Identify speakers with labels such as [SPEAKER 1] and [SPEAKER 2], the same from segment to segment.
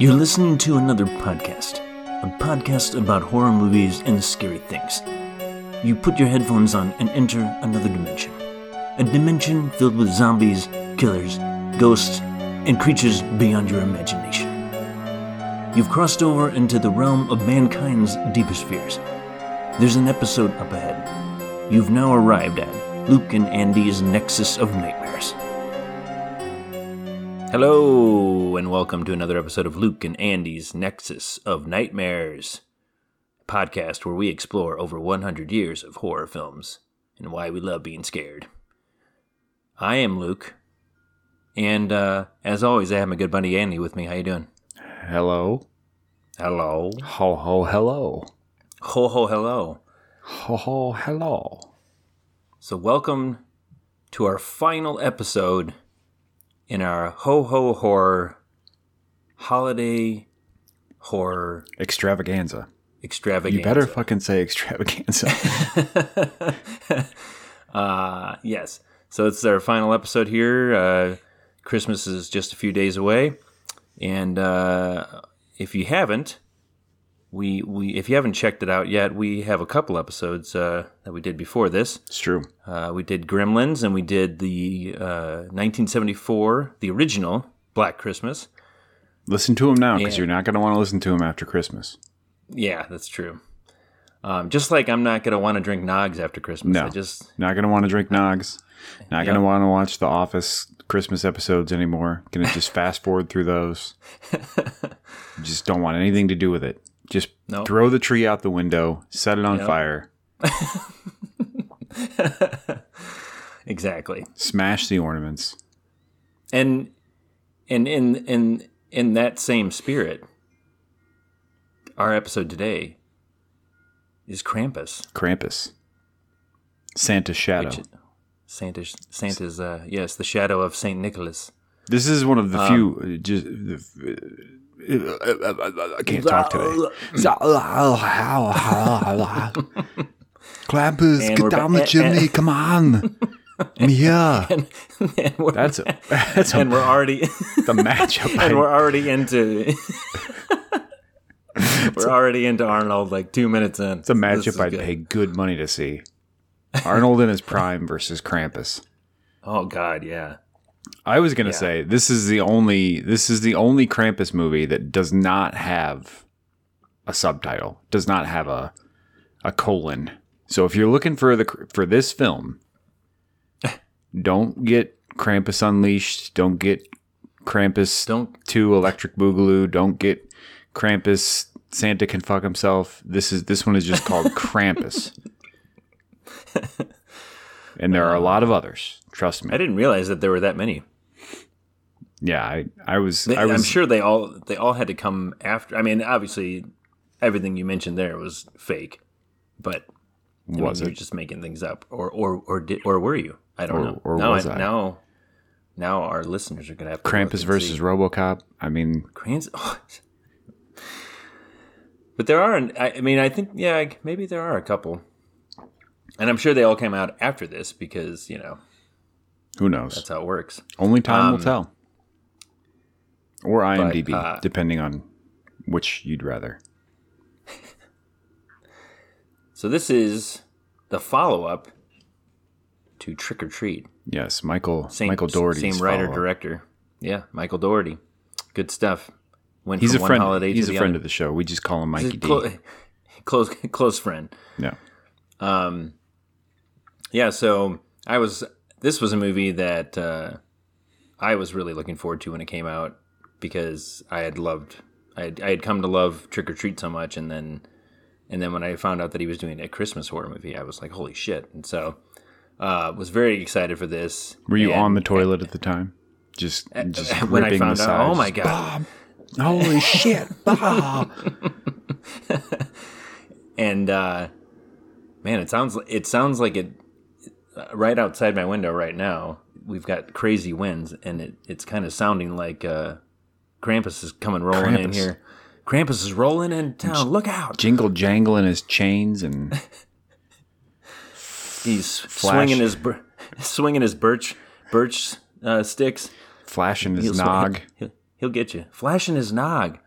[SPEAKER 1] You're listening to another podcast, a podcast about horror movies and scary things. You put your headphones on and enter another dimension. A dimension filled with zombies, killers, ghosts, and creatures beyond your imagination. You've crossed over into the realm of mankind's deepest fears. There's an episode up ahead. You've now arrived at Luke and Andy's Nexus of Nightmares. Hello, and welcome to another episode of Luke and Andy's Nexus of Nightmares, a podcast where we explore over 100 years of horror films and why we love being scared. I am Luke, and uh, as always, I have my good buddy Andy with me. How you doing?
[SPEAKER 2] Hello.
[SPEAKER 1] Hello.
[SPEAKER 2] Ho ho hello.
[SPEAKER 1] Ho ho hello.
[SPEAKER 2] Ho ho hello.
[SPEAKER 1] So welcome to our final episode in our ho ho horror holiday horror
[SPEAKER 2] Extravaganza.
[SPEAKER 1] extravaganza.
[SPEAKER 2] You better fucking say extravaganza.
[SPEAKER 1] Uh, yes. So it's our final episode here. Uh, Christmas is just a few days away, and uh, if you haven't, we we if you haven't checked it out yet, we have a couple episodes uh, that we did before this.
[SPEAKER 2] it's true.
[SPEAKER 1] Uh, we did Gremlins, and we did the uh, 1974, the original Black Christmas.
[SPEAKER 2] Listen to them now because you're not going to want to listen to them after Christmas.
[SPEAKER 1] Yeah, that's true. Um, just like I'm not gonna want to drink Nogs after Christmas.
[SPEAKER 2] No.
[SPEAKER 1] I just
[SPEAKER 2] Not going to want to drink Nogs. Not going to want to watch the Office Christmas episodes anymore. Going to just fast forward through those. just don't want anything to do with it. Just
[SPEAKER 1] No.
[SPEAKER 2] throw the tree out the window, set it on
[SPEAKER 1] Yep.
[SPEAKER 2] fire,
[SPEAKER 1] exactly.
[SPEAKER 2] smash the ornaments.
[SPEAKER 1] and and in in in that same spirit our episode today is krampus
[SPEAKER 2] Krampus. Santa's shadow.
[SPEAKER 1] which santa's santa's uh yes the shadow of saint nicholas
[SPEAKER 2] This is one of the
[SPEAKER 1] Um,
[SPEAKER 2] few. uh, Just I can't talk today. Clampers,
[SPEAKER 1] And
[SPEAKER 2] get down
[SPEAKER 1] ba-
[SPEAKER 2] the
[SPEAKER 1] and-
[SPEAKER 2] chimney! Come on, I'm here.
[SPEAKER 1] and, and
[SPEAKER 2] That's a that's a,
[SPEAKER 1] and we're already
[SPEAKER 2] the matchup.
[SPEAKER 1] and
[SPEAKER 2] I-
[SPEAKER 1] we're already into we're already into arnold like two minutes in
[SPEAKER 2] It's a matchup I'd
[SPEAKER 1] good.
[SPEAKER 2] pay good money to see. Arnold in his prime versus Krampus.
[SPEAKER 1] oh god yeah
[SPEAKER 2] I was gonna
[SPEAKER 1] Yeah.
[SPEAKER 2] say this is the only this is the only Krampus movie that does not have a subtitle, does not have a a colon. So if you're looking for the for this film, don't get Krampus Unleashed, don't get Krampus
[SPEAKER 1] don't
[SPEAKER 2] 2 Electric Boogaloo, don't get Krampus Santa can fuck himself. This is this one is just called Krampus. And there are a lot of others. Trust me.
[SPEAKER 1] i didn't realize that there were that many
[SPEAKER 2] Yeah, I, I was
[SPEAKER 1] They,
[SPEAKER 2] I was
[SPEAKER 1] I'm sure they all they all had to come after. I mean, obviously, everything you mentioned there was fake, but I mean,
[SPEAKER 2] was
[SPEAKER 1] you were just making things up, or or or did or were you? I don't
[SPEAKER 2] Or-
[SPEAKER 1] know.
[SPEAKER 2] or
[SPEAKER 1] now
[SPEAKER 2] was I?
[SPEAKER 1] now now our listeners are gonna have to
[SPEAKER 2] Krampus versus
[SPEAKER 1] see.
[SPEAKER 2] RoboCop. I mean,
[SPEAKER 1] Krampus. but there are. I, I mean, I think yeah, maybe there are a couple, and I'm sure they all came out after this because you know
[SPEAKER 2] who knows?
[SPEAKER 1] that's how it works.
[SPEAKER 2] Only time
[SPEAKER 1] um,
[SPEAKER 2] will tell. Or IMDb,
[SPEAKER 1] uh,
[SPEAKER 2] depending on which you'd rather.
[SPEAKER 1] So this is the follow up to Trick or Treat.
[SPEAKER 2] Yes, Michael
[SPEAKER 1] Same,
[SPEAKER 2] Michael Dougherty.
[SPEAKER 1] same writer director. Yeah, Michael Dougherty. Good stuff. Went
[SPEAKER 2] He's a friend. He's a friend
[SPEAKER 1] other.
[SPEAKER 2] of the show. We just call him Mikey D.
[SPEAKER 1] clo- close close friend.
[SPEAKER 2] yeah.
[SPEAKER 1] Um, yeah, so I was. This was a movie that uh, I was really looking forward to when it came out because I had loved. I had, I had come to love Trick or Treat so much, and then and then when I found out that he was doing a Christmas horror movie, I was like, holy shit! And so uh, was very excited for this.
[SPEAKER 2] Were you
[SPEAKER 1] And-
[SPEAKER 2] on the toilet at the time? Just, just
[SPEAKER 1] when I found out? Oh my god!
[SPEAKER 2] Holy shit! Bob.
[SPEAKER 1] and uh, man, it sounds it sounds like it uh, right outside my window right now. We've got crazy winds, and it, it's kind of sounding like uh, Krampus is coming rolling in here. Krampus is rolling in town. Look out!
[SPEAKER 2] Jingle jangling his chains and
[SPEAKER 1] He's swinging his bir- swinging his birch birch uh, sticks.
[SPEAKER 2] flashing his
[SPEAKER 1] He'll
[SPEAKER 2] nog.
[SPEAKER 1] He'll, He'll get you. Flashing his nog.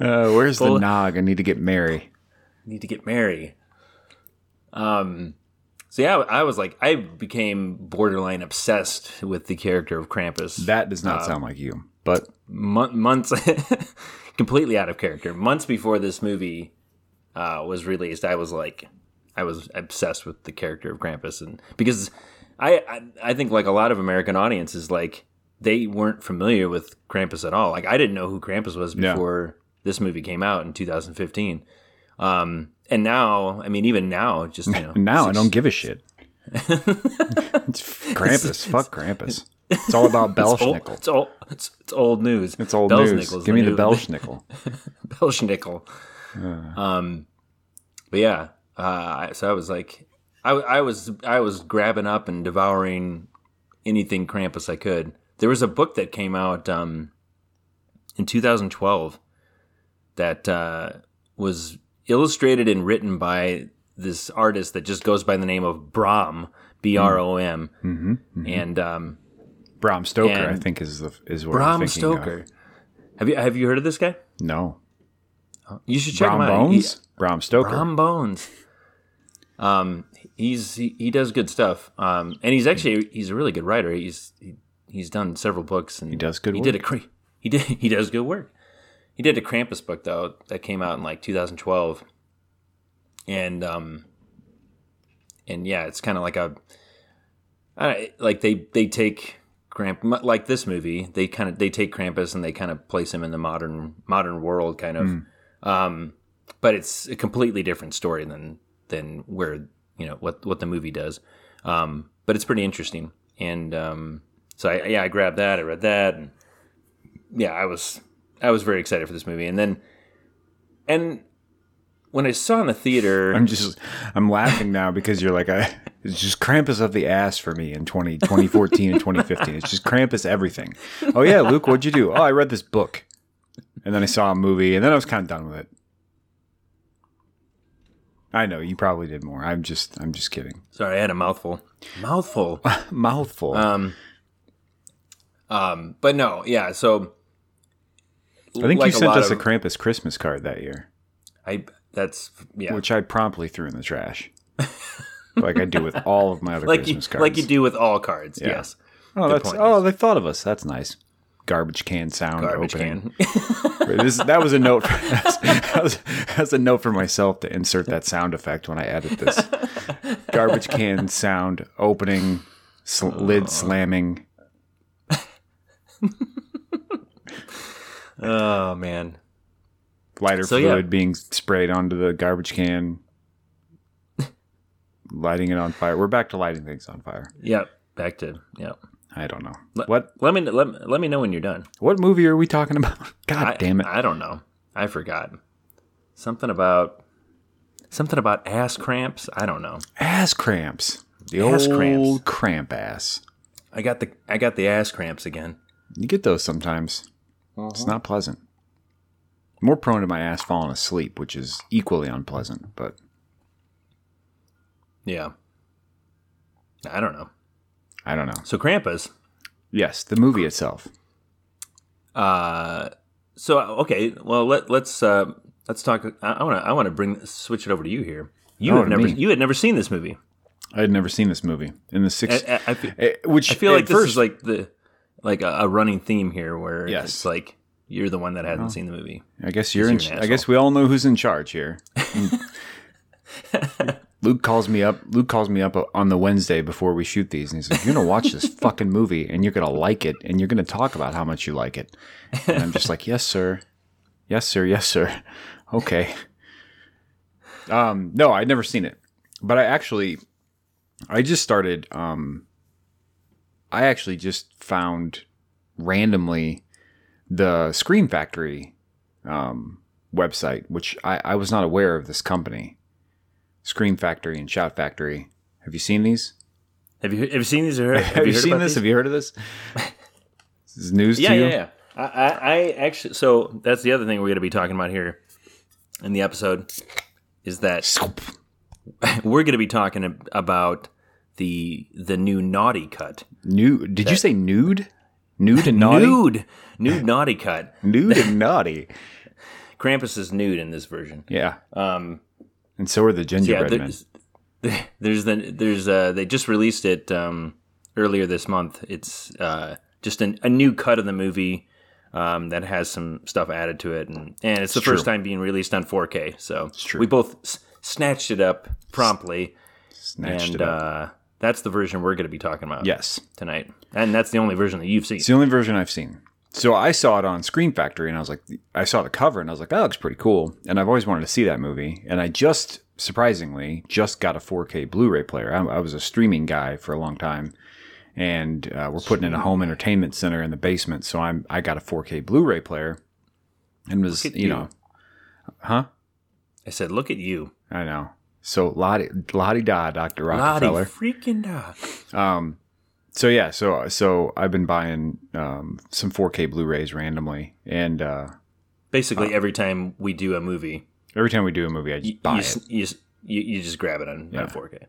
[SPEAKER 2] Uh, where's the nog? I need to get Mary.
[SPEAKER 1] need to get Mary. Um, so yeah, I was like, I became borderline obsessed with the character of Krampus.
[SPEAKER 2] That does
[SPEAKER 1] Uh,
[SPEAKER 2] not sound like you. But
[SPEAKER 1] Mon- months, completely out of character. Months before this movie uh, was released, I was like, I was obsessed with the character of Krampus, and because I, I, I think like a lot of American audiences, like they weren't familiar with Krampus at all. Like I didn't know who Krampus was
[SPEAKER 2] Yeah.
[SPEAKER 1] before this movie came out in 2015. Um, and now, I mean, even now, just you know,
[SPEAKER 2] now I don't give a shit. it's Krampus. Fuck Krampus. It's all about
[SPEAKER 1] It's old,
[SPEAKER 2] Belschnickel.
[SPEAKER 1] it's, old, it's, it's old news.
[SPEAKER 2] It's old news. Give me the Belschnickel.
[SPEAKER 1] Belschnickel. Um, but yeah, uh, so I was like, I, I was I was grabbing up and devouring anything Krampus I could. There was a book that came out um, in 2012 that uh, was illustrated and written by this artist that just goes by the name of Brom, B R O M,
[SPEAKER 2] Mm-hmm.
[SPEAKER 1] and um,
[SPEAKER 2] Bram Stoker, I think, is the is what
[SPEAKER 1] Bram
[SPEAKER 2] I'm thinking of.
[SPEAKER 1] Stoker. Have you have you heard of this guy?
[SPEAKER 2] No,
[SPEAKER 1] You should check
[SPEAKER 2] Bram
[SPEAKER 1] him out. He-
[SPEAKER 2] Bones. Bram Stoker.
[SPEAKER 1] Brom Bones. Um, he's he, he does good stuff. Um, and he's actually he's a really good writer. He's he, he's done several books and
[SPEAKER 2] He does good
[SPEAKER 1] He
[SPEAKER 2] work.
[SPEAKER 1] did a cra- he did he does good work. He did a Krampus book though that came out in like 2012, and um, and yeah, it's kind of like a, I, like they they take Kramp like this movie. They kind of they take Krampus and they kind of place him in the modern modern world kind of. Um, but it's a completely different story than than where you know what what the movie does. Um, but it's pretty interesting, and um, so I, yeah, I grabbed that. I read that, and yeah, I was I was very excited for this movie, and then and when I saw in the theater,
[SPEAKER 2] I'm just I'm laughing now because you're like I it's just Krampus of the ass for me in 20, 2014 and 2015. It's just Krampus everything. Oh yeah, Luke, what'd you do? Oh, I read this book. And then I saw a movie and then I was kind of done with it. I know, you probably did more. I'm just I'm just kidding.
[SPEAKER 1] sorry, I had a mouthful, mouthful.
[SPEAKER 2] Mouthful.
[SPEAKER 1] Um, um, but no, yeah. So
[SPEAKER 2] I think
[SPEAKER 1] like
[SPEAKER 2] you sent us a
[SPEAKER 1] of-
[SPEAKER 2] Krampus Christmas card that year,
[SPEAKER 1] I that's yeah.
[SPEAKER 2] which I promptly threw in the trash. like I do with all of my other
[SPEAKER 1] like you,
[SPEAKER 2] Christmas cards.
[SPEAKER 1] like you do with all cards.
[SPEAKER 2] Yeah.
[SPEAKER 1] Yes,
[SPEAKER 2] Oh,
[SPEAKER 1] Good
[SPEAKER 2] that's
[SPEAKER 1] point,
[SPEAKER 2] oh, they thought of us. That's nice. Garbage can sound
[SPEAKER 1] garbage
[SPEAKER 2] opening.
[SPEAKER 1] can.
[SPEAKER 2] This, that was a note. For, that was, that's a note for myself to insert that sound effect when I edit this. Garbage can sound opening, sl- lid slamming.
[SPEAKER 1] Oh man,
[SPEAKER 2] lighter
[SPEAKER 1] So, yeah.
[SPEAKER 2] fluid being sprayed onto the garbage can, lighting it on fire. We're back to lighting things on fire.
[SPEAKER 1] yep. Back to yep.
[SPEAKER 2] I don't know
[SPEAKER 1] Let-
[SPEAKER 2] what
[SPEAKER 1] Let me let, let me know when you're done.
[SPEAKER 2] what movie are we talking about. God
[SPEAKER 1] I,
[SPEAKER 2] damn it!
[SPEAKER 1] I don't know. I forgot. Something about something about ass cramps. I don't know.
[SPEAKER 2] ass cramps. The
[SPEAKER 1] Ass
[SPEAKER 2] old
[SPEAKER 1] cramps.
[SPEAKER 2] cramp ass.
[SPEAKER 1] I got the I got the ass cramps again.
[SPEAKER 2] You get those sometimes. It's not pleasant. More prone to my ass falling asleep, which is equally unpleasant. But
[SPEAKER 1] Yeah. I don't know.
[SPEAKER 2] I don't know.
[SPEAKER 1] So Krampus.
[SPEAKER 2] Yes, the movie itself.
[SPEAKER 1] Uh, so okay. Well, let let's uh, let's talk. I want to I want to bring switch it over to you here. You
[SPEAKER 2] Oh,
[SPEAKER 1] have never
[SPEAKER 2] me.
[SPEAKER 1] you had never seen this movie.
[SPEAKER 2] I had never seen this movie in the
[SPEAKER 1] I,
[SPEAKER 2] six.
[SPEAKER 1] I, I, feel,
[SPEAKER 2] eh, which
[SPEAKER 1] I feel like this
[SPEAKER 2] first,
[SPEAKER 1] is like the like a, a running theme here, where
[SPEAKER 2] Yes.
[SPEAKER 1] it's like you're the one that hasn't seen the movie.
[SPEAKER 2] I guess you're. In,
[SPEAKER 1] you're
[SPEAKER 2] I guess we all know who's in charge here. Luke calls me up. Luke calls me up on the Wednesday before we shoot these, and he's like, "You're gonna watch this fucking movie, and you're gonna like it, and you're gonna talk about how much you like it." And I'm just like, "Yes, sir. Yes, sir. Yes, sir. Okay." Um, no, I'd never seen it, but I actually, I just started. Um, I actually just found randomly the Scream Factory um, website, which I, I was not aware of this company, Scream Factory and Shout Factory. Have you seen these?
[SPEAKER 1] Have you have you seen these? Or have,
[SPEAKER 2] Have, you,
[SPEAKER 1] heard
[SPEAKER 2] seen this?
[SPEAKER 1] these?
[SPEAKER 2] Have you heard of this? This is news
[SPEAKER 1] yeah,
[SPEAKER 2] to you.
[SPEAKER 1] yeah, yeah. I, I, I actually. So that's the other thing we're going to be talking about here in the episode is that we're going to be talking about the the new naughty cut.
[SPEAKER 2] Nude? Did you say nude? Nude and naughty.
[SPEAKER 1] Nude, nude naughty cut.
[SPEAKER 2] Nude and naughty.
[SPEAKER 1] Krampus is nude in this version.
[SPEAKER 2] Yeah.
[SPEAKER 1] Um,
[SPEAKER 2] And so are the
[SPEAKER 1] yeah,
[SPEAKER 2] gingerbread men.
[SPEAKER 1] there's, there's the there's uh they just released it um earlier this month. It's uh just an, a new cut of the movie um that has some stuff added to it and and it's the
[SPEAKER 2] true.
[SPEAKER 1] first time being released on 4K. So we both s- snatched it up promptly
[SPEAKER 2] Snatched
[SPEAKER 1] and
[SPEAKER 2] it up.
[SPEAKER 1] uh that's the version we're going to be talking about
[SPEAKER 2] yes.
[SPEAKER 1] tonight. And that's the only version that you've seen.
[SPEAKER 2] It's the only version I've seen. So I saw it on Scream Factory and I was like, I saw the cover and I was like, that looks pretty cool. And I've always wanted to see that movie. And I just, surprisingly, just got a 4K Blu ray player. I, I was a streaming guy for a long time. And uh, we're putting in a home entertainment center in the basement. So I'm, I got a 4K Blu ray player and was, you
[SPEAKER 1] you.
[SPEAKER 2] know, huh?
[SPEAKER 1] I said, "Look at you."
[SPEAKER 2] I know. So Lottie, Lottie da, Dr.
[SPEAKER 1] Lottie
[SPEAKER 2] Rockefeller.
[SPEAKER 1] freaking da.
[SPEAKER 2] Um, so yeah, so so I've been buying um, some 4K Blu-rays randomly, and uh,
[SPEAKER 1] Basically every time we do a movie,
[SPEAKER 2] every time we do a movie, I just
[SPEAKER 1] you,
[SPEAKER 2] buy
[SPEAKER 1] you,
[SPEAKER 2] it.
[SPEAKER 1] you, you, you just grab it on,
[SPEAKER 2] Yeah.
[SPEAKER 1] on 4K.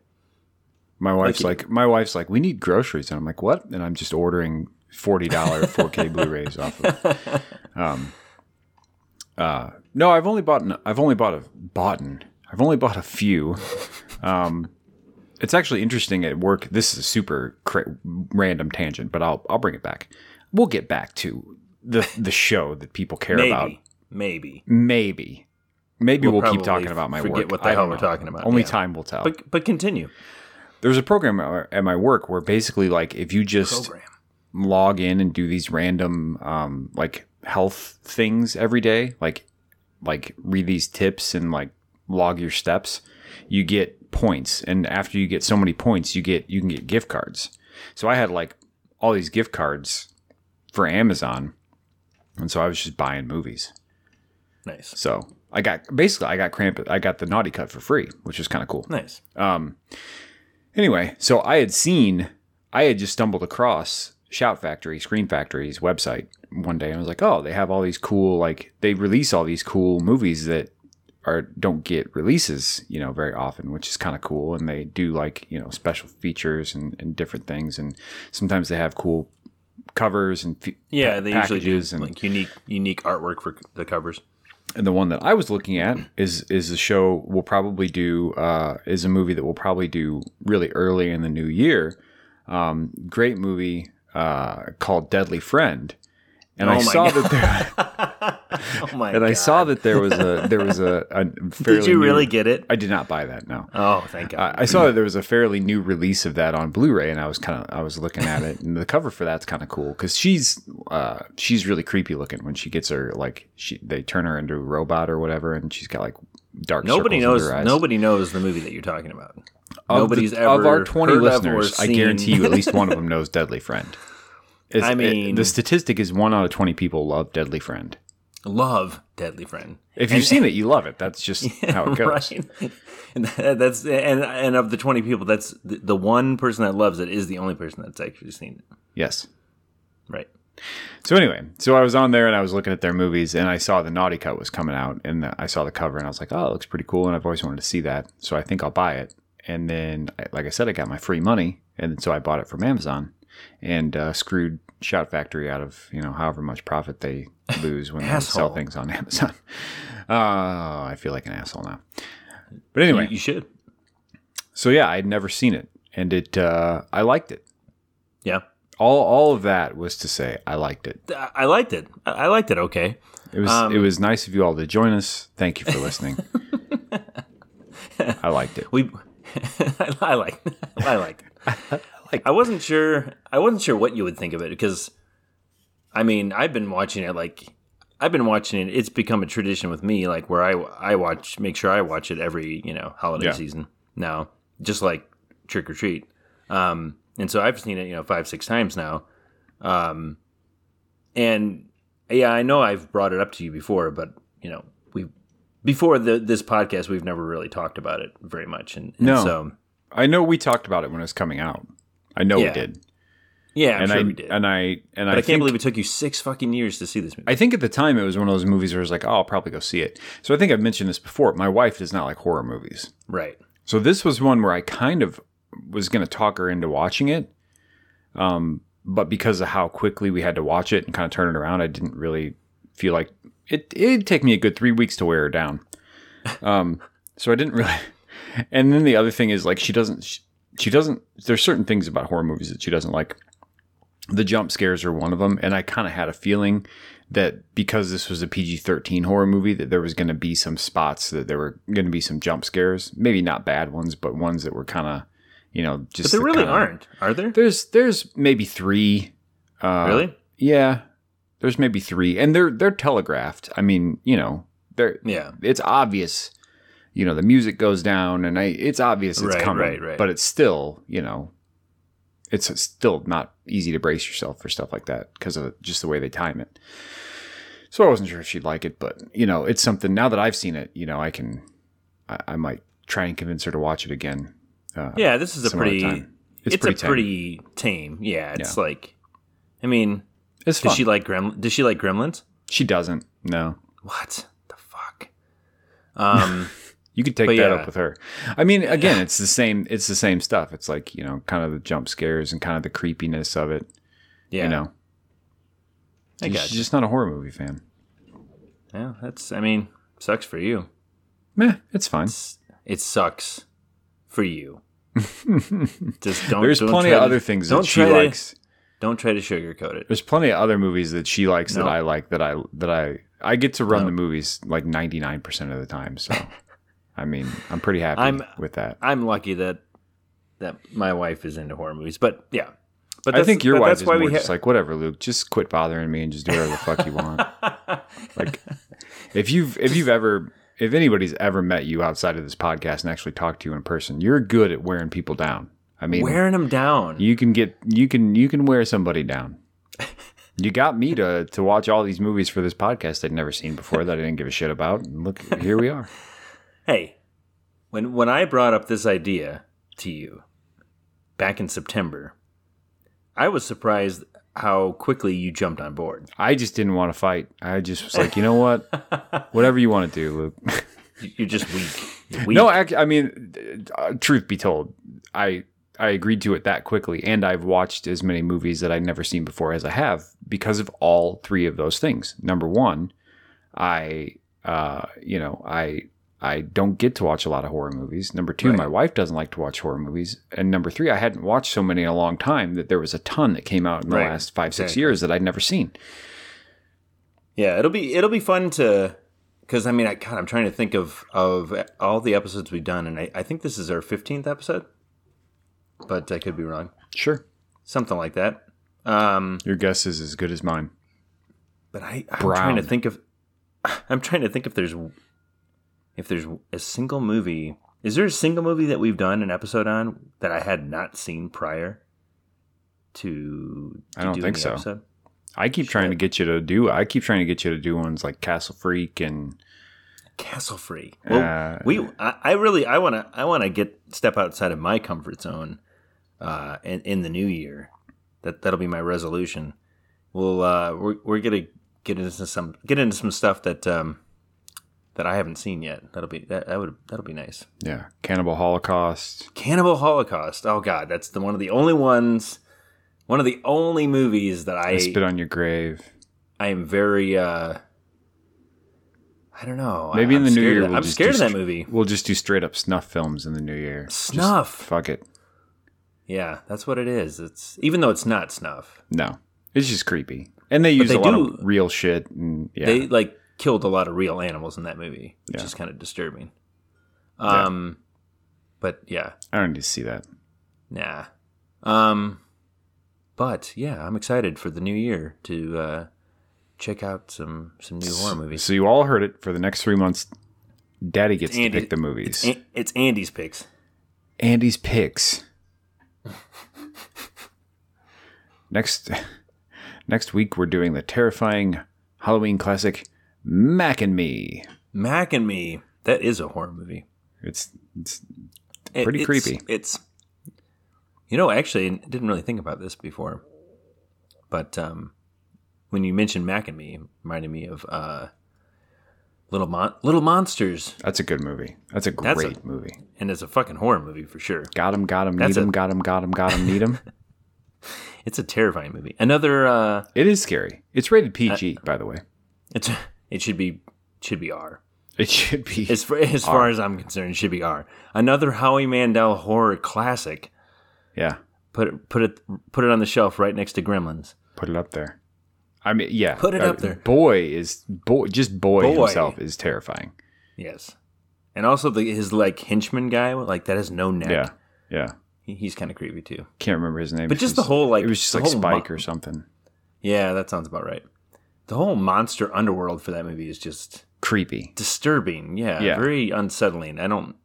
[SPEAKER 2] My wife's
[SPEAKER 1] like
[SPEAKER 2] like, my wife's like, we need groceries, and I'm like, what? And I'm just ordering forty dollar 4K Blu-rays off of. Um, uh, no, I've only bought an, I've only bought a bought an, I've only bought a few. Um, it's actually interesting at work. This is a super cra- random tangent, but I'll I'll bring it back. We'll get back to the the show that people care
[SPEAKER 1] Maybe,
[SPEAKER 2] about.
[SPEAKER 1] maybe.
[SPEAKER 2] Maybe, maybe we'll,
[SPEAKER 1] We'll
[SPEAKER 2] keep talking about my
[SPEAKER 1] forget
[SPEAKER 2] work.
[SPEAKER 1] what the
[SPEAKER 2] I
[SPEAKER 1] hell we're
[SPEAKER 2] know.
[SPEAKER 1] talking about,
[SPEAKER 2] Only
[SPEAKER 1] yeah.
[SPEAKER 2] time will tell.
[SPEAKER 1] But but continue.
[SPEAKER 2] There's a program at at my work where basically, like, if you just
[SPEAKER 1] Program.
[SPEAKER 2] log in and do these random, um, like health things every day, like, like read these tips and like log your steps, you get points. And after you get so many points, you get you can get gift cards. So I had like all these gift cards for Amazon, and so I was just buying movies.
[SPEAKER 1] Nice.
[SPEAKER 2] So I got basically I got cramp I got the naughty cut for free, which was kind of cool.
[SPEAKER 1] Nice.
[SPEAKER 2] Um, anyway, so I had seen, I had just stumbled across Shout Factory, Scream Factory's website one day, and I was like, oh, they have all these cool, like they release all these cool movies that are don't get releases, you know, very often, which is kind of cool. And they do like you know special features and, and different things, and sometimes they have cool covers and fe-
[SPEAKER 1] Yeah, they usually do
[SPEAKER 2] and
[SPEAKER 1] like unique unique artwork for the covers.
[SPEAKER 2] and the one that I was looking at is is a show we'll probably do uh, is a movie that we'll probably do really early in the new year. Um, great movie uh, called Deadly Friend, and
[SPEAKER 1] Oh
[SPEAKER 2] I saw
[SPEAKER 1] God.
[SPEAKER 2] that there,
[SPEAKER 1] Oh my
[SPEAKER 2] and I saw that there was a there was a, a fairly
[SPEAKER 1] Did you
[SPEAKER 2] new-
[SPEAKER 1] really get it?
[SPEAKER 2] I did not buy that. No.
[SPEAKER 1] Oh, thank God.
[SPEAKER 2] I I saw that there was a fairly new release of that on Blu-ray, and I was kind of I was looking at it, and the cover for that's kind of cool because she's uh, she's really creepy looking when she gets her like she they turn her into a robot or whatever, and she's got like dark.
[SPEAKER 1] nobody knows.
[SPEAKER 2] under her eyes.
[SPEAKER 1] Nobody knows the movie that you're talking about.
[SPEAKER 2] Of
[SPEAKER 1] Nobody's
[SPEAKER 2] the,
[SPEAKER 1] ever
[SPEAKER 2] of our twenty
[SPEAKER 1] heard of or
[SPEAKER 2] listeners. I guarantee you, at least one of them knows Deadly Friend. It's-
[SPEAKER 1] I
[SPEAKER 2] it-
[SPEAKER 1] mean-
[SPEAKER 2] the statistic is one out of twenty people love Deadly Friend.
[SPEAKER 1] Love Deadly Friend.
[SPEAKER 2] If you've seen it, you love it. That's just how it goes.
[SPEAKER 1] Right. And that's and and of the twenty people, that's the, the one person that loves it is the only person that's actually seen it.
[SPEAKER 2] Yes.
[SPEAKER 1] Right.
[SPEAKER 2] So anyway, so I was on there and I was looking at their movies and I saw the Naughty Cut was coming out and I saw the cover and I was like, oh, it looks pretty cool and I've always wanted to see that. So I think I'll buy it. And then, like I said, I got my free money and so I bought it from Amazon and uh, screwed Shout Factory out of you know however much profit they lose when they sell things on Amazon. Uh, I feel like an asshole now. But anyway,
[SPEAKER 1] You, you should.
[SPEAKER 2] so yeah, I'd never seen it and it uh, I liked it.
[SPEAKER 1] Yeah.
[SPEAKER 2] All all of that was to say I liked it.
[SPEAKER 1] I liked it. I liked it. Okay.
[SPEAKER 2] It was
[SPEAKER 1] Um,
[SPEAKER 2] it was nice of you all to join us. Thank you for listening. I liked it.
[SPEAKER 1] We. I like. I like. I wasn't sure. I wasn't sure what you would think of it because, I mean, I've been watching it like. I've been watching it. It's become a tradition with me, like where I I watch, make sure I watch it every you know holiday
[SPEAKER 2] Yeah.
[SPEAKER 1] season now, just like Trick or Treat. Um, and so I've seen it, you know, five six times now. Um, and yeah, I know I've brought it up to you before, but you know, we before the, this podcast, we've never really talked about it very much, and, and
[SPEAKER 2] No.
[SPEAKER 1] so
[SPEAKER 2] I know we talked about it when it was coming out. I know we did.
[SPEAKER 1] yeah, I'm
[SPEAKER 2] and
[SPEAKER 1] sure
[SPEAKER 2] I
[SPEAKER 1] we did.
[SPEAKER 2] and I and
[SPEAKER 1] but I,
[SPEAKER 2] I,
[SPEAKER 1] can't
[SPEAKER 2] think,
[SPEAKER 1] believe it took you six fucking years to see this movie.
[SPEAKER 2] I think at the time it was one of those movies where I was like, oh, I'll probably go see it. So I think I've mentioned this before. My wife does not like horror movies.
[SPEAKER 1] right.
[SPEAKER 2] So this was one where I kind of was going to talk her into watching it. Um, but because of how quickly we had to watch it and kind of turn it around, I didn't really feel like it. It'd take me a good three weeks to wear her down. Um, so I didn't really. And then the other thing is like she doesn't. She, she doesn't. There's certain things about horror movies that she doesn't like. The jump scares are one of them, and I kind of had a feeling that because this was a PG-13 horror movie, that there was going to be some spots that there were going to be some jump scares. Maybe not bad ones, but ones that were kind of, you know, just.
[SPEAKER 1] But there
[SPEAKER 2] the
[SPEAKER 1] really
[SPEAKER 2] kinda-
[SPEAKER 1] aren't, are there?
[SPEAKER 2] There's there's maybe three. Uh,
[SPEAKER 1] really?
[SPEAKER 2] Yeah, there's maybe three, and they're they're telegraphed. I mean, you know, they're
[SPEAKER 1] Yeah.
[SPEAKER 2] it's obvious. You know, the music goes down, and I it's obvious it's
[SPEAKER 1] Right,
[SPEAKER 2] coming,
[SPEAKER 1] right, right.
[SPEAKER 2] but it's still, you know, it's still not easy to brace yourself for stuff like that because of just the way they time it. So I wasn't sure if she'd like it, but you know, it's something. Now that I've seen it, you know, I can, I, I might try and convince her to watch it again. Uh,
[SPEAKER 1] Yeah, this is a pretty. It's,
[SPEAKER 2] It's pretty
[SPEAKER 1] a
[SPEAKER 2] tame.
[SPEAKER 1] pretty tame. Yeah, it's like. I mean,
[SPEAKER 2] it's
[SPEAKER 1] does she like Gremlin? Does she like Gremlins?
[SPEAKER 2] she doesn't. No,
[SPEAKER 1] What the fuck? Um,
[SPEAKER 2] You could take
[SPEAKER 1] But
[SPEAKER 2] that
[SPEAKER 1] yeah.
[SPEAKER 2] up with her. I mean, again, it's the same. It's the same stuff. It's like you know, kind of the jump scares and kind of the creepiness of it.
[SPEAKER 1] yeah,
[SPEAKER 2] You know,
[SPEAKER 1] I
[SPEAKER 2] she's just not a horror movie fan.
[SPEAKER 1] Yeah, that's. I mean, sucks for you.
[SPEAKER 2] Meh, it's fine.
[SPEAKER 1] It's, it sucks for you. Just don't.
[SPEAKER 2] There's
[SPEAKER 1] don't
[SPEAKER 2] plenty
[SPEAKER 1] try
[SPEAKER 2] of
[SPEAKER 1] to-
[SPEAKER 2] other things
[SPEAKER 1] don't
[SPEAKER 2] that she
[SPEAKER 1] try to-
[SPEAKER 2] likes.
[SPEAKER 1] Don't try to sugarcoat it.
[SPEAKER 2] There's plenty of other movies that she likes that I like that I that I I get to run
[SPEAKER 1] No.
[SPEAKER 2] the movies like 99 percent of the time. So, I mean, I'm pretty happy
[SPEAKER 1] I'm-
[SPEAKER 2] with that.
[SPEAKER 1] I'm lucky that that my wife is into horror movies, but yeah. But
[SPEAKER 2] I think your wife
[SPEAKER 1] that's
[SPEAKER 2] is
[SPEAKER 1] why
[SPEAKER 2] more just
[SPEAKER 1] ha-
[SPEAKER 2] like whatever, Luke. Just quit bothering me and just do whatever the fuck you want. Like, if you've if you've ever if anybody's ever met you outside of this podcast and actually talked to you in person, you're good at wearing people down. I mean,
[SPEAKER 1] wearing them down.
[SPEAKER 2] you can get you can you can wear somebody down. You got me to to watch all these movies for this podcast I'd never seen before that I didn't give a shit about. And look, here we are.
[SPEAKER 1] Hey, when when I brought up this idea to you back in September, I was surprised how quickly you jumped on board.
[SPEAKER 2] I just didn't want to fight. I just was like, you know what? Whatever you want to do, Luke.
[SPEAKER 1] You- You're just weak. You're weak.
[SPEAKER 2] No, act- I mean, uh, truth be told, I I agreed to it that quickly, and I've watched as many movies that I'd never seen before as I have because of all three of those things. Number one, I uh, you know I I don't get to watch a lot of horror movies. Number two,
[SPEAKER 1] Right.
[SPEAKER 2] my wife doesn't like to watch horror movies, and number three, I hadn't watched so many in a long time that there was a ton that came out in the
[SPEAKER 1] Right.
[SPEAKER 2] last five six
[SPEAKER 1] Exactly.
[SPEAKER 2] years that I'd never seen.
[SPEAKER 1] Yeah, it'll be it'll be fun to because I mean I God I'm trying to think of of all the episodes we've done and I, I think this is our fifteenth episode, but I could be wrong.
[SPEAKER 2] Sure,
[SPEAKER 1] Something like that. Um,
[SPEAKER 2] your guess is as good as mine.
[SPEAKER 1] but I I'm trying to think of I'm trying to think if there's if there's a single movie. Is there a single movie that we've done an episode on that I had not seen prior to? to
[SPEAKER 2] I don't think so.
[SPEAKER 1] Episode?
[SPEAKER 2] I keep trying to get you to do. I keep trying to get you to do ones like Castle Freak and
[SPEAKER 1] Castle Freak. Well,
[SPEAKER 2] Uh,
[SPEAKER 1] we I, I really I want to I want to get step outside of my comfort zone uh in, in the new year. That that'll be my resolution. We'll uh we're we're going to get into some get into some stuff that um that I haven't seen yet. That'll be that, that would that'll be nice.
[SPEAKER 2] yeah, Cannibal Holocaust.
[SPEAKER 1] Cannibal Holocaust. Oh god, that's the one of the only ones one of the only movies that I
[SPEAKER 2] I spit on your grave.
[SPEAKER 1] I am very uh I don't know.
[SPEAKER 2] Maybe
[SPEAKER 1] I,
[SPEAKER 2] in the new year we'll
[SPEAKER 1] I'm
[SPEAKER 2] just
[SPEAKER 1] scared of that
[SPEAKER 2] str-
[SPEAKER 1] movie.
[SPEAKER 2] We'll just do straight up snuff films in the new year. Just
[SPEAKER 1] Snuff.
[SPEAKER 2] fuck it.
[SPEAKER 1] Yeah, that's what it is. It's even though it's not snuff.
[SPEAKER 2] No, it's just creepy. And they use
[SPEAKER 1] they
[SPEAKER 2] a lot
[SPEAKER 1] do-
[SPEAKER 2] of real shit. And yeah,
[SPEAKER 1] They like killed a lot of real animals in that movie, which
[SPEAKER 2] Yeah.
[SPEAKER 1] is kind of disturbing.
[SPEAKER 2] Yeah.
[SPEAKER 1] Um, but yeah,
[SPEAKER 2] I don't need to see that.
[SPEAKER 1] nah. Um, but yeah, I'm excited for the new year to uh, check out some some new horror movies.
[SPEAKER 2] So you all heard it. For the next three months, Daddy gets
[SPEAKER 1] Andy-
[SPEAKER 2] to pick the movies.
[SPEAKER 1] An- it's Andy's picks.
[SPEAKER 2] Andy's picks. next, next week we're doing the terrifying Halloween classic, Mac and Me.
[SPEAKER 1] Mac and Me. That is a horror movie.
[SPEAKER 2] It's, it's
[SPEAKER 1] It-
[SPEAKER 2] Pretty
[SPEAKER 1] it's-
[SPEAKER 2] creepy.
[SPEAKER 1] It's you know actually I didn't really think about this before, but um, when you mentioned Mac and Me, it reminded me of uh, Little Mon- Little Monsters,
[SPEAKER 2] That's a good movie. That's a great
[SPEAKER 1] That's a-
[SPEAKER 2] movie.
[SPEAKER 1] and it's a fucking horror movie for sure.
[SPEAKER 2] Got him, got him, need him, got him, got him, got him, need him.
[SPEAKER 1] It's a terrifying movie. Another, uh,
[SPEAKER 2] It is scary. It's rated PG, by the way.
[SPEAKER 1] it's it should be should be R.
[SPEAKER 2] It should be.
[SPEAKER 1] As far, as far as I'm concerned, it should be R. Another Howie Mandel horror classic.
[SPEAKER 2] yeah,
[SPEAKER 1] Put it put it put it on the shelf right next to Gremlins.
[SPEAKER 2] put it up there. I mean, yeah.
[SPEAKER 1] Put it
[SPEAKER 2] uh,
[SPEAKER 1] up there.
[SPEAKER 2] Boy is boy. Just boy,
[SPEAKER 1] Boy.
[SPEAKER 2] himself is terrifying.
[SPEAKER 1] Yes, and also the his like henchman guy like that has no neck.
[SPEAKER 2] Yeah, yeah.
[SPEAKER 1] He- he's kind of creepy too.
[SPEAKER 2] Can't remember his name.
[SPEAKER 1] But just the whole, like,
[SPEAKER 2] it was just like Spike
[SPEAKER 1] mo-
[SPEAKER 2] or something.
[SPEAKER 1] Yeah, that sounds about right. The whole monster underworld for that movie is just
[SPEAKER 2] Creepy.
[SPEAKER 1] disturbing. Yeah,
[SPEAKER 2] Yeah.
[SPEAKER 1] very unsettling. I don't,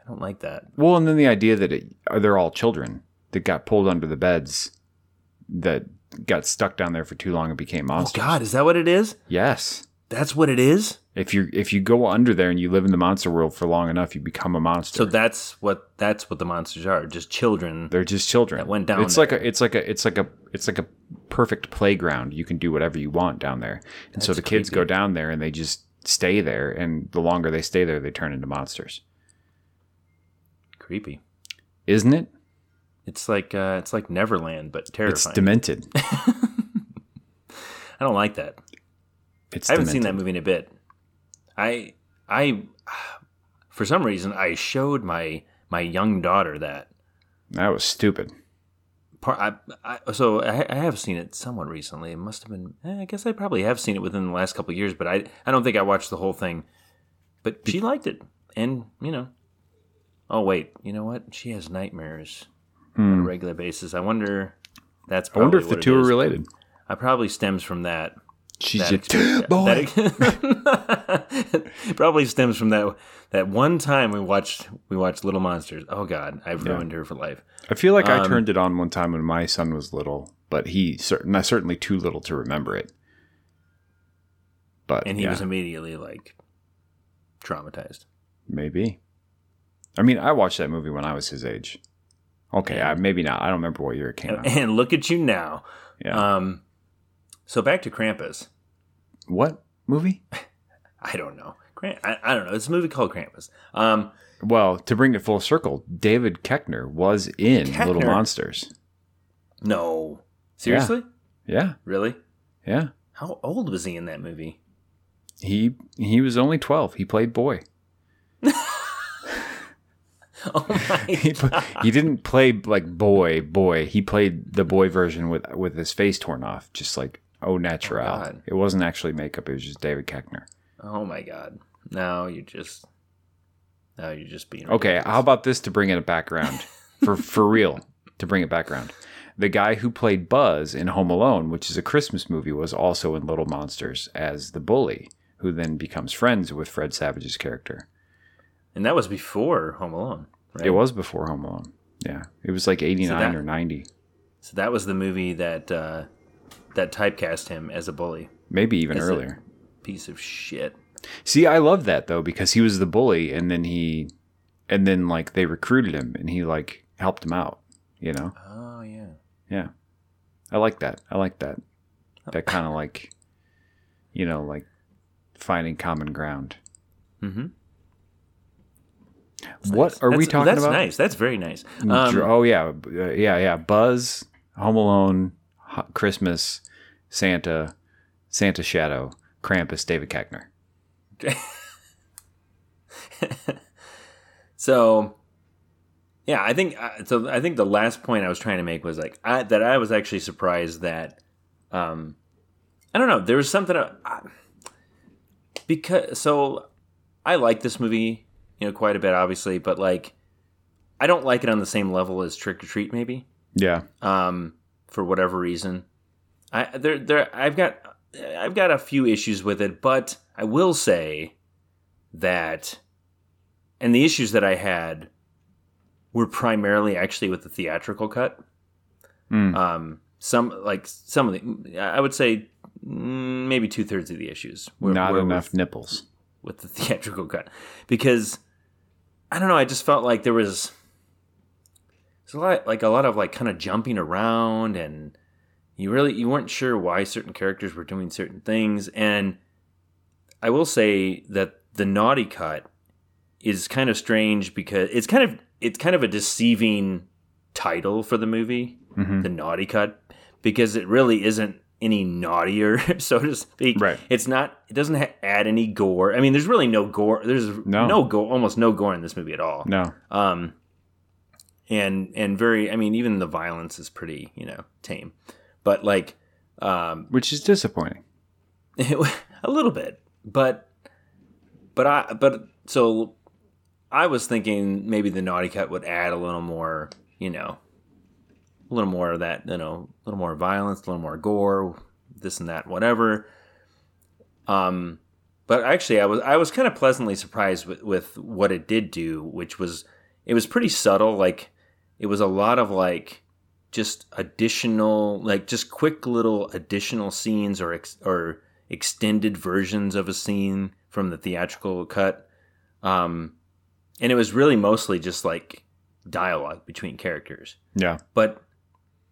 [SPEAKER 1] I don't like that.
[SPEAKER 2] Well, and then the idea that it, they're all children that got pulled under the beds, that got stuck down there for too long and became
[SPEAKER 1] oh,
[SPEAKER 2] monsters. Oh.
[SPEAKER 1] God, is that what it is?
[SPEAKER 2] Yes.
[SPEAKER 1] That's what it is.
[SPEAKER 2] If you if you go under there and you live in the monster world for long enough, you become a monster.
[SPEAKER 1] So that's what that's what the monsters are. Just children.
[SPEAKER 2] They're just children.
[SPEAKER 1] That went down
[SPEAKER 2] It's like a it's like a it's like a it's like a perfect playground. You can do whatever you want down there. And so the
[SPEAKER 1] That's
[SPEAKER 2] kids
[SPEAKER 1] creepy.
[SPEAKER 2] go down there and they just stay there and the longer they stay there they turn into monsters.
[SPEAKER 1] Creepy.
[SPEAKER 2] Isn't it?
[SPEAKER 1] It's like uh, it's like Neverland, but terrifying.
[SPEAKER 2] It's demented.
[SPEAKER 1] I don't like that.
[SPEAKER 2] It's
[SPEAKER 1] I haven't seen that movie in a bit. I I for some reason I showed my my young daughter that
[SPEAKER 2] That was stupid.
[SPEAKER 1] Part. I, I so I, I have seen it somewhat recently. It must have been. eh, I guess I probably have seen it within the last couple of years, but I I don't think I watched the whole thing. But she liked it, and you know. Oh wait, you know what? She has nightmares on a regular basis. I wonder. That's
[SPEAKER 2] Hmm. I
[SPEAKER 1] probably
[SPEAKER 2] wonder if the two are related.
[SPEAKER 1] It probably stems from that.
[SPEAKER 2] She's
[SPEAKER 1] that
[SPEAKER 2] just
[SPEAKER 1] experience-
[SPEAKER 2] boy.
[SPEAKER 1] that- probably stems from that that one time we watched we watched Little Monsters. Oh God, I've ruined her for life.
[SPEAKER 2] I feel like I
[SPEAKER 1] Um,
[SPEAKER 2] turned it on one time when my son was little, but he cer- not certainly too little to remember it. But
[SPEAKER 1] And he
[SPEAKER 2] yeah,
[SPEAKER 1] was immediately like traumatized.
[SPEAKER 2] maybe. I mean, I watched that movie when I was his age. Okay, I, maybe not. I don't remember what year it came out.
[SPEAKER 1] And look at you now.
[SPEAKER 2] Yeah.
[SPEAKER 1] Um, so back to Krampus.
[SPEAKER 2] what movie?
[SPEAKER 1] I don't know. Kramp- I, I don't know. It's a movie called Krampus. Um,
[SPEAKER 2] Well, to bring it full circle, David Koechner was in Little Monsters.
[SPEAKER 1] no, seriously,
[SPEAKER 2] Yeah,
[SPEAKER 1] really?
[SPEAKER 2] yeah.
[SPEAKER 1] How old was he in that movie?
[SPEAKER 2] He he was only twelve. He played boy.
[SPEAKER 1] Oh my!
[SPEAKER 2] He, he didn't play like boy boy. He played the boy version with with his face torn off, just like au natural.
[SPEAKER 1] God.
[SPEAKER 2] it wasn't actually makeup. It was just David Koechner.
[SPEAKER 1] Oh my God! Now you just now you're just being
[SPEAKER 2] Okay, how about this to bring it back around for for real? To bring it back around, the guy who played Buzz in Home Alone, which is a Christmas movie, was also in Little Monsters as the bully, who then becomes friends with Fred Savage's character.
[SPEAKER 1] And that was before Home Alone, right?
[SPEAKER 2] It was before Home Alone. Yeah, it was like eighty nine
[SPEAKER 1] that-
[SPEAKER 2] or ninety,
[SPEAKER 1] So that was the movie that uh, that typecast him as a bully.
[SPEAKER 2] maybe even earlier.
[SPEAKER 1] Piece of shit.
[SPEAKER 2] See, I love that though because he was the bully, and then he, and then like they recruited him, and he like helped him out. You know,
[SPEAKER 1] Oh yeah.
[SPEAKER 2] yeah, I like that. I like that. That kind of like, you know, like finding common ground.
[SPEAKER 1] Mm-hmm.
[SPEAKER 2] What are we talking
[SPEAKER 1] That's
[SPEAKER 2] about?
[SPEAKER 1] That's nice. That's very nice. Um,
[SPEAKER 2] oh yeah, uh, yeah, yeah. Buzz, Home Alone, Christmas, Santa, Santa Shadow, Krampus, David Koechner.
[SPEAKER 1] so yeah, I think uh, so. I think the last point I was trying to make was like I, that I was actually surprised that um, I don't know. There was something uh, because so I like this movie, you know, quite a bit, obviously, but like I don't like it on the same level as Trick or Treat, maybe.
[SPEAKER 2] Yeah,
[SPEAKER 1] um, for whatever reason. I there there I've got I've got a few issues with it, but I will say that and the issues that I had were primarily actually with the theatrical cut.
[SPEAKER 2] Mm.
[SPEAKER 1] Um, some like some of the I would say mm, maybe two thirds of the issues were
[SPEAKER 2] not
[SPEAKER 1] were
[SPEAKER 2] enough
[SPEAKER 1] with,
[SPEAKER 2] nipples.
[SPEAKER 1] with the theatrical cut because I don't know. I just felt like there was there's a lot like a lot of like kind of jumping around and you really you weren't sure why certain characters were doing certain things and I will say that the naughty cut is kind of strange because it's kind of it's kind of a deceiving title for the movie,
[SPEAKER 2] Mhm.
[SPEAKER 1] the naughty cut, because it really isn't any naughtier, so to speak.
[SPEAKER 2] Right.
[SPEAKER 1] It's not. It doesn't ha- add any gore. I mean, there's really no gore. There's
[SPEAKER 2] No.
[SPEAKER 1] no, gore, almost no gore in this movie at all.
[SPEAKER 2] No.
[SPEAKER 1] Um, and and very. I mean, even the violence is pretty, you know, tame. But like, um,
[SPEAKER 2] Which is disappointing.
[SPEAKER 1] a little bit, but but I but so I was thinking maybe the naughty cut would add a little more, you know, a little more of that, you know, a little more violence, a little more gore, this and that, whatever. Um, but actually, I was I was kind of pleasantly surprised with with what it did do, which was it was pretty subtle. Like it was a lot of like just additional, like just quick little additional scenes or ex- or extended versions of a scene from the theatrical cut. Um, and it was really mostly just like dialogue between characters.
[SPEAKER 2] Yeah.
[SPEAKER 1] But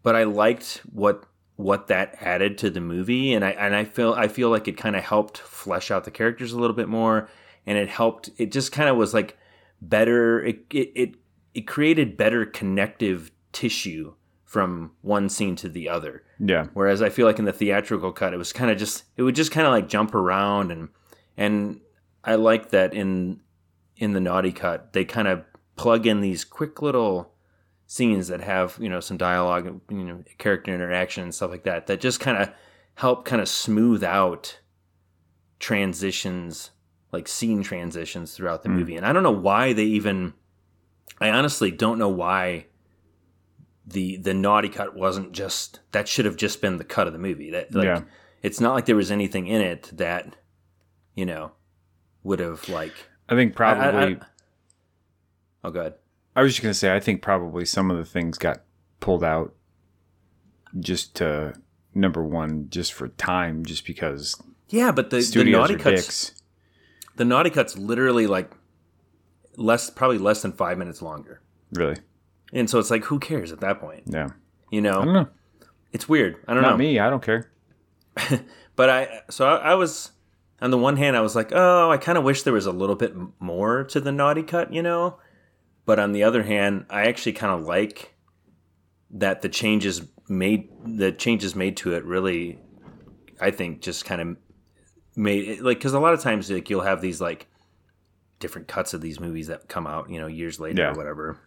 [SPEAKER 1] but I liked what what that added to the movie and I and I feel I feel like it kind of helped flesh out the characters a little bit more and it helped it just kind of was like better it, it it it created better connective tissue from one scene to the other.
[SPEAKER 2] Yeah.
[SPEAKER 1] Whereas I feel like in the theatrical cut, it was kind of just it would just kind of like jump around and and I like that in in the naughty cut they kind of plug in these quick little scenes that have you know some dialogue and you know character interaction and stuff like that that just kind of help kind of smooth out transitions like scene transitions throughout the
[SPEAKER 2] Mm.
[SPEAKER 1] movie and I don't know why they even I honestly don't know why the the naughty cut wasn't just that should have just been the cut of the movie. That like
[SPEAKER 2] Yeah.
[SPEAKER 1] it's not like there was anything in it that you know would have like
[SPEAKER 2] I think
[SPEAKER 1] I- I-
[SPEAKER 2] probably.
[SPEAKER 1] I- oh god
[SPEAKER 2] I was just gonna say, I think probably some of the things got pulled out just to number one, just for time, just because
[SPEAKER 1] yeah but the, the naughty cuts
[SPEAKER 2] dicks.
[SPEAKER 1] the naughty cuts literally like less probably less than five minutes longer
[SPEAKER 2] Really?
[SPEAKER 1] And so it's like who cares at that point
[SPEAKER 2] Yeah.
[SPEAKER 1] you
[SPEAKER 2] I
[SPEAKER 1] know
[SPEAKER 2] don't know.
[SPEAKER 1] it's weird I don't know.
[SPEAKER 2] Not
[SPEAKER 1] know
[SPEAKER 2] me. I don't care.
[SPEAKER 1] but I so I, I was on the one hand I was like, oh, I kind of wish there was a little bit more to the naughty cut, you know. But on the other hand, I actually kind of like that the changes made the changes made to it really, I think, just kind of made it like because a lot of times like you'll have these like different cuts of these movies that come out, you know, years later
[SPEAKER 2] Yeah.
[SPEAKER 1] or whatever,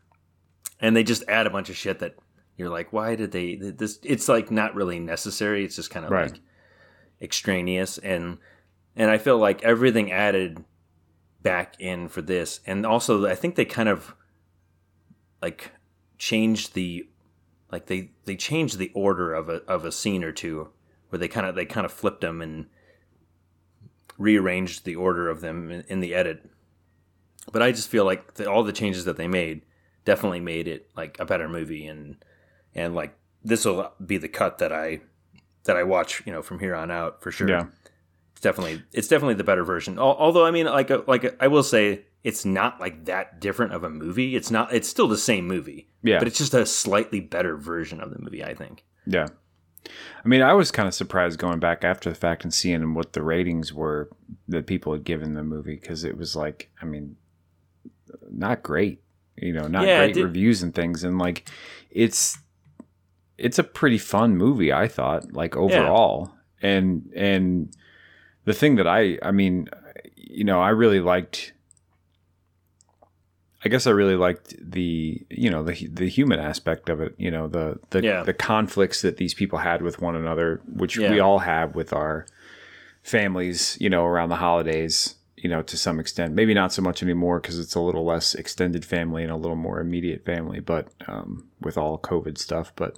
[SPEAKER 1] and they just add a bunch of shit that you're like, why did they this? It's like not really necessary. It's just kind of
[SPEAKER 2] Right.
[SPEAKER 1] like extraneous and and I feel like everything added back in for this and also I think they kind of like changed the like they they changed the order of a of a scene or two where they kind of they kind of flipped them and rearranged the order of them in, in the edit but I just feel like the, all the changes that they made definitely made it like a better movie and and like this will be the cut that I that I watch you know from here on out for sure
[SPEAKER 2] Yeah.
[SPEAKER 1] it's definitely it's definitely the better version. Although I mean, like uh, like I will say, it's not like that different of a movie. It's not. It's still the same movie.
[SPEAKER 2] Yeah.
[SPEAKER 1] but it's just a slightly better version of the movie. I think.
[SPEAKER 2] Yeah. I mean, I was kind of surprised going back after the fact and seeing what the ratings were that people had given the movie because it was like, I mean, not great, you know, not
[SPEAKER 1] Yeah,
[SPEAKER 2] great
[SPEAKER 1] did-
[SPEAKER 2] reviews and things. And like, it's, it's a pretty fun movie, I thought, like overall. And, and the thing that I, I mean, you know, I really liked, I guess I really liked the you know the the human aspect of it. You know the the
[SPEAKER 1] Yeah.
[SPEAKER 2] the conflicts that these people had with one another, which we all have with our families. You know around the holidays. You know to some extent, maybe not so much anymore because it's a little less extended family and a little more immediate family. But um, with all COVID stuff, but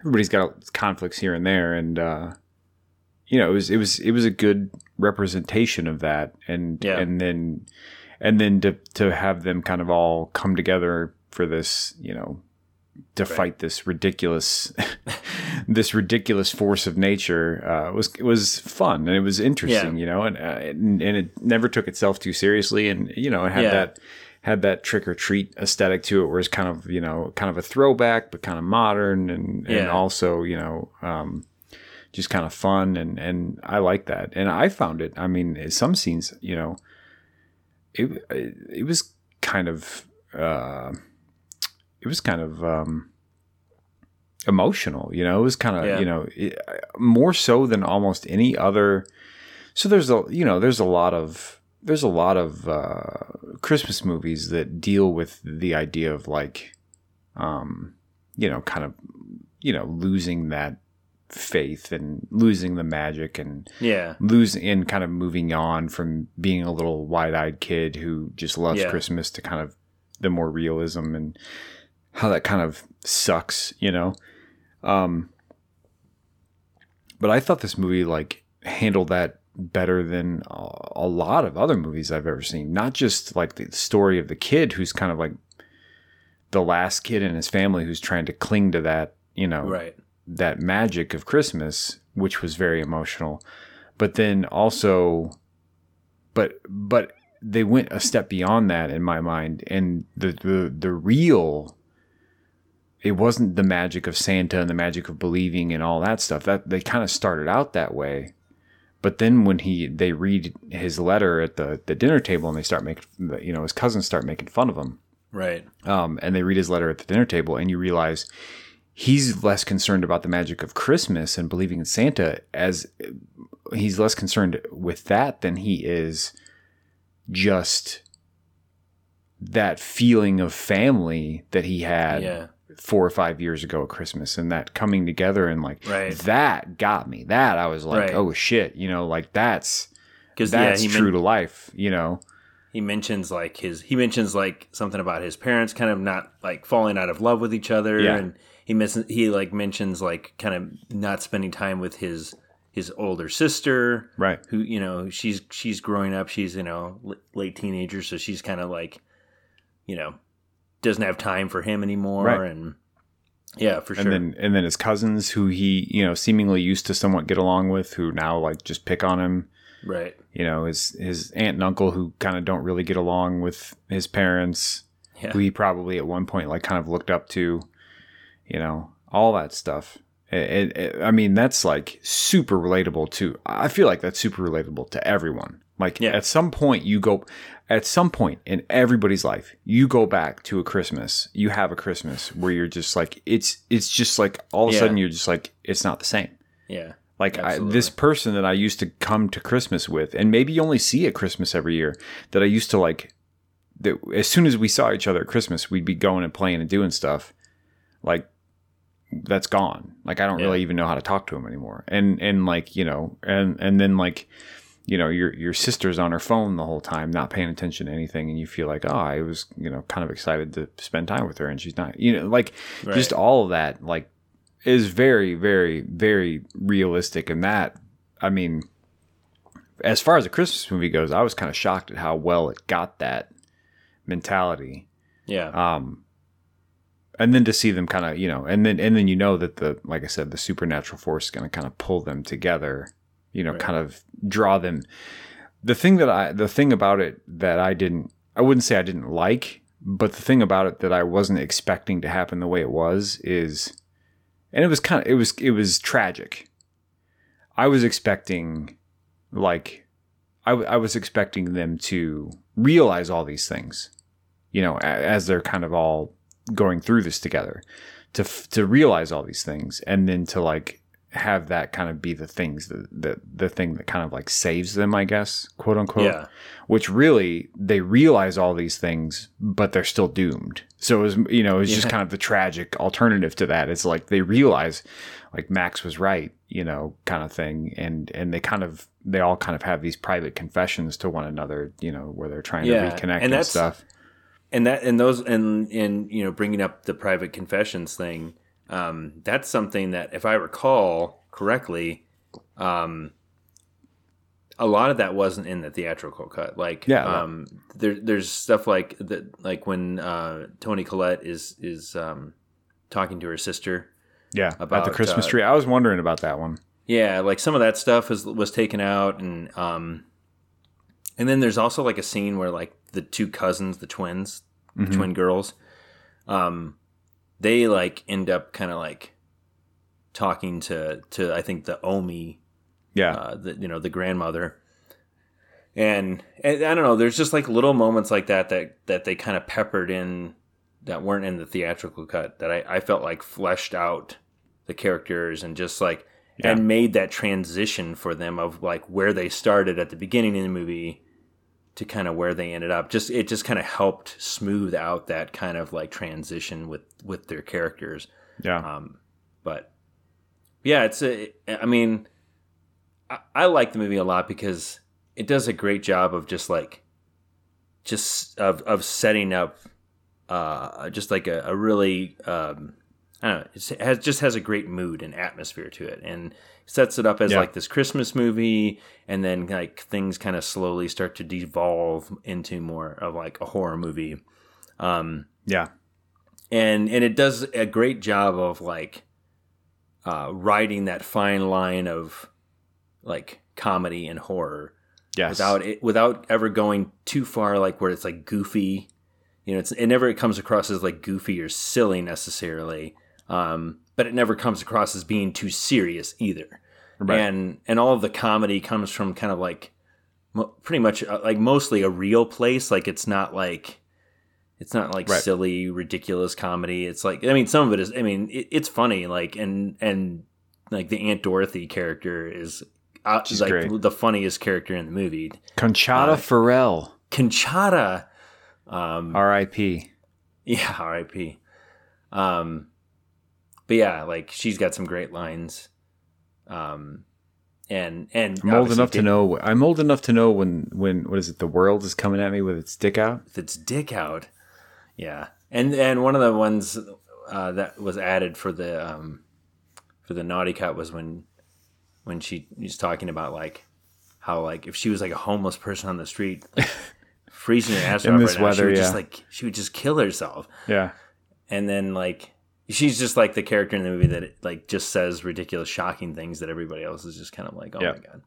[SPEAKER 2] everybody's got conflicts here and there, and uh, you know it was it was it was a good representation of that, and
[SPEAKER 1] Yeah.
[SPEAKER 2] and then and then to to have them kind of all come together for this, you know, to fight this ridiculous this ridiculous force of nature uh, was was fun and it was interesting,
[SPEAKER 1] Yeah.
[SPEAKER 2] you know, and, uh, and and it never took itself too seriously, and you know, it had
[SPEAKER 1] Yeah.
[SPEAKER 2] that had that trick or treat aesthetic to it, where it's kind of you know kind of a throwback but kind of modern, and and also you know. Um, just kind of fun and and I like that. And I found it. I mean, some scenes, you know, it it was kind of uh, it was kind of um, emotional. You know, it was kind of
[SPEAKER 1] Yeah.
[SPEAKER 2] you know it, more so than almost any other. So there's a you know there's a lot of there's a lot of uh, Christmas movies that deal with the idea of like, um, you know, kind of you know losing that faith and losing the magic and
[SPEAKER 1] Yeah.
[SPEAKER 2] losing and kind of moving on from being a little wide-eyed kid who just loves
[SPEAKER 1] Yeah.
[SPEAKER 2] Christmas to kind of the more realism and how that kind of sucks, you know. Um but I thought this movie like handled that better than a, lot of other movies I've ever seen. Not just like the story of the kid who's kind of like the last kid in his family who's trying to cling to that, you know,
[SPEAKER 1] Right.
[SPEAKER 2] that magic of Christmas, which was very emotional. But then also, but but they went a step beyond that in my mind, and the the the real. It wasn't the magic of Santa and the magic of believing and all that stuff. That they kind of started out that way, but then when he they read his letter at the the dinner table and they start making you know his cousins start making fun of him
[SPEAKER 1] Right.
[SPEAKER 2] um, and they read his letter at the dinner table, and you realize he's less concerned about the magic of Christmas and believing in Santa as he's less concerned with that than he is just that feeling of family that he had
[SPEAKER 1] Yeah.
[SPEAKER 2] Four or five years ago at Christmas and that coming together and like
[SPEAKER 1] Right.
[SPEAKER 2] that got me. That I was like,
[SPEAKER 1] Right.
[SPEAKER 2] oh shit, you know, like that's
[SPEAKER 1] Because yeah,
[SPEAKER 2] that's
[SPEAKER 1] he
[SPEAKER 2] true
[SPEAKER 1] men-
[SPEAKER 2] to life, you know.
[SPEAKER 1] he mentions like his he mentions like something about his parents kind of not like falling out of love with each other
[SPEAKER 2] Yeah.
[SPEAKER 1] and he miss, he like mentions like kind of not spending time with his his older sister
[SPEAKER 2] Right.
[SPEAKER 1] who you know she's she's growing up she's you know l- late teenager so she's kind of like you know doesn't have time for him anymore
[SPEAKER 2] Right.
[SPEAKER 1] and yeah for sure.
[SPEAKER 2] and then and then his cousins who he you know seemingly used to somewhat get along with who now like just pick on him.
[SPEAKER 1] Right.
[SPEAKER 2] You know his his aunt and uncle who kind of don't really get along with his parents
[SPEAKER 1] yeah.
[SPEAKER 2] who he probably at one point like kind of looked up to you know all that stuff. It, it, it- i mean that's like super relatable to i feel like that's super relatable to everyone. Like
[SPEAKER 1] Yeah.
[SPEAKER 2] at some point you go at some point in everybody's life you go back to a christmas you have a christmas where you're just like it's it's just like all of a sudden you're just like it's not the same
[SPEAKER 1] yeah
[SPEAKER 2] like I, this person that I used to come to Christmas with, and maybe you only see at Christmas every year, that I used to like. That as soon as we saw each other at Christmas, we'd be going and playing and doing stuff. Like that's gone. Like I don't
[SPEAKER 1] Yeah.
[SPEAKER 2] really even know how to talk to him anymore. And and like you know, and and then like you know your your sister's on her phone the whole time, not paying attention to anything, and you feel like oh, I was you know kind of excited to spend time with her, and she's not. You know, like just all of that like is very very very realistic and that i mean as far as a christmas movie goes i was kind of shocked at how well it got that mentality.
[SPEAKER 1] Yeah.
[SPEAKER 2] Um and then to see them kind of you know and then and then you know that the like i said the supernatural force is going to kind of pull them together you know
[SPEAKER 1] Right.
[SPEAKER 2] kind of draw them the thing that i the thing about it that i didn't i wouldn't say i didn't like but the thing about it that i wasn't expecting to happen the way it was is and it was kind of it was it was tragic i was expecting like I, I was expecting them to realize all these things you know a- as they're kind of all going through this together to f- to realize all these things and then to like have that kind of be the things that the, the thing that kind of like saves them i guess quote unquote
[SPEAKER 1] yeah.
[SPEAKER 2] which really they realize all these things but they're still doomed. So it was you know it's just kind of the tragic alternative to that. It's like they realize like max was right you know kind of thing. And and they kind of they all kind of have these private confessions to one another you know where they're trying
[SPEAKER 1] Yeah,
[SPEAKER 2] to reconnect
[SPEAKER 1] and
[SPEAKER 2] and, stuff.
[SPEAKER 1] and that and those and and you know bringing up the private confessions thing um that's something that if i recall correctly um a lot of that wasn't in the theatrical cut like
[SPEAKER 2] Yeah.
[SPEAKER 1] um there there's stuff like that like when uh Toni Collette is is um talking to her sister
[SPEAKER 2] yeah about the christmas
[SPEAKER 1] uh,
[SPEAKER 2] tree i was wondering about that one
[SPEAKER 1] yeah, like some of that stuff was was taken out, and um, and then there's also like a scene where like the two cousins, the twins, the
[SPEAKER 2] Mhm.
[SPEAKER 1] twin girls, um, they like end up kind of like talking to to I think the Omi,
[SPEAKER 2] Yeah.
[SPEAKER 1] uh, the you know the grandmother, and, and I don't know. There's just like little moments like that that that they kind of peppered in that weren't in the theatrical cut that I, I felt like fleshed out the characters and just like
[SPEAKER 2] Yeah.
[SPEAKER 1] and made that transition for them of like where they started at the beginning of the movie to kind of where they ended up just it just kind of helped smooth out that kind of like transition with with their characters
[SPEAKER 2] yeah.
[SPEAKER 1] um but yeah it's a i mean I, I like the movie a lot because it does a great job of just like just of of setting up uh just like a, a really um I don't know. It has just has a great mood and atmosphere to it, and sets it up as
[SPEAKER 2] Yeah.
[SPEAKER 1] like this Christmas movie, and then like things kind of slowly start to devolve into more of like a horror movie. Um,
[SPEAKER 2] yeah.
[SPEAKER 1] and and it does a great job of like uh, riding that fine line of like comedy and horror
[SPEAKER 2] Yes.
[SPEAKER 1] without it without ever going too far like where it's like goofy you know it's it never comes across as like goofy or silly necessarily um, but it never comes across as being too serious either
[SPEAKER 2] Right.
[SPEAKER 1] and and all of the comedy comes from kind of like mo- pretty much uh, like mostly a real place like it's not like it's not like
[SPEAKER 2] Right.
[SPEAKER 1] silly ridiculous comedy it's like i mean some of it is i mean it, it's funny like and and like the aunt dorothy character is uh,
[SPEAKER 2] She's
[SPEAKER 1] like
[SPEAKER 2] great.
[SPEAKER 1] the funniest character in the movie
[SPEAKER 2] Conchata
[SPEAKER 1] uh,
[SPEAKER 2] Ferrell,
[SPEAKER 1] conchata um
[SPEAKER 2] R.I.P.
[SPEAKER 1] yeah rip um but yeah like she's got some great lines um and and
[SPEAKER 2] I'm old enough to know. I'm old enough to know when when what is it? The world is coming at me with its dick out.
[SPEAKER 1] with its dick out. Yeah, and and one of the ones uh, that was added for the um, for the naughty cut was when when she was talking about like how like if she was like a homeless person on the street, like, freezing her ass
[SPEAKER 2] In
[SPEAKER 1] off
[SPEAKER 2] this
[SPEAKER 1] right now, she
[SPEAKER 2] weather,
[SPEAKER 1] would just like she would just kill herself,
[SPEAKER 2] Yeah.
[SPEAKER 1] and then like. She's just like the character in the movie that like just says ridiculous, shocking things that everybody else is just kind of like, oh
[SPEAKER 2] Yeah.
[SPEAKER 1] my god.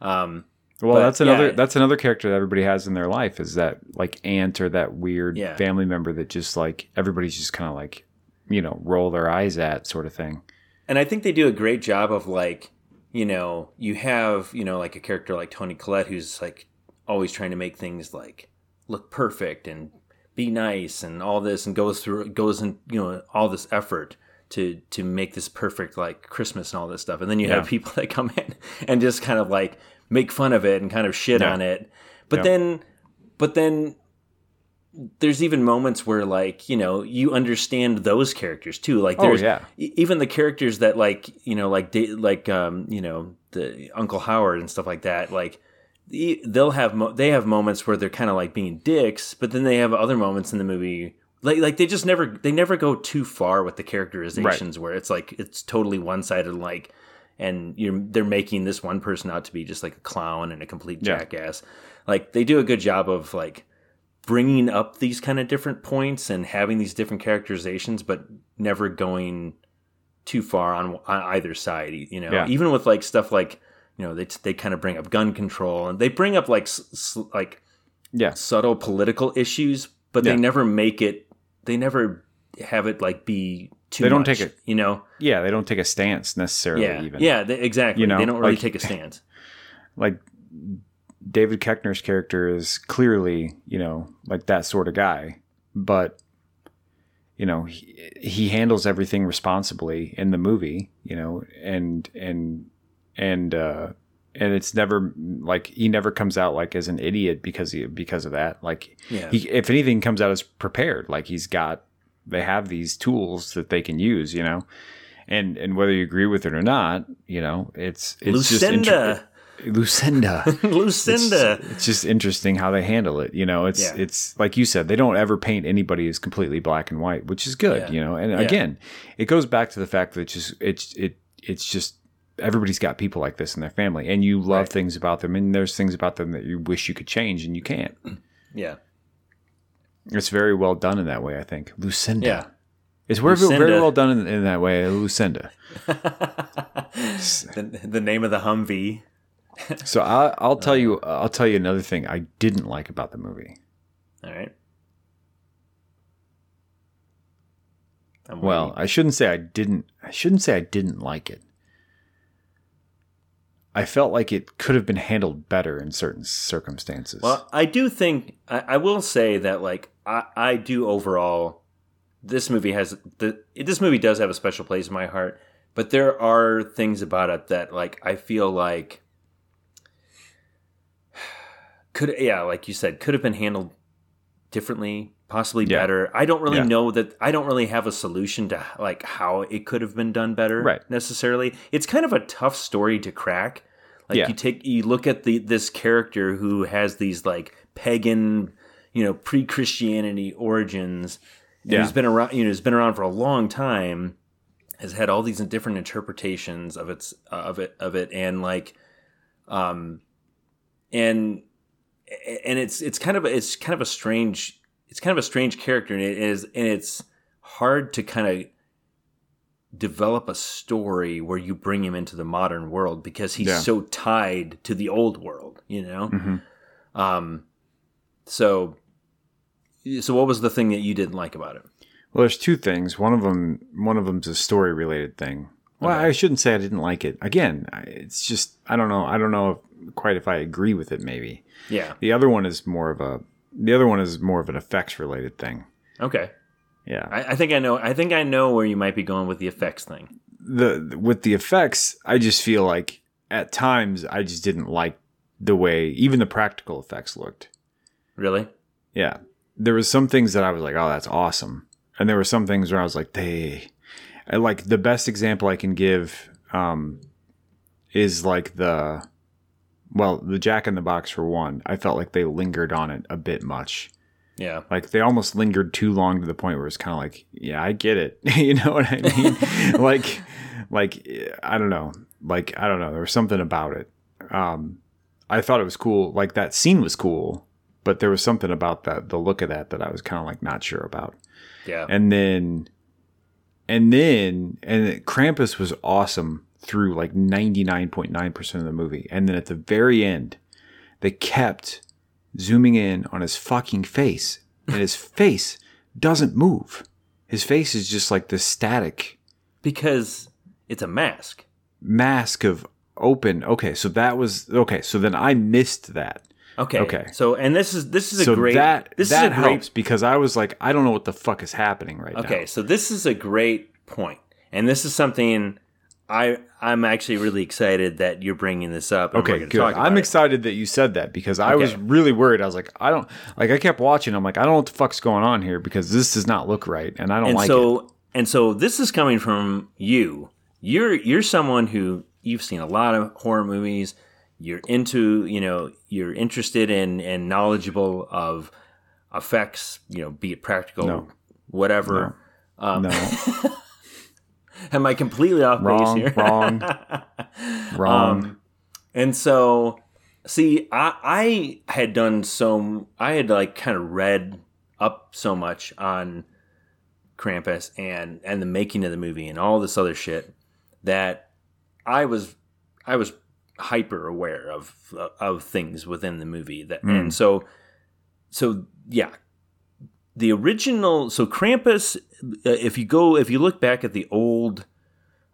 [SPEAKER 1] Um,
[SPEAKER 2] Well,
[SPEAKER 1] But,
[SPEAKER 2] that's another
[SPEAKER 1] yeah.
[SPEAKER 2] that's another character that everybody has in their life is that like aunt or that weird
[SPEAKER 1] Yeah.
[SPEAKER 2] family member that just like everybody's just kind of like you know roll their eyes at sort of thing.
[SPEAKER 1] and I think they do a great job of like, you know, you have you know like a character like Toni Collette who's like always trying to make things like look perfect and be nice and all this and goes through goes in you know all this effort to to make this perfect like Christmas and all this stuff and then you have people that come in and just kind of like make fun of it and kind of shit
[SPEAKER 2] Yeah.
[SPEAKER 1] on it but
[SPEAKER 2] Yeah.
[SPEAKER 1] then but then there's even moments where like you know you understand those characters too like
[SPEAKER 2] Oh,
[SPEAKER 1] there's
[SPEAKER 2] yeah.
[SPEAKER 1] e- even the characters that like you know like like um you know the uncle howard and stuff like that like they'll have mo- they have moments where they're kind of like being dicks but then they have other moments in the movie like like they just never they never go too far with the characterizations where it's like it's totally one-sided like and you're they're making this one person out to be just like a clown and a complete
[SPEAKER 2] Yeah.
[SPEAKER 1] jackass like they do a good job of like bringing up these kind of different points and having these different characterizations, but never going too far on, on either side. You know,
[SPEAKER 2] Yeah.
[SPEAKER 1] even with like stuff like you know they they kind of bring up gun control and they bring up like s- like
[SPEAKER 2] Yeah.
[SPEAKER 1] subtle political issues, but
[SPEAKER 2] Yeah.
[SPEAKER 1] they never make it. They never have it like be too.
[SPEAKER 2] They don't
[SPEAKER 1] much,
[SPEAKER 2] take it-
[SPEAKER 1] You know.
[SPEAKER 2] Yeah, they don't take a stance necessarily
[SPEAKER 1] Yeah.
[SPEAKER 2] even.
[SPEAKER 1] Yeah. They, exactly.
[SPEAKER 2] You know,
[SPEAKER 1] they don't really
[SPEAKER 2] like-
[SPEAKER 1] take a stance.
[SPEAKER 2] Like David Koechner's character is clearly, you know, like that sort of guy, but you know, he, he handles everything responsibly in the movie, you know, and and and uh and it's never like he never comes out like as an idiot because he, because of that. Like
[SPEAKER 1] Yeah.
[SPEAKER 2] he, if anything, comes out as prepared. Like he's got, they have these tools that they can use, you know, and and whether you agree with it or not, you know, it's it's just
[SPEAKER 1] Lucinda.
[SPEAKER 2] inter- Lucinda.
[SPEAKER 1] Lucinda.
[SPEAKER 2] It's, it's just interesting how they handle it. You know, it's
[SPEAKER 1] Yeah.
[SPEAKER 2] it's like you said, they don't ever paint anybody as completely black and white, which is good.
[SPEAKER 1] Yeah.
[SPEAKER 2] You know, and
[SPEAKER 1] Yeah.
[SPEAKER 2] again, it goes back to the fact that it's just it's it it's just everybody's got people like this in their family, and you love
[SPEAKER 1] Right.
[SPEAKER 2] things about them, and there's things about them that you wish you could change, and you can't.
[SPEAKER 1] yeah.
[SPEAKER 2] It's very well done in that way, I think. Lucinda.
[SPEAKER 1] Yeah.
[SPEAKER 2] It's very, very well done in, in that way, Lucinda.
[SPEAKER 1] the, the name of the Humvee.
[SPEAKER 2] So I, I'll tell you, I'll tell you another thing I didn't like about the movie.
[SPEAKER 1] All right.
[SPEAKER 2] Well. I shouldn't say I didn't. I shouldn't say I didn't like it. I felt like it could have been handled better in certain circumstances.
[SPEAKER 1] Well, I do think I, I will say that like I, I do overall. This movie has the this movie does have a special place in my heart, but there are things about it that like I feel like could yeah like you said could have been handled differently possibly
[SPEAKER 2] Yeah.
[SPEAKER 1] better i don't really
[SPEAKER 2] Yeah.
[SPEAKER 1] know that i don't really have a solution to like how it could have been done better
[SPEAKER 2] Right.
[SPEAKER 1] necessarily it's kind of a tough story to crack like
[SPEAKER 2] Yeah.
[SPEAKER 1] you take you look at the this character who has these like pagan you know pre-christianity origins and
[SPEAKER 2] Yeah.
[SPEAKER 1] he's been around you know has been around for a long time has had all these different interpretations of its of it of it and like um and and it's it's kind of it's kind of a strange it's kind of a strange character and it is and it's hard to kind of develop a story where you bring him into the modern world because he's
[SPEAKER 2] Yeah.
[SPEAKER 1] so tied to the old world you know
[SPEAKER 2] Mhm.
[SPEAKER 1] um so so what was the thing that you didn't like about it
[SPEAKER 2] Well, there's two things. One of them, one of them's a story related thing. Well,
[SPEAKER 1] Okay.
[SPEAKER 2] I shouldn't say I didn't like it. Again, it's just I don't know. I don't know if, quite if I agree with it. Maybe
[SPEAKER 1] yeah
[SPEAKER 2] the other one is more of a. The other one is more of an effects related thing.
[SPEAKER 1] okay
[SPEAKER 2] Yeah.
[SPEAKER 1] I, I think i know i think i know where you might be going with the effects thing
[SPEAKER 2] the with the effects, I just feel like at times I just didn't like the way even the practical effects looked.
[SPEAKER 1] really
[SPEAKER 2] Yeah. There was some things that I was like, "Oh, that's awesome." And there were some things where I was like, "They I like the best example I can give um is like the well, the Jack in the Box for one. I felt like they lingered on it a bit much.
[SPEAKER 1] Yeah
[SPEAKER 2] Like they almost lingered too long to the point where it's kind of like, yeah, I get it. you know what I mean? like, like I don't know. Like I don't know. There was something about it. Um, I thought it was cool. Like that scene was cool, but there was something about that the look of that that I was kind of like not sure about.
[SPEAKER 1] yeah
[SPEAKER 2] And then, and then, and Krampus was awesome through like ninety nine point nine percent of the movie, and then at the very end, they kept zooming in on his fucking face, and his face doesn't move. His face is just like this static
[SPEAKER 1] because it's a mask
[SPEAKER 2] mask of open. Okay, so that was okay. So then I missed that.
[SPEAKER 1] Okay.
[SPEAKER 2] Okay.
[SPEAKER 1] So, and this is this is a great.
[SPEAKER 2] that
[SPEAKER 1] this
[SPEAKER 2] that
[SPEAKER 1] is a great.
[SPEAKER 2] helps because I was like, I don't know what the fuck is happening right now.
[SPEAKER 1] Okay. So this is a great point, and this is something I I'm actually really excited that you're bringing this up. And
[SPEAKER 2] Okay, good. I'm
[SPEAKER 1] it.
[SPEAKER 2] excited that you said that because I was really worried. I was like, I don't like. I kept watching. I'm like, I don't know what the fuck's going on here because this does not look right, and I don't
[SPEAKER 1] And
[SPEAKER 2] like
[SPEAKER 1] so
[SPEAKER 2] it.
[SPEAKER 1] and so this is coming from you. You're you're someone who you've seen a lot of horror movies. You're into you know you're interested in and knowledgeable of effects. You know, be it practical,
[SPEAKER 2] No.
[SPEAKER 1] whatever. Um,
[SPEAKER 2] No,
[SPEAKER 1] Am I completely off base
[SPEAKER 2] wrong,
[SPEAKER 1] here?
[SPEAKER 2] wrong, wrong.
[SPEAKER 1] Um, and so, see, I I had done so. I had like kind of read up so much on Krampus and and the making of the movie and all this other shit that I was I was hyper aware of of things within the movie that
[SPEAKER 2] Mm.
[SPEAKER 1] and so so yeah the original so Krampus uh, if you go if you look back at the old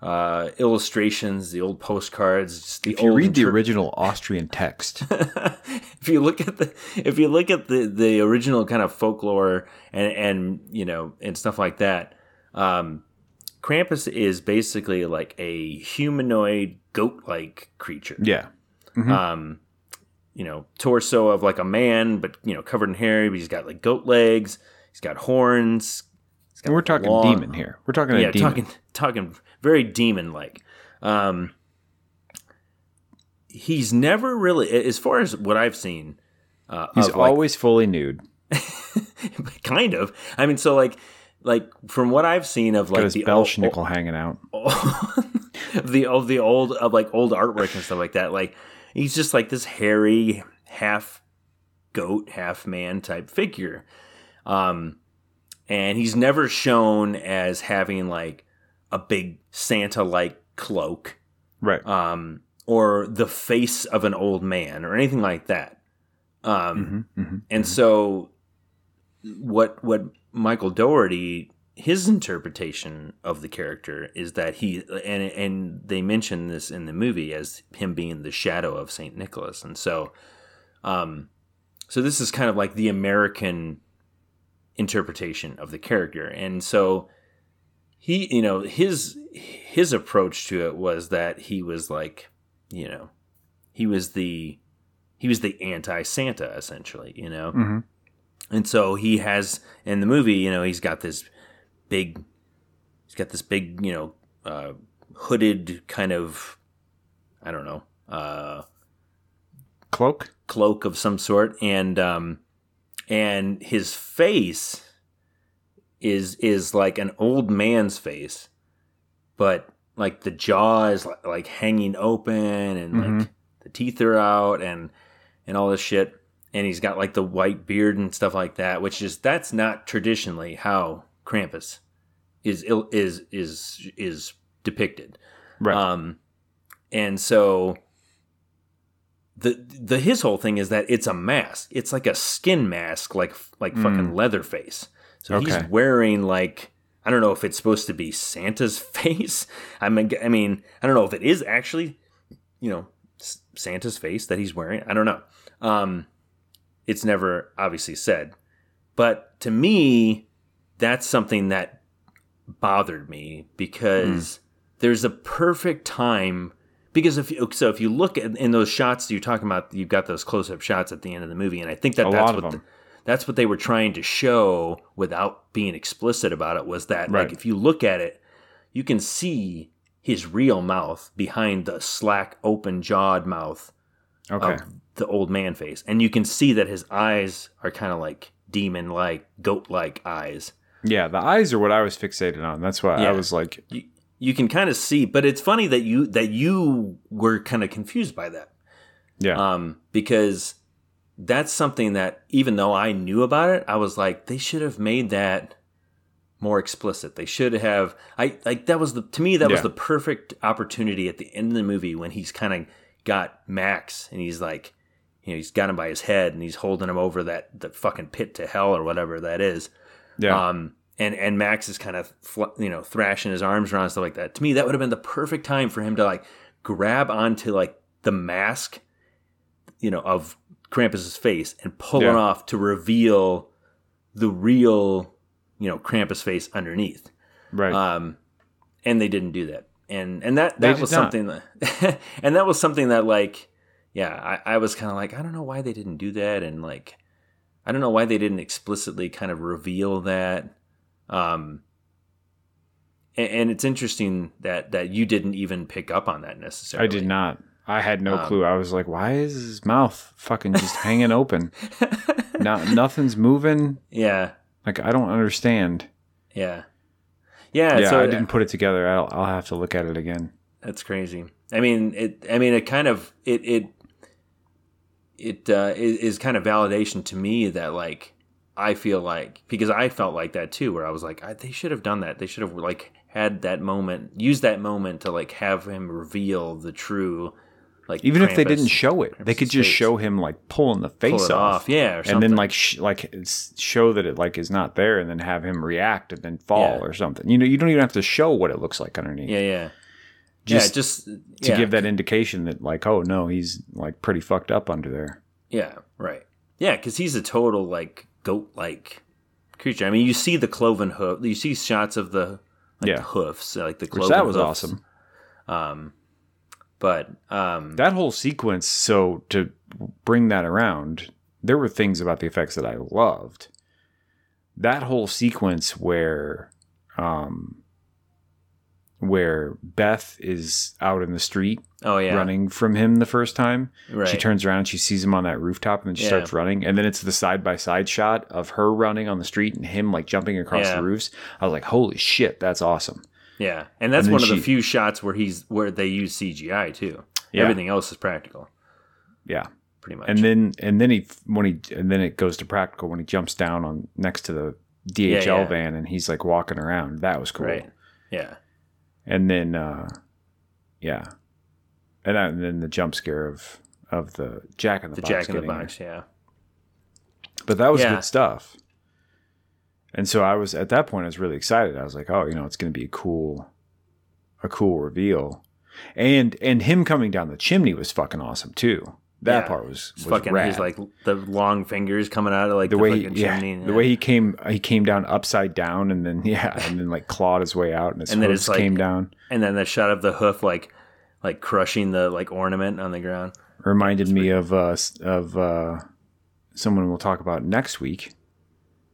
[SPEAKER 1] uh, illustrations the old postcards the
[SPEAKER 2] if you read the original Austrian text,
[SPEAKER 1] if you look at the if you look at the the original kind of folklore and and you know and stuff like that um krampus is basically like a humanoid goat like creature.
[SPEAKER 2] Yeah,
[SPEAKER 1] um you know torso of like a man but you know covered in hair but he's got like goat legs he's got horns he's got
[SPEAKER 2] we're talking
[SPEAKER 1] long-
[SPEAKER 2] demon here. We're talking
[SPEAKER 1] yeah
[SPEAKER 2] a demon.
[SPEAKER 1] talking talking very demon like um he's never really as far as what i've seen uh,
[SPEAKER 2] He's
[SPEAKER 1] of, like,
[SPEAKER 2] always fully nude.
[SPEAKER 1] kind of i mean so like like from what i've seen of like the old,
[SPEAKER 2] hanging out.
[SPEAKER 1] of the of the old of like old artwork and stuff like that like he's just like this hairy half goat half man type figure um and he's never shown as having like a big santa like cloak
[SPEAKER 2] Right.
[SPEAKER 1] um or the face of an old man or anything like that. Um
[SPEAKER 2] hmm hmm
[SPEAKER 1] and so what what Michael Dougherty his interpretation of the character is that he and and they mention this in the movie as him being the shadow of Saint Nicholas, and so, um, so this is kind of like the American interpretation of the character, and so he, you know, his his approach to it was that he was like, you know, he was the he was the anti Santa essentially, you know,
[SPEAKER 2] Mm-hmm.
[SPEAKER 1] and so he has in the movie, you know, he's got this big, he's got this big, you know, uh, hooded kind of, I don't know, uh,
[SPEAKER 2] Cloak.
[SPEAKER 1] cloak of some sort, and um, and his face is is like an old man's face, but like the jaw is like, like hanging open, and like
[SPEAKER 2] Mhm.
[SPEAKER 1] the teeth are out, and and all this shit. And he's got like the white beard and stuff like that, which is that's not traditionally how Krampus is is is is depicted.
[SPEAKER 2] Right.
[SPEAKER 1] Um, and so the the his whole thing is that it's a mask. It's like a skin mask, like like fucking Leatherface. So he's wearing like I don't know if it's supposed to be Santa's face. I mean, I mean, I don't know if it is actually, you know, Santa's face that he's wearing. I don't know. Um, it's never obviously said, but to me, that's something that bothered me because there's a perfect time because if you, so if you look at in those shots you're talking about you've got those close-up shots at the end of the movie and I think that
[SPEAKER 2] A
[SPEAKER 1] that's what the- that's what they were trying to show without being explicit about it was that
[SPEAKER 2] Right.
[SPEAKER 1] like if you look at it you can see his real mouth behind the slack open jawed mouth
[SPEAKER 2] okay.
[SPEAKER 1] of the old man face and you can see that his eyes are kind of like demon like goat like eyes
[SPEAKER 2] yeah, the eyes are what I was fixated on. That's why
[SPEAKER 1] Yeah.
[SPEAKER 2] I was like,
[SPEAKER 1] you, you can kind of see but it's funny that you that you were kind of confused by that
[SPEAKER 2] yeah,
[SPEAKER 1] um, because that's something that even though I knew about it, I was like, they should have made that more explicit. They should have. I like that was the to me that was the perfect opportunity at the end of the movie when he's kind of got Max and he's like, you know, he's got him by his head and he's holding him over that the fucking pit to hell or whatever that is.
[SPEAKER 2] yeah,
[SPEAKER 1] Um, and and Max is kind of you know thrashing his arms around and stuff like that. To me, that would have been the perfect time for him to like grab onto like the mask, you know, of Krampus's face and pull it off to reveal the real, you know, Krampus face underneath.
[SPEAKER 2] right.
[SPEAKER 1] Um, and they didn't do that. And and that that was
[SPEAKER 2] not.
[SPEAKER 1] something that and that was something that like yeah, I, I was kind of like I don't know why they didn't do that and like I don't know why they didn't explicitly kind of reveal that. Um and, and it's interesting that that you didn't even pick up on that necessarily.
[SPEAKER 2] I did not. I had no
[SPEAKER 1] Um,
[SPEAKER 2] clue. I was like, why is his mouth fucking just hanging open? No, nothing's moving.
[SPEAKER 1] Yeah.
[SPEAKER 2] Like I don't understand.
[SPEAKER 1] Yeah. Yeah,
[SPEAKER 2] Yeah,
[SPEAKER 1] so
[SPEAKER 2] I didn't put it together. I'll, I'll have to look at it again.
[SPEAKER 1] That's crazy. I mean, it. I mean, it kind of it it it uh, is, is kind of validation to me that like I feel like because I felt like that too, where I was like, I, they should have done that. They should have like had that moment, used that moment to like have him reveal the true, like
[SPEAKER 2] Even if they didn't show it, they could just
[SPEAKER 1] face.
[SPEAKER 2] show him like pulling the face
[SPEAKER 1] it
[SPEAKER 2] off,
[SPEAKER 1] off, yeah, or
[SPEAKER 2] and then like sh- like show that it like is not there, and then have him react and then fall
[SPEAKER 1] Yeah.
[SPEAKER 2] or something. You know, you don't even have to show what it looks like underneath.
[SPEAKER 1] yeah, yeah,
[SPEAKER 2] Just
[SPEAKER 1] yeah, just
[SPEAKER 2] to
[SPEAKER 1] yeah.
[SPEAKER 2] give that indication that like, oh no, he's like pretty fucked up under there.
[SPEAKER 1] Yeah, right. Yeah, because he's a total like goat like creature. I mean, you see the cloven hoof. You see shots of the like
[SPEAKER 2] Yeah.
[SPEAKER 1] the hoofs, like the
[SPEAKER 2] Which
[SPEAKER 1] cloven.
[SPEAKER 2] that was
[SPEAKER 1] hoofs.
[SPEAKER 2] awesome.
[SPEAKER 1] Um, but um,
[SPEAKER 2] That whole sequence. So to bring that around, there were things about the effects that I loved. That whole sequence where, um, where Beth is out in the street
[SPEAKER 1] oh yeah,
[SPEAKER 2] running from him the first time.
[SPEAKER 1] Right.
[SPEAKER 2] She turns around, she sees him on that rooftop, and then she
[SPEAKER 1] Yeah.
[SPEAKER 2] starts running. And then it's the side by side shot of her running on the street and him like jumping across
[SPEAKER 1] Yeah.
[SPEAKER 2] the roofs. I was like, holy shit, that's awesome.
[SPEAKER 1] Yeah, and that's
[SPEAKER 2] And
[SPEAKER 1] one of the few shots where he's where they use CGI too.
[SPEAKER 2] Yeah.
[SPEAKER 1] Everything else is practical,
[SPEAKER 2] Yeah.
[SPEAKER 1] pretty much.
[SPEAKER 2] And then and then he when he and then it goes to practical when he jumps down on next to the DHL van and he's like walking around. That was cool.
[SPEAKER 1] right, yeah,
[SPEAKER 2] And then uh yeah. And, and then the jump scare of of the Jack in the,
[SPEAKER 1] the
[SPEAKER 2] Box
[SPEAKER 1] Jack in the. Box, yeah,
[SPEAKER 2] But that was
[SPEAKER 1] Yeah.
[SPEAKER 2] good stuff. And so I was at that point I was really excited. I was like, oh, you know, it's going to be a cool a cool reveal. And and him coming down the chimney was fucking awesome too. That
[SPEAKER 1] Yeah.
[SPEAKER 2] part was, was
[SPEAKER 1] fucking
[SPEAKER 2] rad.
[SPEAKER 1] his like the long fingers coming out of like
[SPEAKER 2] the
[SPEAKER 1] the,
[SPEAKER 2] way he, yeah,
[SPEAKER 1] chimney.
[SPEAKER 2] the way he came he came down upside down and then yeah and then like clawed his way out and his
[SPEAKER 1] And then it's like-
[SPEAKER 2] came down
[SPEAKER 1] and then the shot of the hoof like like crushing the like ornament on the ground.
[SPEAKER 2] reminded me of uh of uh someone we'll talk about next week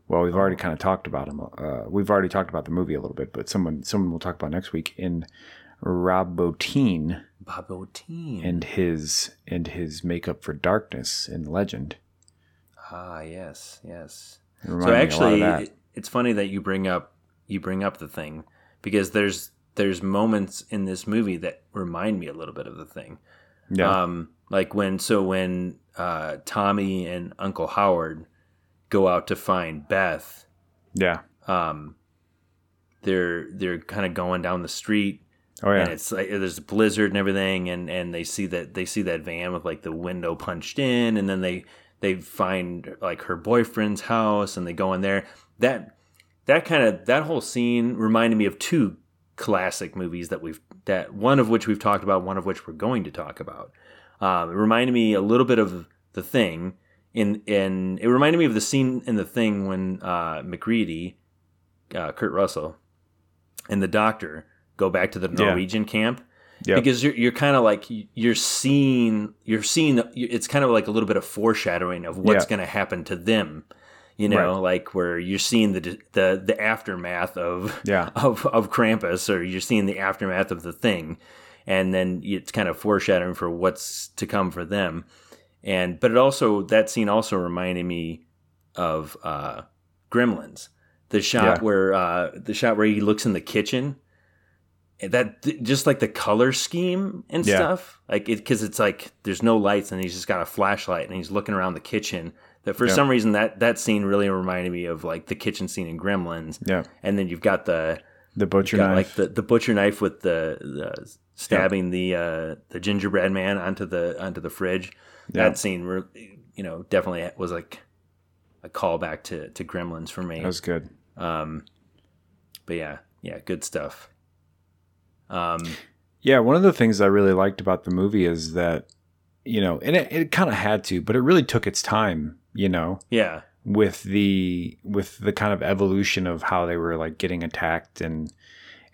[SPEAKER 2] well we've already kind of talked about him uh we've already talked about the movie a little bit but someone someone we'll talk about next week in Rob Bottin
[SPEAKER 1] Bob O'Teen.
[SPEAKER 2] and his and his makeup for darkness in Legend
[SPEAKER 1] ah, yes, yes. So
[SPEAKER 2] reminded me a lot of
[SPEAKER 1] actually, it- it's funny that you bring up you bring up the thing because there's there's moments in this movie that remind me a little bit of the thing.
[SPEAKER 2] yeah
[SPEAKER 1] Um, like when so when uh, Tommy and Uncle Howard go out to find Beth,
[SPEAKER 2] yeah
[SPEAKER 1] um, they're they're kind of going down the street
[SPEAKER 2] oh yeah.
[SPEAKER 1] And it's like there's a blizzard and everything and and they see that they see that van with like the window punched in and then they they find like her boyfriend's house and they go in there. That that kind of that whole scene reminded me of two classic movies that we've that one of which we've talked about one of which we're going to talk about. Um, it reminded me a little bit of the thing in in it reminded me of the scene in the thing when uh, MacReady uh, kurt russell and the doctor go back to the
[SPEAKER 2] Yeah.
[SPEAKER 1] norwegian camp
[SPEAKER 2] Yep.
[SPEAKER 1] because you're, you're kind of like you're seeing you're seeing it's kind of like a little bit of foreshadowing of what's
[SPEAKER 2] Yeah.
[SPEAKER 1] going to happen to them you know
[SPEAKER 2] Right.
[SPEAKER 1] like where you're seeing the the the aftermath of
[SPEAKER 2] Yeah.
[SPEAKER 1] of of Krampus or you're seeing the aftermath of the thing and then it's kind of foreshadowing for what's to come for them and but it also that scene also reminded me of uh Gremlins the shot
[SPEAKER 2] Yeah.
[SPEAKER 1] where uh the shot where he looks in the kitchen that just like the color scheme and
[SPEAKER 2] Yeah.
[SPEAKER 1] stuff like it because it's like there's no lights and he's just got a flashlight and he's looking around the kitchen that for
[SPEAKER 2] Yeah.
[SPEAKER 1] some reason that that scene really reminded me of like the kitchen scene in gremlins.
[SPEAKER 2] Yeah.
[SPEAKER 1] And then you've got the
[SPEAKER 2] the butcher knife.
[SPEAKER 1] like the, the butcher knife with the, the stabbing the uh the gingerbread man onto the onto the fridge.
[SPEAKER 2] Yeah.
[SPEAKER 1] that scene you know definitely was like a callback to to gremlins for me.
[SPEAKER 2] That was good.
[SPEAKER 1] Um but yeah yeah good stuff um
[SPEAKER 2] Yeah, one of the things I really liked about the movie is that, you know, and it, it kind of had to, but it really took its time, you know,
[SPEAKER 1] yeah
[SPEAKER 2] with the with the kind of evolution of how they were like getting attacked and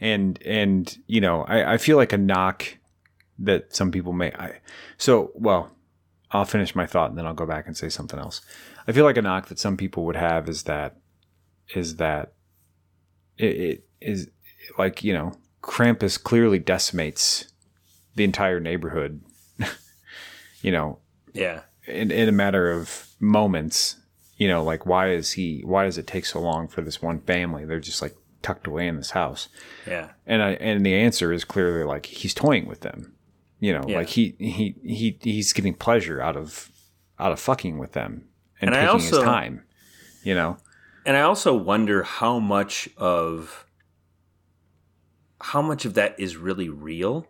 [SPEAKER 2] and and you know, I, I feel like a knock that some people may I so well, I'll finish my thought and then I'll go back and say something else. I feel like a knock that some people would have is that is that it, it is like, you know, Krampus clearly decimates the entire neighborhood, you know,
[SPEAKER 1] yeah
[SPEAKER 2] in, in a matter of moments, you know, like why is he, why does it take so long for this one family? They're just like tucked away in this house.
[SPEAKER 1] yeah
[SPEAKER 2] And I, and the answer is clearly like he's toying with them, you know,
[SPEAKER 1] Yeah.
[SPEAKER 2] like he, he, he, he's getting pleasure out of, out of fucking with them and,
[SPEAKER 1] And
[SPEAKER 2] taking his time, you know?
[SPEAKER 1] and I also wonder how much of how much of that is really real.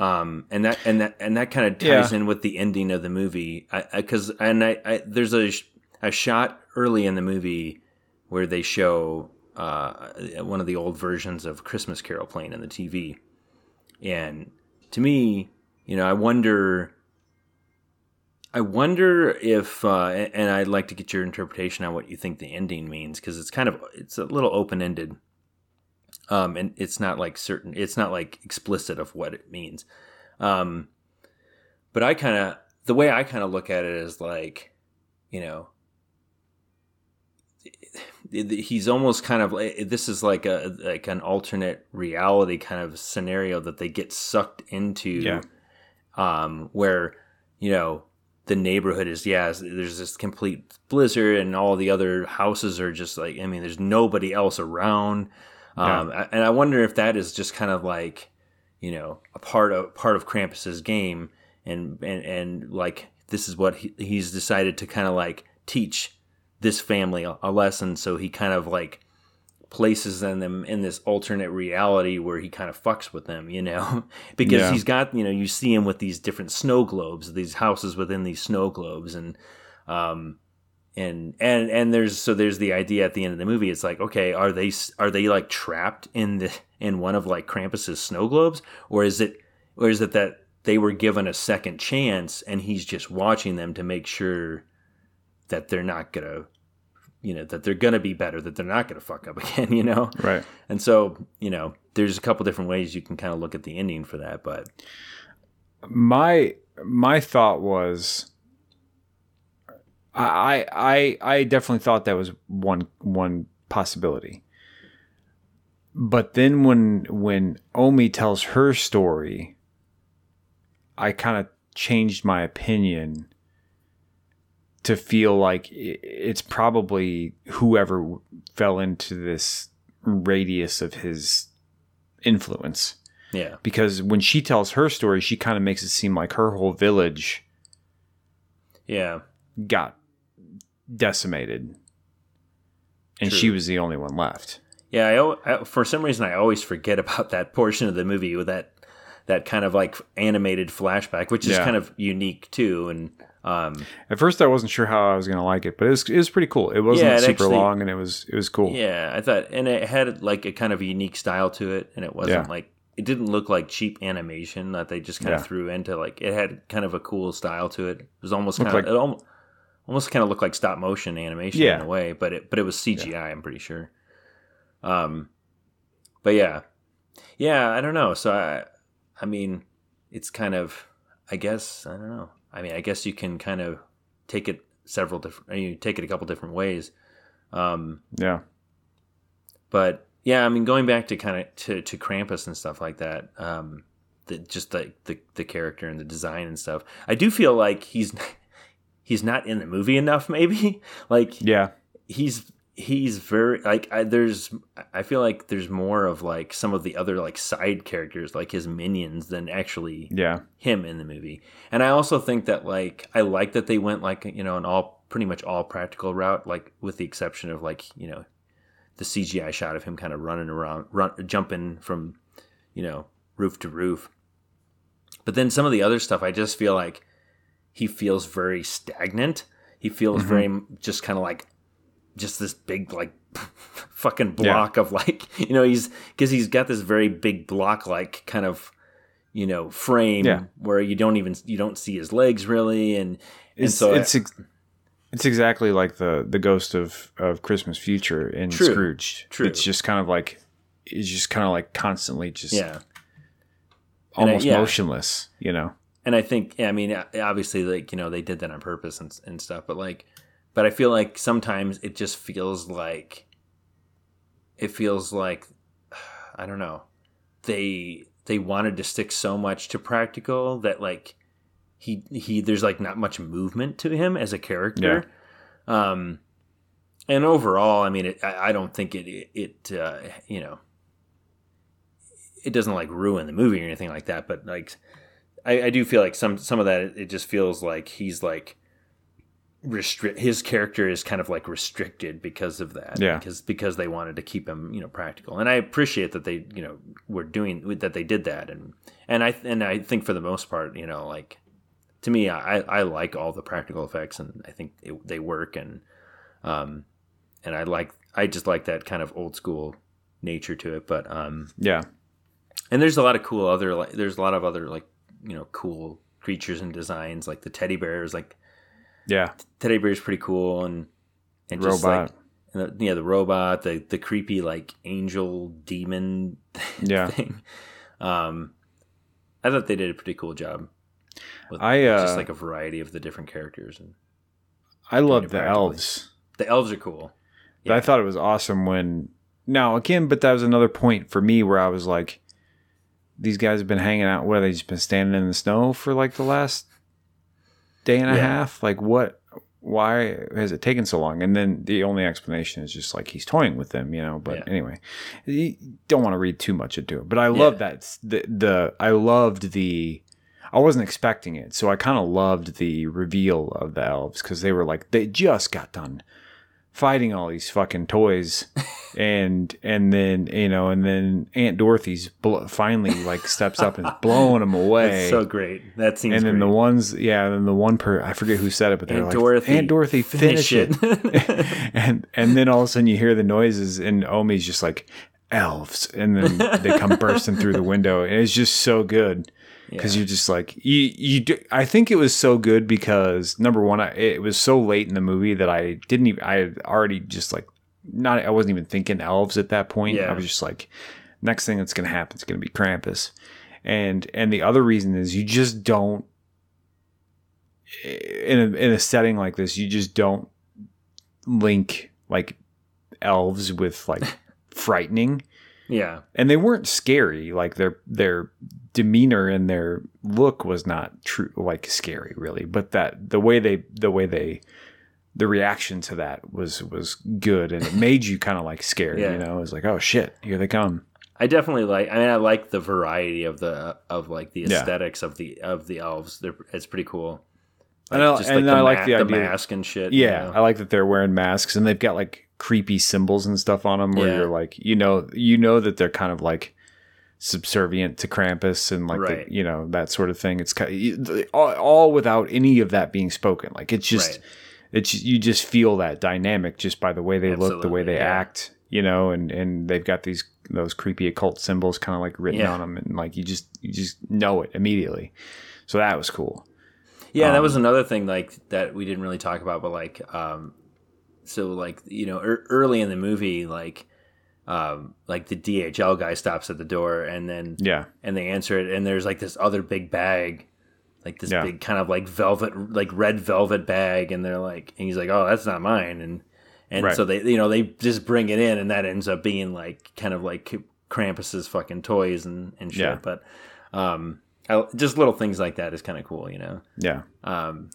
[SPEAKER 1] Um, and that and that and that kind of ties
[SPEAKER 2] Yeah.
[SPEAKER 1] in with the ending of the movie, because and I, I there's a a shot early in the movie where they show uh, one of the old versions of Christmas Carol playing on the TV, and to me, you know, I wonder. I wonder if, uh, and I'd like to get your interpretation on what you think the ending means because it's kind of it's a little open ended, um, and it's not like certain, it's not like explicit of what it means. Um, but I kind of the way I kind of look at it is like, you know, he's almost kind of like this is like a like an alternate reality kind of scenario that they get sucked into
[SPEAKER 2] Yeah.
[SPEAKER 1] um where you know the neighborhood is yeah there's this complete blizzard and all the other houses are just like i mean there's nobody else around um and i wonder if that is just kind of like you know a part of part of krampus's game and and and like this is what he, he's decided to kind of like teach this family a, a lesson. So he kind of like places them in this alternate reality where he kind of fucks with them you know? Because
[SPEAKER 2] Yeah.
[SPEAKER 1] he's got you know you see him with these different snow globes these houses within these snow globes and um and and and there's so there's the idea at the end of the movie. It's like, okay, are they are they like trapped in the in one of like Krampus's snow globes, or is it or is it that they were given a second chance and he's just watching them to make sure that they're not gonna you know that they're gonna be better that they're not gonna fuck up again you know
[SPEAKER 2] Right.
[SPEAKER 1] and so you know there's a couple different ways you can kind of look at the ending for that but
[SPEAKER 2] my my thought was I I I definitely thought that was one one possibility. But then when when Omi tells her story, I kind of changed my opinion to feel like it's probably whoever fell into this radius of his influence.
[SPEAKER 1] Yeah.
[SPEAKER 2] Because when she tells her story, she kind of makes it seem like her whole village
[SPEAKER 1] yeah.
[SPEAKER 2] got decimated, and
[SPEAKER 1] True.
[SPEAKER 2] she was the only one left.
[SPEAKER 1] Yeah, I, I, for some reason I always forget about that portion of the movie with that that kind of like animated flashback, which is
[SPEAKER 2] Yeah.
[SPEAKER 1] kind of unique too. And um,
[SPEAKER 2] At first, I wasn't sure how I was going to like it, but it was it was pretty cool. It wasn't
[SPEAKER 1] Yeah, it
[SPEAKER 2] super
[SPEAKER 1] actually-
[SPEAKER 2] long, and it was it was cool.
[SPEAKER 1] yeah, I thought, and it had like a kind of unique style to it, and it wasn't
[SPEAKER 2] Yeah.
[SPEAKER 1] like it didn't look like cheap animation that they just kind of threw into. Like it had kind of a cool style to it. It was almost kind of
[SPEAKER 2] like-
[SPEAKER 1] it almost, almost kind of looked like stop motion animation
[SPEAKER 2] Yeah.
[SPEAKER 1] in a way, but it but it was CGI. I'm pretty sure. Um, but yeah, yeah, I don't know. So I, I mean, it's kind of, I guess, I don't know. I mean, I guess you can kind of take it several different. I You take it a couple different ways. Um,
[SPEAKER 2] Yeah,
[SPEAKER 1] but yeah, I mean, going back to kind of to, to Krampus and stuff like that, um, the, just like the, the character and the design and stuff, I do feel like he's he's not in the movie enough. Maybe like
[SPEAKER 2] yeah,
[SPEAKER 1] he's he's very like I, there's I feel like there's more of like some of the other like side characters like his minions than actually
[SPEAKER 2] yeah,
[SPEAKER 1] him in the movie. And I also think that like I like that they went like you know an all pretty much all practical route, like with the exception of like you know the CGI shot of him kind of running around, run jumping from you know roof to roof. But then some of the other stuff, I just feel like he feels very stagnant. He feels mm-hmm. very just kind of like just this big like fucking block of like you know he's because he's got this very big block like kind of you know frame
[SPEAKER 2] Yeah.
[SPEAKER 1] where you don't even you don't see his legs really and and
[SPEAKER 2] it's
[SPEAKER 1] so
[SPEAKER 2] it's ex- it's exactly like the the ghost of of Christmas Future in
[SPEAKER 1] True.
[SPEAKER 2] Scrooge.
[SPEAKER 1] True.
[SPEAKER 2] It's just kind of like it's just kind of like constantly just
[SPEAKER 1] yeah And I-
[SPEAKER 2] almost
[SPEAKER 1] yeah.
[SPEAKER 2] motionless. You know.
[SPEAKER 1] And I think I mean obviously like you know they did that on purpose and and stuff, but like but I feel like sometimes it just feels like it feels like I don't know they they wanted to stick so much to practical that like he he there's like not much movement to him as a character. Um and overall, I mean, it, I, I don't think it it, it uh, you know it doesn't like ruin the movie or anything like that, but like I, I do feel like some some of that it just feels like he's like restrict his character is kind of like restricted because of that.
[SPEAKER 2] Yeah.
[SPEAKER 1] because because they wanted to keep him you know practical. And I appreciate that they you know were doing that they did that. And and I and I think for the most part you know like to me I I like all the practical effects and I think it, they work. And um and I like I just like that kind of old school nature to it. But um
[SPEAKER 2] Yeah.
[SPEAKER 1] and there's a lot of cool other like there's a lot of other like you know cool creatures and designs like the teddy bears like
[SPEAKER 2] Yeah.
[SPEAKER 1] teddy bear's pretty cool and and just like and the, yeah the robot the the creepy like angel demon
[SPEAKER 2] Yeah.
[SPEAKER 1] thing um i thought they did a pretty cool job with
[SPEAKER 2] I, uh,
[SPEAKER 1] just like a variety of the different characters and
[SPEAKER 2] I love the elves.
[SPEAKER 1] the elves are cool
[SPEAKER 2] But I thought it was awesome when now again, but that was another point for me where I was like, these guys have been hanging out. where they've just been standing in the snow for like the last day and a
[SPEAKER 1] Yeah.
[SPEAKER 2] half. Like what? Why has it taken so long? And then the only explanation is just like he's toying with them, you know. But
[SPEAKER 1] Yeah.
[SPEAKER 2] anyway, you don't want to read too much into it. But I love
[SPEAKER 1] Yeah.
[SPEAKER 2] that the the I loved the. I wasn't expecting it, so I kind of loved the reveal of the elves because they were like they just got done fighting all these fucking toys and and then you know and then aunt dorothy's bl- finally like steps up and blowing them away
[SPEAKER 1] It's so great. That seems great.
[SPEAKER 2] and then
[SPEAKER 1] great.
[SPEAKER 2] the ones yeah and then the one per i forget who said it but they're
[SPEAKER 1] Aunt
[SPEAKER 2] like
[SPEAKER 1] Dorothy,
[SPEAKER 2] aunt dorothy finish,
[SPEAKER 1] finish
[SPEAKER 2] it, and and then all of a sudden you hear the noises and omi's just like elves and then they come bursting through the window and it's just so good because
[SPEAKER 1] Yeah.
[SPEAKER 2] you're just like you you do, I think it was so good because number one I, it was so late in the movie that I didn't even I had already just like not I wasn't even thinking elves at that point
[SPEAKER 1] Yeah.
[SPEAKER 2] I was just like next thing that's gonna happen is gonna be Krampus and and the other reason is you just don't in a, in a setting like this you just don't link like elves with like frightening
[SPEAKER 1] yeah,
[SPEAKER 2] and they weren't scary like their their demeanor and their look was not true like scary really but that the way they the way they the reaction to that was was good and it made you kind of like scared
[SPEAKER 1] Yeah.
[SPEAKER 2] you know it was like oh shit here they come
[SPEAKER 1] I definitely like. I mean, I like the variety of the of like the
[SPEAKER 2] Yeah.
[SPEAKER 1] aesthetics of the of the elves. They're, it's pretty cool.
[SPEAKER 2] And I- and I like the
[SPEAKER 1] the
[SPEAKER 2] idea-
[SPEAKER 1] mask and shit. you
[SPEAKER 2] yeah
[SPEAKER 1] know?
[SPEAKER 2] i like that they're wearing masks and they've got like creepy symbols and stuff on them where
[SPEAKER 1] Yeah.
[SPEAKER 2] you're like you know you know that they're kind of like subservient to Krampus and like
[SPEAKER 1] Right.
[SPEAKER 2] the, you know that sort of thing it's kind of, all, all without any of that being spoken like it's just
[SPEAKER 1] Right.
[SPEAKER 2] it's you just feel that dynamic just by the way they look the way they
[SPEAKER 1] yeah.
[SPEAKER 2] act you know and and they've got these those creepy occult symbols kind of like written
[SPEAKER 1] Yeah.
[SPEAKER 2] on them and like you just you just know it immediately so that was cool
[SPEAKER 1] Yeah, that
[SPEAKER 2] Um,
[SPEAKER 1] was another thing like that we didn't really talk about, but like, um, so like you know, er, early in the movie, like, um, like the DHL guy stops at the door, and then
[SPEAKER 2] yeah
[SPEAKER 1] and they answer it, and there's like this other big bag, like this
[SPEAKER 2] Yeah.
[SPEAKER 1] big kind of like velvet, like red velvet bag, and they're like, and he's like, oh, that's not mine, and and
[SPEAKER 2] Right.
[SPEAKER 1] so they, you know, they just bring it in, and that ends up being like kind of like Krampus's fucking toys and and shit,
[SPEAKER 2] Yeah.
[SPEAKER 1] but. Um, I, just little things like that is kind of cool, you know.
[SPEAKER 2] yeah
[SPEAKER 1] Um,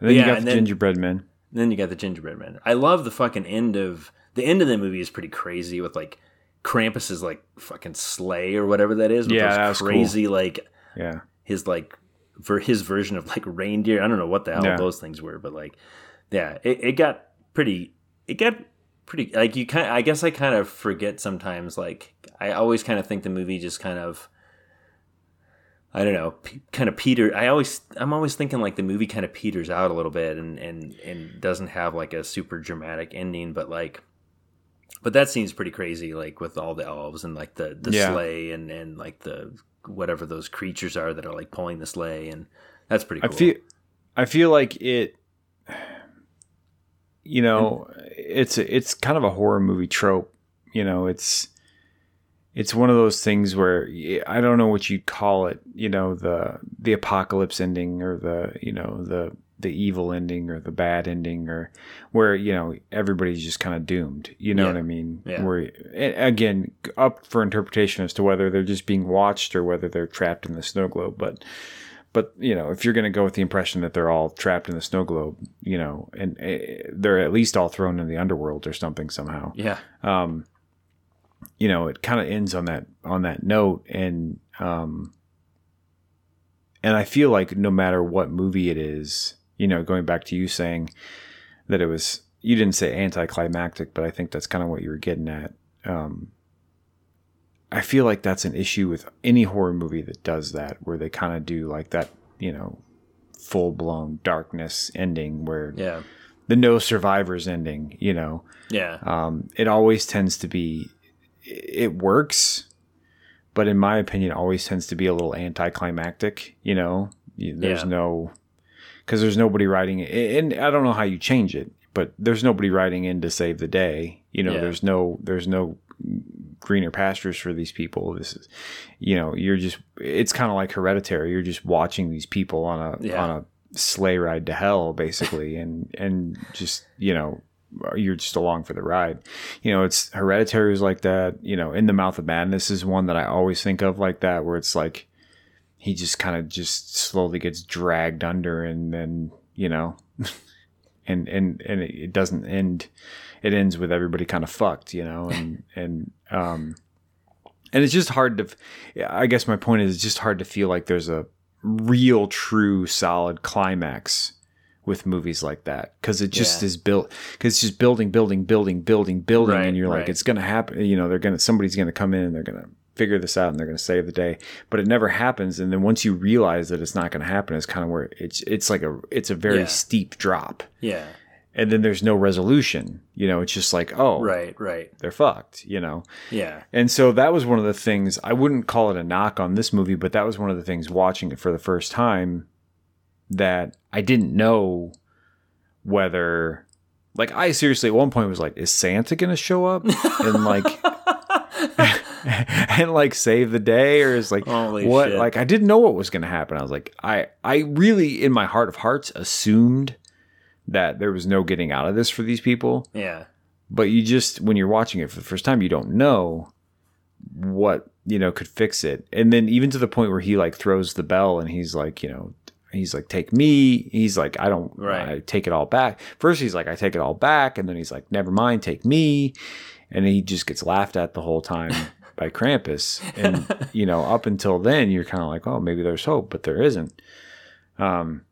[SPEAKER 2] and then
[SPEAKER 1] Yeah,
[SPEAKER 2] you got the
[SPEAKER 1] then-
[SPEAKER 2] gingerbread men
[SPEAKER 1] then you got the gingerbread man. I love the fucking end of the end of the movie is pretty crazy with like Krampus's like fucking sleigh or whatever that is. With
[SPEAKER 2] Yeah,
[SPEAKER 1] those
[SPEAKER 2] that was cool.
[SPEAKER 1] crazy like
[SPEAKER 2] yeah
[SPEAKER 1] his like for his version of like reindeer. I don't know what the hell
[SPEAKER 2] Yeah.
[SPEAKER 1] those things were, but like yeah, it, it got pretty. It got pretty like you kind. I guess I kind of forget sometimes. Like I always kind of think the movie just kind of. I don't know, pe- kind of Peter. I always, I'm always thinking like the movie kind of peters out a little bit and and and doesn't have like a super dramatic ending, but like, but that seems pretty crazy, like with all the elves and like the the
[SPEAKER 2] Yeah.
[SPEAKER 1] sleigh and and like the whatever those creatures are that are like pulling the sleigh, and that's pretty
[SPEAKER 2] I feel I feel like it you know, it's a, it's kind of a horror movie trope. You know, it's it's one of those things where I don't know what you'd call it. You know, the the apocalypse ending or the you know the the evil ending or the bad ending or where you know everybody's just kind of doomed. You know
[SPEAKER 1] Yeah.
[SPEAKER 2] what I mean?
[SPEAKER 1] Yeah.
[SPEAKER 2] Where again up for interpretation as to whether they're just being watched or whether they're trapped in the snow globe, but but you know if you're going to go with the impression that they're all trapped in the snow globe you know and uh, they're at least all thrown in the underworld or something somehow
[SPEAKER 1] yeah,
[SPEAKER 2] um you know it kind of ends on that on that note and um and i feel like no matter what movie it is you know going back to you saying that it was you didn't say anticlimactic but i think that's kind of what you were getting at. Um i feel like that's an issue with any horror movie that does that where they kind of do like that you know full blown darkness ending where
[SPEAKER 1] yeah,
[SPEAKER 2] the no survivors ending you know?
[SPEAKER 1] Yeah,
[SPEAKER 2] um, it always tends to be it works but in my opinion it always tends to be a little anticlimactic you know? There's
[SPEAKER 1] Yeah.
[SPEAKER 2] no because there's nobody writing it. And i don't know how you change it but there's nobody writing in to save the day. You know
[SPEAKER 1] Yeah.
[SPEAKER 2] there's no there's no greener pastures for these people. This is you know you're just it's kind of like hereditary. You're just watching these people on a
[SPEAKER 1] Yeah.
[SPEAKER 2] on a sleigh ride to hell basically and and just you know you're just along for the ride. You know it's hereditary is like that you know in the mouth of madness is one that i always think of like that where it's like he just kind of just slowly gets dragged under and then you know and and and it doesn't end it ends with everybody kind of fucked you know and and um and it's just hard to i guess my point is it's just hard to feel like there's a real true solid climax with movies like that because it just
[SPEAKER 1] Yeah.
[SPEAKER 2] is built because it's just building, building, building, building, building,
[SPEAKER 1] Right,
[SPEAKER 2] and you're like, it's gonna happen. You know, they're gonna somebody's gonna come in and they're gonna figure this out and they're gonna save the day, but it never happens. And then once you realize that it's not gonna happen, it's kind of where it's it's like a it's a very
[SPEAKER 1] Yeah.
[SPEAKER 2] steep drop,
[SPEAKER 1] Yeah.
[SPEAKER 2] and then there's no resolution. You know, it's just like, oh,
[SPEAKER 1] Right. Right.
[SPEAKER 2] they're fucked. You know.
[SPEAKER 1] Yeah.
[SPEAKER 2] And so that was one of the things I wouldn't call it a knock on this movie, but that was one of the things watching it for the first time that I didn't know whether like I seriously at one point was like, is Santa gonna show up and like and like save the day or is like
[SPEAKER 1] Holy
[SPEAKER 2] what
[SPEAKER 1] shit.
[SPEAKER 2] like I didn't know what was gonna happen. I was like, I I really in my heart of hearts assumed that there was no getting out of this for these people
[SPEAKER 1] Yeah.
[SPEAKER 2] but you just when you're watching it for the first time you don't know what you know could fix it and then even to the point where he like throws the bell and he's like you know he's like take me he's like i don't
[SPEAKER 1] Right.
[SPEAKER 2] i take it all back first he's like i take it all back and then he's like never mind take me and he just gets laughed at the whole time by krampus and you know up until then you're kind of like oh maybe there's hope but there isn't um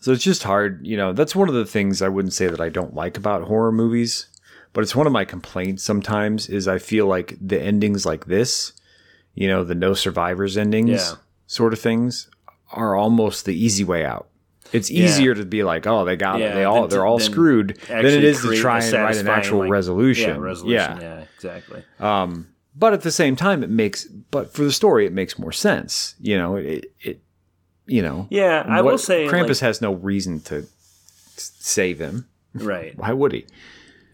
[SPEAKER 2] so it's just hard, you know. That's one of the things I wouldn't say that I don't like about horror movies, but it's one of my complaints sometimes is I feel like the endings like this, you know, the no survivors endings
[SPEAKER 1] Yeah.
[SPEAKER 2] sort of things are almost the easy way out. It's
[SPEAKER 1] Yeah.
[SPEAKER 2] easier to be like, oh, they got
[SPEAKER 1] Yeah,
[SPEAKER 2] it. They all they're all screwed than it is to try and write an actual
[SPEAKER 1] like-
[SPEAKER 2] resolution.
[SPEAKER 1] Yeah. Resolution.
[SPEAKER 2] Yeah.
[SPEAKER 1] Yeah. Exactly.
[SPEAKER 2] Um, but at the same time, it makes, but for the story, it makes more sense. You know, it, it you know,
[SPEAKER 1] Yeah. I
[SPEAKER 2] what-
[SPEAKER 1] will say.
[SPEAKER 2] Krampus
[SPEAKER 1] like-
[SPEAKER 2] has no reason to save him.
[SPEAKER 1] right.
[SPEAKER 2] Why would he?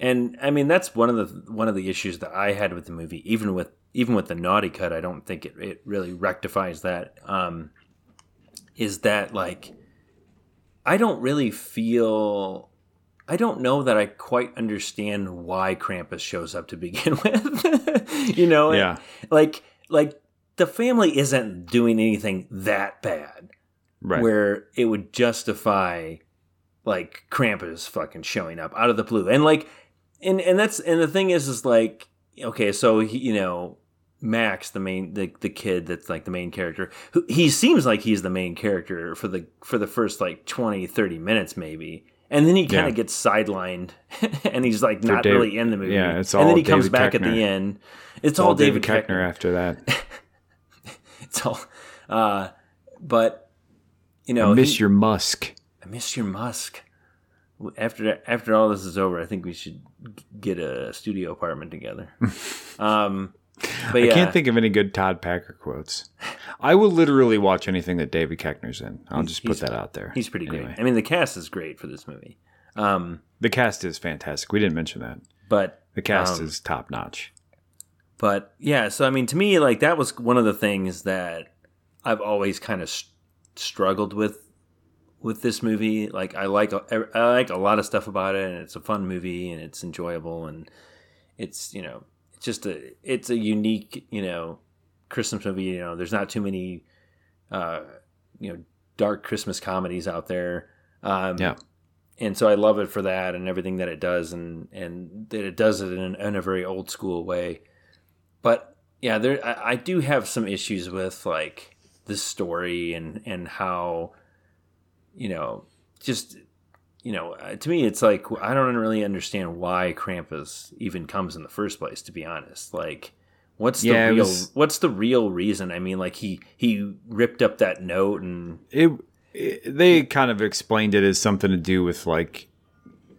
[SPEAKER 1] and I mean that's one of the one of the issues that I had with the movie. Even with even with the naughty cut, I don't think it, it really rectifies that. Um, is that like I don't really feel I don't know that I quite understand why Krampus shows up to begin with. you know,
[SPEAKER 2] Yeah.
[SPEAKER 1] like like the family isn't doing anything that bad
[SPEAKER 2] Right.
[SPEAKER 1] where it would justify like Krampus fucking showing up out of the blue. And like and and that's and the thing is is like okay, so he, you know Max, the main the, the kid that's like the main character, who he seems like he's the main character for the for the first like 20 30 minutes maybe. And then he kind of
[SPEAKER 2] Yeah.
[SPEAKER 1] gets sidelined and he's like not
[SPEAKER 2] David-
[SPEAKER 1] really in the movie.
[SPEAKER 2] yeah, it's all.
[SPEAKER 1] and then
[SPEAKER 2] all
[SPEAKER 1] he comes
[SPEAKER 2] David
[SPEAKER 1] back at the end. It's,
[SPEAKER 2] It's all David
[SPEAKER 1] David
[SPEAKER 2] Koechner after that.
[SPEAKER 1] It's all uh but you know,
[SPEAKER 2] I miss
[SPEAKER 1] he-
[SPEAKER 2] your Musk.
[SPEAKER 1] I miss your Musk. After after all this is over, I think we should get a studio apartment together. um, but yeah,
[SPEAKER 2] I can't think of any good Todd Packer quotes. I will literally watch anything that David Koechner's in. I'll just put that out there.
[SPEAKER 1] he's pretty
[SPEAKER 2] Anyway.
[SPEAKER 1] great. I mean, the cast is great for this movie. Um,
[SPEAKER 2] The cast is fantastic. We didn't mention that.
[SPEAKER 1] but
[SPEAKER 2] The cast
[SPEAKER 1] Um,
[SPEAKER 2] is top notch.
[SPEAKER 1] but yeah, so I mean, to me, like that was one of the things that I've always kind of s struggled with with this movie. Like, I like I like a lot of stuff about it, and it's a fun movie, and it's enjoyable, and it's you know, just a it's a unique you know Christmas movie. You know, there's not too many uh, you know dark Christmas comedies out there. Um,
[SPEAKER 2] Yeah.
[SPEAKER 1] and so I love it for that and everything that it does, and and that it does it in, in a very old school way. But yeah, there I, I do have some issues with like the story and and how you know just you know uh, to me it's like I don't really understand why Krampus even comes in the first place. To be honest, like. What's the
[SPEAKER 2] Yeah, it
[SPEAKER 1] real
[SPEAKER 2] was-
[SPEAKER 1] What's the real reason? I mean, like he he ripped up that note and
[SPEAKER 2] It, it they kind of explained it as something to do with like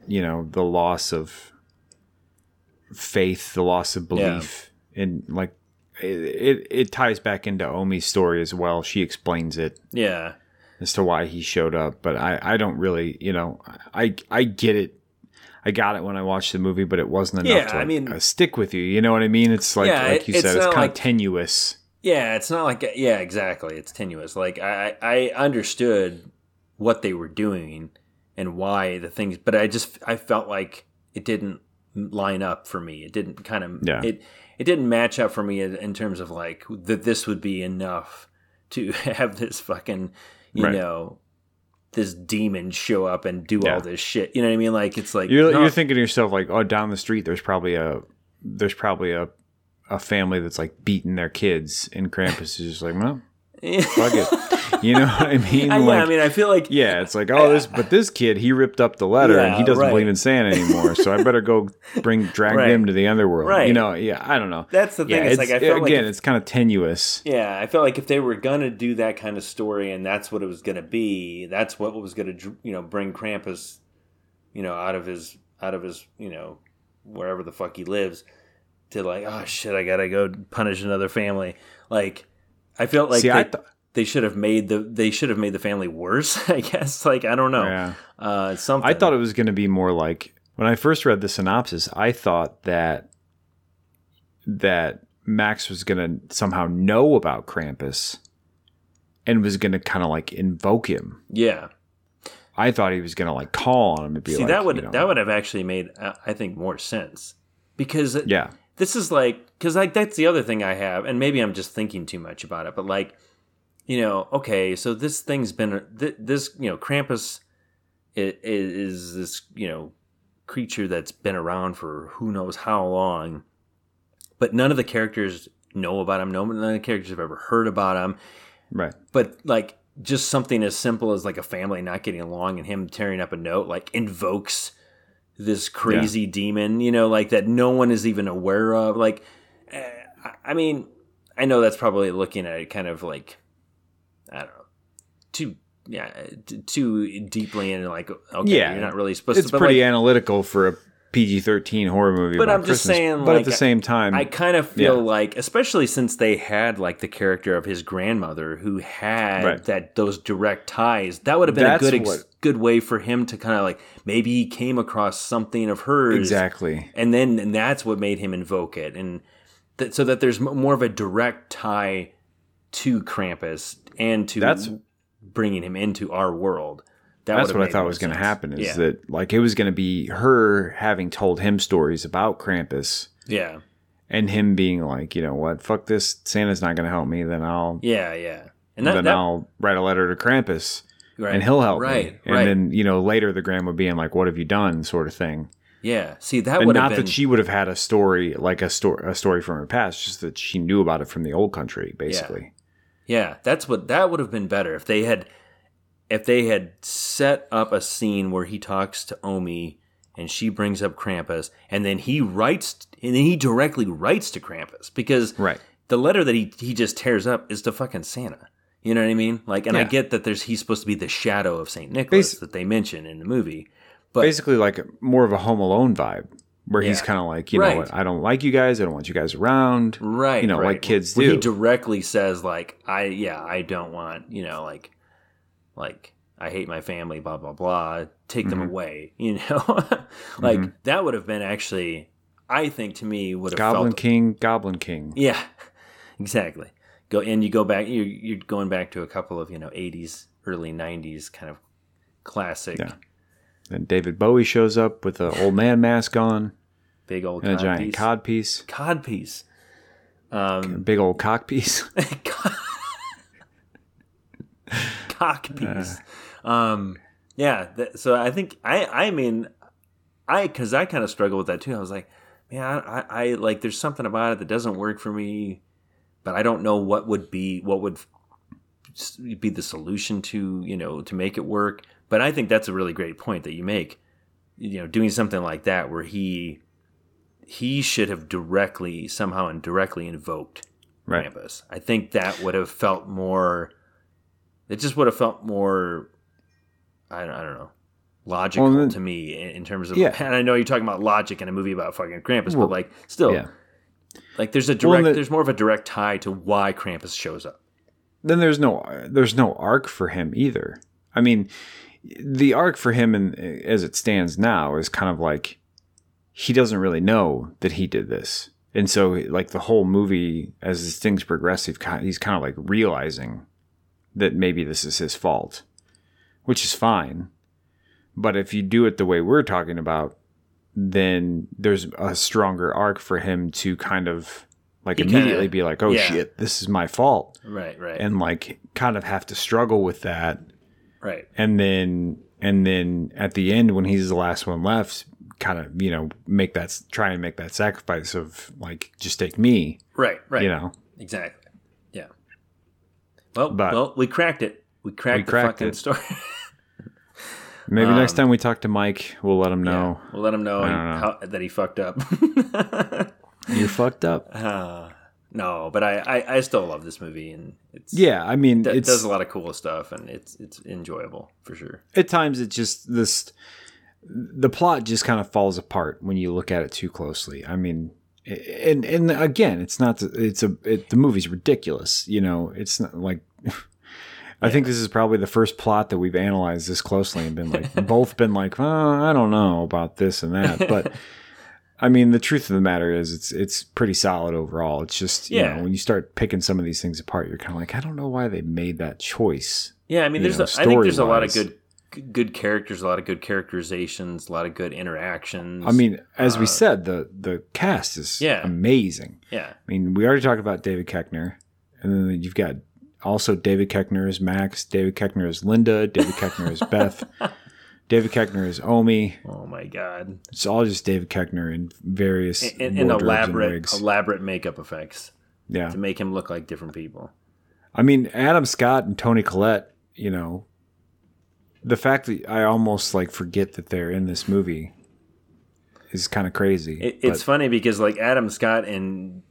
[SPEAKER 2] you know the loss of faith, the loss of belief, and like it, it it ties back into Omi's story as well. She explains it
[SPEAKER 1] yeah,
[SPEAKER 2] as to why he showed up, but I I don't really you know I I get it. I got it when I watched the movie, but it wasn't enough
[SPEAKER 1] Yeah,
[SPEAKER 2] to
[SPEAKER 1] I mean-
[SPEAKER 2] uh, stick with you. You know what I mean? It's like
[SPEAKER 1] Yeah,
[SPEAKER 2] like you
[SPEAKER 1] it's
[SPEAKER 2] said, it's kind
[SPEAKER 1] like-
[SPEAKER 2] of tenuous.
[SPEAKER 1] Yeah, it's not like yeah, exactly. It's tenuous. Like I I understood what they were doing and why the things, but I just I felt like it didn't line up for me. It didn't kind of
[SPEAKER 2] Yeah.
[SPEAKER 1] it it didn't match up for me in, in terms of like that this would be enough to have this fucking you
[SPEAKER 2] Right.
[SPEAKER 1] know this demon show up and do
[SPEAKER 2] Yeah.
[SPEAKER 1] all this shit. You know what I mean? Like it's like
[SPEAKER 2] You're,
[SPEAKER 1] no,
[SPEAKER 2] you're thinking to yourself like, oh, down the street, there's probably a there's probably a a family that's like beating their kids, and Krampus is just like, well, Fuck it. You know what I mean?
[SPEAKER 1] I,
[SPEAKER 2] like,
[SPEAKER 1] yeah, I mean, I feel like
[SPEAKER 2] yeah, it's like, oh, this, but this kid, he ripped up the letter and he doesn't
[SPEAKER 1] right.
[SPEAKER 2] believe in Santa anymore. So I better go bring, drag
[SPEAKER 1] Right.
[SPEAKER 2] him to the underworld.
[SPEAKER 1] Right.
[SPEAKER 2] You know, yeah, I don't know.
[SPEAKER 1] that's the thing.
[SPEAKER 2] yeah,
[SPEAKER 1] it's, like I felt
[SPEAKER 2] again,
[SPEAKER 1] like
[SPEAKER 2] it's kind of tenuous.
[SPEAKER 1] Yeah, I felt like if they were gonna do that kind of story, and that's what it was gonna be, that's what was gonna, you know, bring Krampus, you know, out of his, out of his, you know, wherever the fuck he lives, to like, oh shit, I gotta go punish another family. Like, I felt like
[SPEAKER 2] See,
[SPEAKER 1] they,
[SPEAKER 2] I thought,
[SPEAKER 1] they should have made the, they should have made the family worse. I guess, like, I don't know,
[SPEAKER 2] yeah.
[SPEAKER 1] uh, something.
[SPEAKER 2] I thought it was going to be more like when I first read the synopsis. I thought that that Max was going to somehow know about Krampus and was going to kind of like invoke him.
[SPEAKER 1] yeah.
[SPEAKER 2] I thought he was going to like call on him and be
[SPEAKER 1] See,
[SPEAKER 2] like,
[SPEAKER 1] that would
[SPEAKER 2] you know,
[SPEAKER 1] that would have actually made, uh, I think, more sense because
[SPEAKER 2] yeah,
[SPEAKER 1] this is like because like that's the other thing I have, and maybe I'm just thinking too much about it, but like you know, okay, so this thing's been this you know Krampus is, is this you know creature that's been around for who knows how long, but none of the characters know about him. No, none of the characters have ever heard about him.
[SPEAKER 2] right.
[SPEAKER 1] But like just something as simple as like a family not getting along and him tearing up a note like invokes this crazy demon, you know, like that no one is even aware of. Like, eh, I- I mean, I know that's probably looking at it kind of like, I don't know, too, yeah, too deeply and like, okay,
[SPEAKER 2] Yeah,
[SPEAKER 1] you're not really supposed
[SPEAKER 2] It's
[SPEAKER 1] to. but,
[SPEAKER 2] pretty
[SPEAKER 1] like,
[SPEAKER 2] analytical for a PG thirteen horror movie.
[SPEAKER 1] But I'm just
[SPEAKER 2] Christmas.
[SPEAKER 1] saying,
[SPEAKER 2] But
[SPEAKER 1] like,
[SPEAKER 2] at the same time,
[SPEAKER 1] I kind of feel
[SPEAKER 2] Yeah.
[SPEAKER 1] like, especially since they had like the character of his grandmother who had
[SPEAKER 2] Right.
[SPEAKER 1] that those direct ties, that would have been
[SPEAKER 2] That's
[SPEAKER 1] a good ex- good way for him to kind of like maybe he came across something of hers
[SPEAKER 2] exactly.
[SPEAKER 1] and then and that's what made him invoke it, and that so that there's more of a direct tie to Krampus and to
[SPEAKER 2] That's-
[SPEAKER 1] bringing him into our world. That
[SPEAKER 2] That's what I thought was going to happen. Is
[SPEAKER 1] yeah.
[SPEAKER 2] that like it was going to be her having told him stories about Krampus
[SPEAKER 1] yeah,
[SPEAKER 2] and him being like, you know what, fuck this, Santa's not going to help me. Then I'll
[SPEAKER 1] yeah, yeah, and that,
[SPEAKER 2] then
[SPEAKER 1] that
[SPEAKER 2] I'll write a letter to Krampus
[SPEAKER 1] right,
[SPEAKER 2] and he'll help
[SPEAKER 1] right,
[SPEAKER 2] me. And
[SPEAKER 1] right.
[SPEAKER 2] then you know later the grandma being like, "What have you done?" sort of thing.
[SPEAKER 1] yeah. See, that would
[SPEAKER 2] not
[SPEAKER 1] been
[SPEAKER 2] that she would have had a story like a story a story from her past, just that she knew about it from the old country, basically.
[SPEAKER 1] Yeah, that's what that would have been better if they had if they had set up a scene where he talks to Omi and she brings up Krampus and then he writes and then he directly writes to Krampus because
[SPEAKER 2] Right.
[SPEAKER 1] the letter that he he just tears up is to fucking Santa. You know what I mean? Like and I get that there's he's supposed to be the shadow of Saint Nicholas
[SPEAKER 2] Basi-
[SPEAKER 1] that they mention in the movie. But
[SPEAKER 2] Basically, like more of a Home Alone vibe, where he's kind of like, you
[SPEAKER 1] Right.
[SPEAKER 2] know what, I don't like you guys. I don't want you guys around.
[SPEAKER 1] right
[SPEAKER 2] you know,
[SPEAKER 1] right.
[SPEAKER 2] like kids
[SPEAKER 1] Where He directly says like I yeah I don't want you know like like I hate my family blah blah blah take them
[SPEAKER 2] Mhm.
[SPEAKER 1] away you know like that would have been actually I think to me would have
[SPEAKER 2] Goblin King, Goblin King.
[SPEAKER 1] yeah exactly go and you go back you're, you're going back to a couple of you know 80s early 90s kind of classic
[SPEAKER 2] Yeah. Then David Bowie shows up with an old man mask on
[SPEAKER 1] big old
[SPEAKER 2] and a giant
[SPEAKER 1] piece.
[SPEAKER 2] cod piece,
[SPEAKER 1] cod piece um
[SPEAKER 2] big old cock piece.
[SPEAKER 1] Cock piece. um, yeah. Th- so I think I, I mean, I because I kind of struggle with that too. I was like, man, I, I like there's something about it that doesn't work for me, but I don't know what would be what would be the solution to you know to make it work. But I think that's a really great point that you make. You know, doing something like that where he he should have directly somehow indirectly invoked
[SPEAKER 2] right.
[SPEAKER 1] Krampus. I think that would have felt more. It just would have felt more. I don't, I don't know. Logical
[SPEAKER 2] Well, then-
[SPEAKER 1] to me in, in terms of.
[SPEAKER 2] Yeah.
[SPEAKER 1] And I know you're talking about logic in a movie about fucking Krampus,
[SPEAKER 2] Well,
[SPEAKER 1] but like still,
[SPEAKER 2] Yeah.
[SPEAKER 1] like there's a
[SPEAKER 2] Well,
[SPEAKER 1] direct.
[SPEAKER 2] the-
[SPEAKER 1] there's more of a direct tie to why Krampus shows up.
[SPEAKER 2] then there's no there's no arc for him either. I mean, the arc for him, in, as it stands now, is kind of like he doesn't really know that he did this, and so like the whole movie, as this things progress, he's kind of like realizing that maybe this is his fault, which is fine. But if you do it the way we're talking about, then there's a stronger arc for him to kind of like
[SPEAKER 1] He kinda-
[SPEAKER 2] immediately be like, "Oh
[SPEAKER 1] yeah.
[SPEAKER 2] shit, this is my fault."
[SPEAKER 1] Right. Right.
[SPEAKER 2] and like kind of have to struggle with that
[SPEAKER 1] right.
[SPEAKER 2] and then and then at the end when he's the last one left kind of you know make that try and make that sacrifice of like just take me
[SPEAKER 1] Right. Right.
[SPEAKER 2] you know
[SPEAKER 1] Exactly. Yeah. Well,
[SPEAKER 2] But-
[SPEAKER 1] well, we cracked it. We cracked,
[SPEAKER 2] cracked
[SPEAKER 1] the fucking
[SPEAKER 2] it.
[SPEAKER 1] story.
[SPEAKER 2] Maybe next time we talk to Mike, we'll let him know
[SPEAKER 1] Yeah, we'll let him know. How, that he fucked up.
[SPEAKER 2] you're fucked up.
[SPEAKER 1] Uh, no, but I, I, I still love this movie, and it's
[SPEAKER 2] Yeah, I mean,
[SPEAKER 1] it does a lot of cool stuff, and it's it's enjoyable for sure.
[SPEAKER 2] at times it's just this the plot just kind of falls apart when you look at it too closely. I mean, and and again, it's not it's a it, the movie's ridiculous. You know, it's not like. I think this is probably the first plot that we've analyzed this closely and been like both been like, oh, I don't know about this and that, but I mean, the truth of the matter is, it's it's pretty solid overall. It's just you
[SPEAKER 1] Yeah.
[SPEAKER 2] know when you start picking some of these things apart, you're kind of like, I don't know why they made that choice.
[SPEAKER 1] Yeah, I mean, there's
[SPEAKER 2] know,
[SPEAKER 1] a, I think there's a lot of good good characters, a lot of good characterizations, a lot of good interactions.
[SPEAKER 2] I mean, as we
[SPEAKER 1] Uh,
[SPEAKER 2] said, the the cast is
[SPEAKER 1] Yeah.
[SPEAKER 2] amazing.
[SPEAKER 1] yeah,
[SPEAKER 2] I mean, we already talked about David Koechner, and then you've got also David Koechner as Max, David Koechner as Linda, David Koechner as Beth, David Koechner as Omi.
[SPEAKER 1] oh my god,
[SPEAKER 2] It's all just David Koechner in various
[SPEAKER 1] and, and, and elaborate
[SPEAKER 2] wigs.
[SPEAKER 1] elaborate makeup effects
[SPEAKER 2] yeah,
[SPEAKER 1] to make him look like different people.
[SPEAKER 2] I mean, Adam Scott and Toni Collette. You know, the fact that I almost like forget that they're in this movie is kind of crazy.
[SPEAKER 1] It, it's funny because like Adam Scott and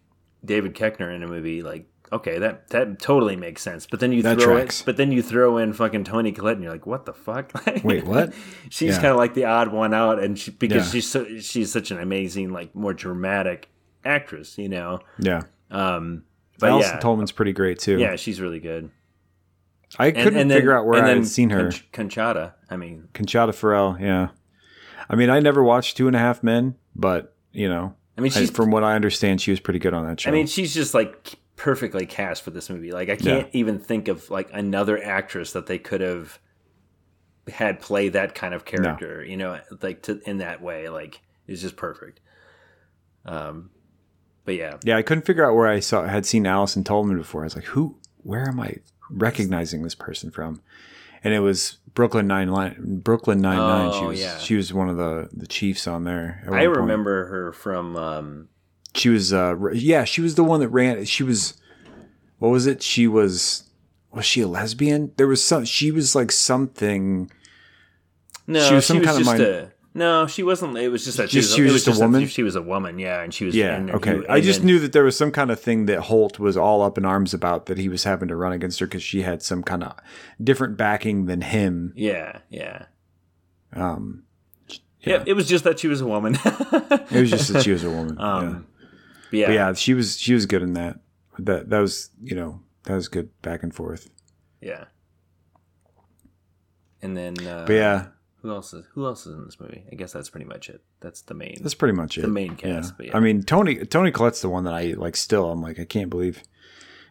[SPEAKER 1] David Koechner in a movie, like okay, that that totally makes sense. But then you
[SPEAKER 2] That
[SPEAKER 1] throw
[SPEAKER 2] tracks.
[SPEAKER 1] it, but then you throw in fucking Toni Collette, and you're like, what the fuck?
[SPEAKER 2] Wait, what?
[SPEAKER 1] she's
[SPEAKER 2] Yeah.
[SPEAKER 1] kind of like the odd one out, and she, because
[SPEAKER 2] Yeah.
[SPEAKER 1] she's so, she's such an amazing, like more dramatic actress, you know.
[SPEAKER 2] yeah.
[SPEAKER 1] Um, but
[SPEAKER 2] Allison
[SPEAKER 1] yeah,
[SPEAKER 2] Tolman's pretty great too.
[SPEAKER 1] yeah, she's really good.
[SPEAKER 2] I couldn't
[SPEAKER 1] and then,
[SPEAKER 2] figure out where I
[SPEAKER 1] then
[SPEAKER 2] had seen her.
[SPEAKER 1] Conch- Conchata. I mean,
[SPEAKER 2] Conchata Ferrell, yeah. I mean, I never watched Two and a Half Men, but you know,
[SPEAKER 1] I mean,
[SPEAKER 2] I-
[SPEAKER 1] she's
[SPEAKER 2] from what I understand, she was pretty good on that show.
[SPEAKER 1] I mean, she's just like perfectly cast for this movie. Like, I can't even think of like another actress that they could have had play that kind of character. You know, like to in that way. Like, it's just perfect. Um, but yeah,
[SPEAKER 2] yeah, I couldn't figure out where I saw had seen Allison Tolman before. I was like, who? Where am I recognizing this person from? And it was Brooklyn Nine Nine. Brooklyn Nine Nine. she
[SPEAKER 1] Oh,
[SPEAKER 2] was
[SPEAKER 1] yeah.
[SPEAKER 2] she was one of the the chiefs on there.
[SPEAKER 1] I
[SPEAKER 2] one point.
[SPEAKER 1] remember her from. Um,
[SPEAKER 2] she was uh yeah she was the one that ran. She was what was it? She was was she a lesbian? There was some. She was like something.
[SPEAKER 1] no,
[SPEAKER 2] She
[SPEAKER 1] she
[SPEAKER 2] was
[SPEAKER 1] was,
[SPEAKER 2] some kind of
[SPEAKER 1] just
[SPEAKER 2] mind-
[SPEAKER 1] a. No, she wasn't. It was just that she
[SPEAKER 2] she
[SPEAKER 1] was,
[SPEAKER 2] was just a woman?
[SPEAKER 1] she was a woman, yeah, and she was.
[SPEAKER 2] Yeah.
[SPEAKER 1] and
[SPEAKER 2] okay. I just
[SPEAKER 1] then-
[SPEAKER 2] knew that there was some kind of thing that Holt was all up in arms about that he was having to run against her because she had some kind of different backing than him.
[SPEAKER 1] Yeah, yeah,
[SPEAKER 2] Um,
[SPEAKER 1] yeah. It was just that she was a woman.
[SPEAKER 2] it was just that she was a woman. yeah.
[SPEAKER 1] um, yeah.
[SPEAKER 2] But yeah, she was she was good in that. That that was you know that was good back and forth.
[SPEAKER 1] Yeah. And then, uh,
[SPEAKER 2] But yeah,
[SPEAKER 1] who else is who else is in this movie? I guess that's pretty much it. That's the main.
[SPEAKER 2] that's pretty much it.
[SPEAKER 1] the main cast, but yeah.
[SPEAKER 2] I mean Toni Toni Collette's the one that I like. Still, I'm like I can't believe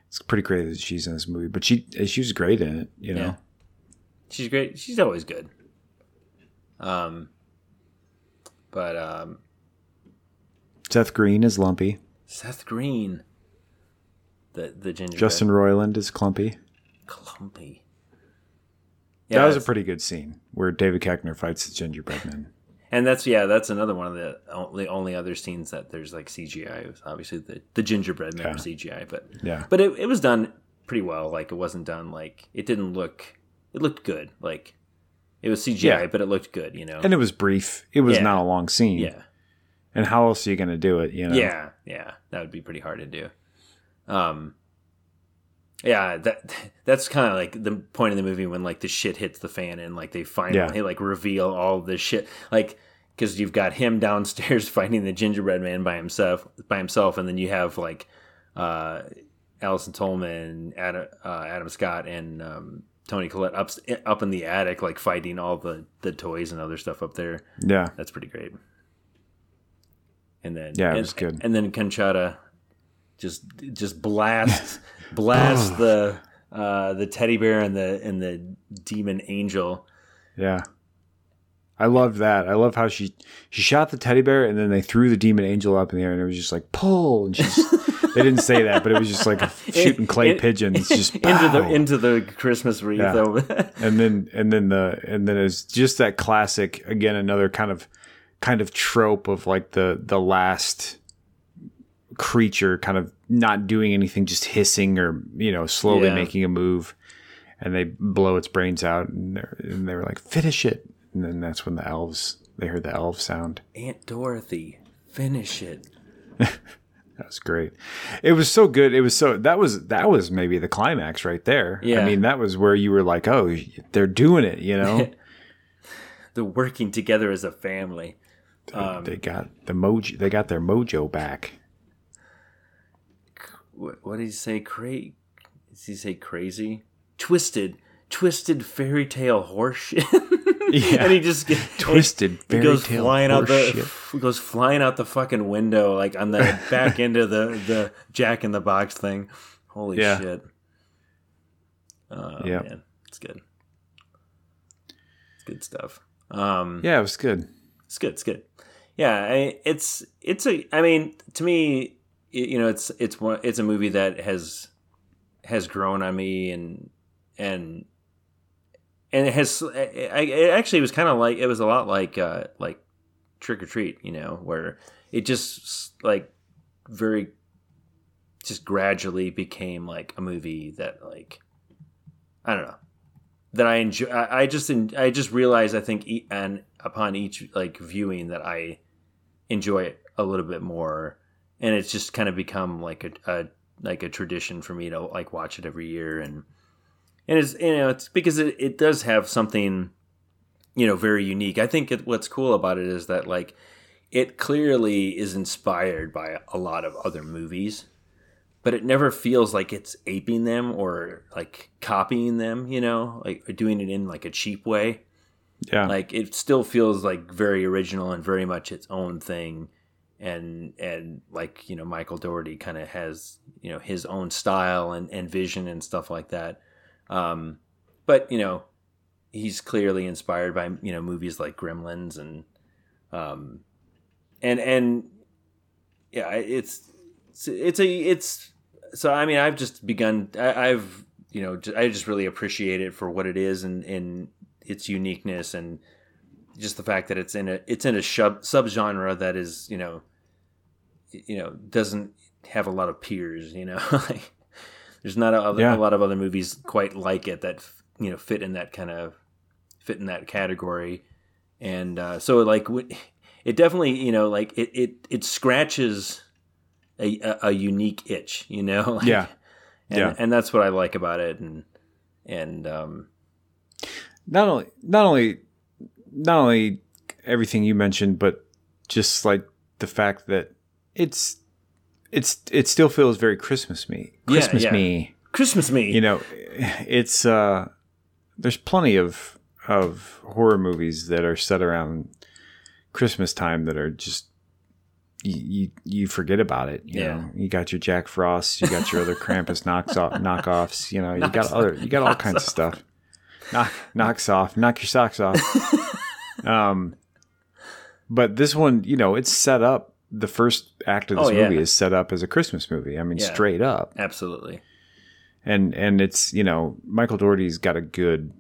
[SPEAKER 2] it's pretty crazy that she's in this movie. But she she was great in it. You know.
[SPEAKER 1] Yeah. She's great. She's always good. Um, but um,
[SPEAKER 2] Seth Green is Lumpy.
[SPEAKER 1] Seth Green, the the ginger
[SPEAKER 2] Justin Roiland is Clumpy.
[SPEAKER 1] Clumpy.
[SPEAKER 2] That was a pretty good scene where David Koechner fights the gingerbread man.
[SPEAKER 1] and that's yeah, that's another one of the only only other scenes that there's like CGI. It was obviously, the the gingerbread man was CGI, but
[SPEAKER 2] Yeah.
[SPEAKER 1] but it, it was done pretty well. Like it wasn't done like it didn't look. It looked good. Like it was CGI,
[SPEAKER 2] Yeah.
[SPEAKER 1] but it looked good. You know.
[SPEAKER 2] And it was brief. It was
[SPEAKER 1] Yeah.
[SPEAKER 2] not a long scene.
[SPEAKER 1] yeah.
[SPEAKER 2] And how else are you going to do it? You know.
[SPEAKER 1] Yeah, yeah, that would be pretty hard to do. Um, yeah, that that's kind of like the point of the movie when like the shit hits the fan and like they finally
[SPEAKER 2] Yeah.
[SPEAKER 1] like reveal all this shit, like because you've got him downstairs fighting the gingerbread man by himself, by himself, and then you have like uh, Allison Tolman, Adam, uh, Adam Scott, and um, Toni Collette up up in the attic, like fighting all the the toys and other stuff up there.
[SPEAKER 2] Yeah.
[SPEAKER 1] That's pretty great. And then
[SPEAKER 2] Yeah, it was good.
[SPEAKER 1] And then Conchata just just blast blast the uh, the teddy bear and the and the demon angel.
[SPEAKER 2] Yeah. I love that. I love how she she shot the teddy bear and then they threw the demon angel up in the air and it was just like pull and she's they didn't say that, but it was just like shooting clay
[SPEAKER 1] In-
[SPEAKER 2] pigeons just
[SPEAKER 1] into the into the Christmas wreath.
[SPEAKER 2] Yeah. and then and then the and then it's just that classic again another kind of kind of trope of like the the last creature kind of not doing anything, just hissing or you know slowly
[SPEAKER 1] Yeah.
[SPEAKER 2] making a move, and they blow its brains out, and they're, and they were like, "Finish it!" And then that's when the elves they heard the elf sound.
[SPEAKER 1] Aunt Dorothy, finish it.
[SPEAKER 2] That was great. It was so good. It was so that was that was maybe the climax right there.
[SPEAKER 1] Yeah.
[SPEAKER 2] I mean, that was where you were like, "Oh, they're doing it," you know.
[SPEAKER 1] They're working together as a family. Um,
[SPEAKER 2] they got the mojo. They got their mojo back.
[SPEAKER 1] What, what did he say? Cra- Does he say crazy? Twisted, twisted fairy tale horseshit.
[SPEAKER 2] Yeah.
[SPEAKER 1] and he just gets
[SPEAKER 2] Twisted
[SPEAKER 1] He
[SPEAKER 2] fairy
[SPEAKER 1] goes
[SPEAKER 2] tale
[SPEAKER 1] flying out the f- goes flying out the fucking window like on the back end of the the Jack in the Box thing. Holy
[SPEAKER 2] Yeah.
[SPEAKER 1] shit! Oh
[SPEAKER 2] Yep.
[SPEAKER 1] man, it's good. It's good stuff. Um,
[SPEAKER 2] Yeah, it was good.
[SPEAKER 1] it's good. It's good. Yeah, I, it's it's a. I mean, to me, you know, it's it's one. It's a movie that has has grown on me, and and and it has. I, it actually was kind of like it was a lot like uh like Trick 'r Treat, you know, where it just like very just gradually became like a movie that like I don't know that I enjoy. I, I just I just realized I think e- and upon each like viewing that I enjoy it a little bit more, and it's just kind of become like a, a like a tradition for me to like watch it every year, and and it's you know it's because it, it does have something you know very unique. I think it, what's cool about it is that like it clearly is inspired by a lot of other movies but it never feels like it's aping them or like copying them, you know, like or doing it in like a cheap way.
[SPEAKER 2] Yeah.
[SPEAKER 1] Like it still feels like very original and very much its own thing. And and like, you know, Michael Dougherty kind of has, you know, his own style and, and vision and stuff like that. Um, but, you know, he's clearly inspired by, you know, movies like Gremlins and um and and yeah, it's it's, a it's so I mean I've just begun I, I've you know I just really appreciate it for what it is and and its uniqueness and just the fact that it's in a it's in a sub subgenre that is you know you know doesn't have a lot of peers you know like there's not a,
[SPEAKER 2] Yeah.
[SPEAKER 1] a lot of other movies quite like it that you know fit in that kind of fit in that category and uh, so like it definitely you know like it it, it scratches a, a, a unique itch you know Like,
[SPEAKER 2] Yeah.
[SPEAKER 1] and,
[SPEAKER 2] Yeah.
[SPEAKER 1] and that's what I like about it and and um
[SPEAKER 2] not only not only not only everything you mentioned, but just like the fact that it's it's it still feels very Christmas me.
[SPEAKER 1] Yeah,
[SPEAKER 2] Christmas
[SPEAKER 1] yeah.
[SPEAKER 2] me.
[SPEAKER 1] Christmas me
[SPEAKER 2] You know, it's uh there's plenty of of horror movies that are set around Christmas time that are just you, you, you forget about it. You
[SPEAKER 1] Yeah.
[SPEAKER 2] know, you got your Jack Frost, you got your other Krampus knocks off, knockoffs. You know, you got other, you got all kinds of stuff. Knock, knocks off, knock your socks off. um, but this one, you know, it's set up. The first act of this
[SPEAKER 1] Oh, yeah.
[SPEAKER 2] movie is set up as a Christmas movie. I mean,
[SPEAKER 1] Yeah.
[SPEAKER 2] straight up
[SPEAKER 1] absolutely
[SPEAKER 2] and and it's you know Michael Dougherty's got a good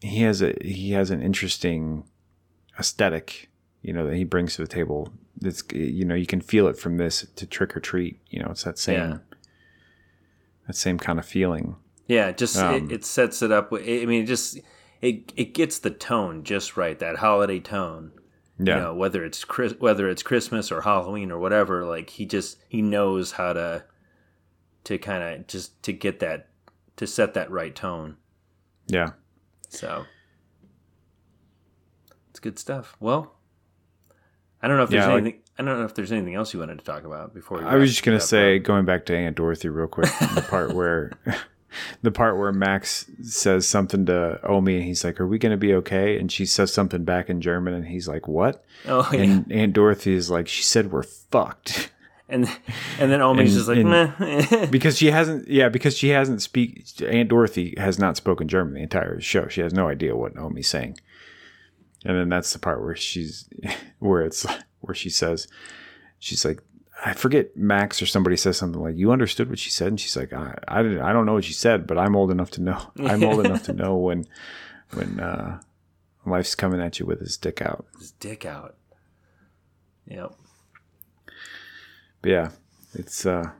[SPEAKER 2] he has a he has an interesting aesthetic you know that he brings to the table it's you know you can feel it from this to Trick 'r Treat you know it's that same
[SPEAKER 1] Yeah.
[SPEAKER 2] that same kind of feeling
[SPEAKER 1] yeah just
[SPEAKER 2] Um,
[SPEAKER 1] it, it sets it up I mean it just it it gets the tone just right that holiday tone
[SPEAKER 2] yeah.
[SPEAKER 1] you know whether it's Chris, whether it's Christmas or Halloween or whatever like he just he knows how to to kind of just to get that to set that right tone.
[SPEAKER 2] Yeah.
[SPEAKER 1] So it's good stuff. Well I don't know if there's
[SPEAKER 2] Yeah, like-
[SPEAKER 1] anything I don't know if there's anything else you wanted to talk about before
[SPEAKER 2] I was just gonna say going back to Aunt Dorothy real quick the part where the part where Max says something to Omi and he's like are we gonna be okay? And she says something back in German and he's like what?
[SPEAKER 1] Oh yeah.
[SPEAKER 2] And Aunt Dorothy is like she said we're fucked.
[SPEAKER 1] And and then Omi's just like meh.
[SPEAKER 2] Because she hasn't yeah because she hasn't speak aunt dorothy has not spoken german the entire show. She has no idea what Omi's saying. And then that's the part where she's where it's where she says she's like i forget max or somebody says something like you understood what she said and she's like i, I didn't i don't know what she said but i'm old enough to know i'm old enough to know when when uh life's coming at you with his dick out
[SPEAKER 1] his dick out yep
[SPEAKER 2] but yeah it's uh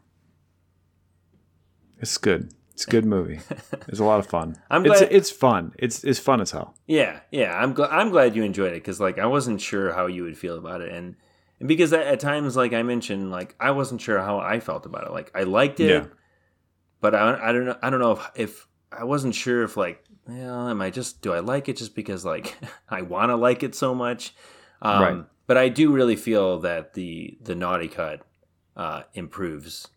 [SPEAKER 2] It's good. It's a good movie. It's a lot of fun.
[SPEAKER 1] I'm
[SPEAKER 2] it's
[SPEAKER 1] glad-
[SPEAKER 2] it's fun. It's it's fun as hell.
[SPEAKER 1] Yeah, yeah. I'm glad. I'm glad you enjoyed it because like I wasn't sure how you would feel about it, and and because at, at times like I mentioned, like I wasn't sure how I felt about it. Like I liked it,
[SPEAKER 2] Yeah.
[SPEAKER 1] but I, I don't know. I don't know if if I wasn't sure if like well, am I just do I like it just because like I want to like it so much? Um,
[SPEAKER 2] Right.
[SPEAKER 1] But I do really feel that the the naughty cut uh, improves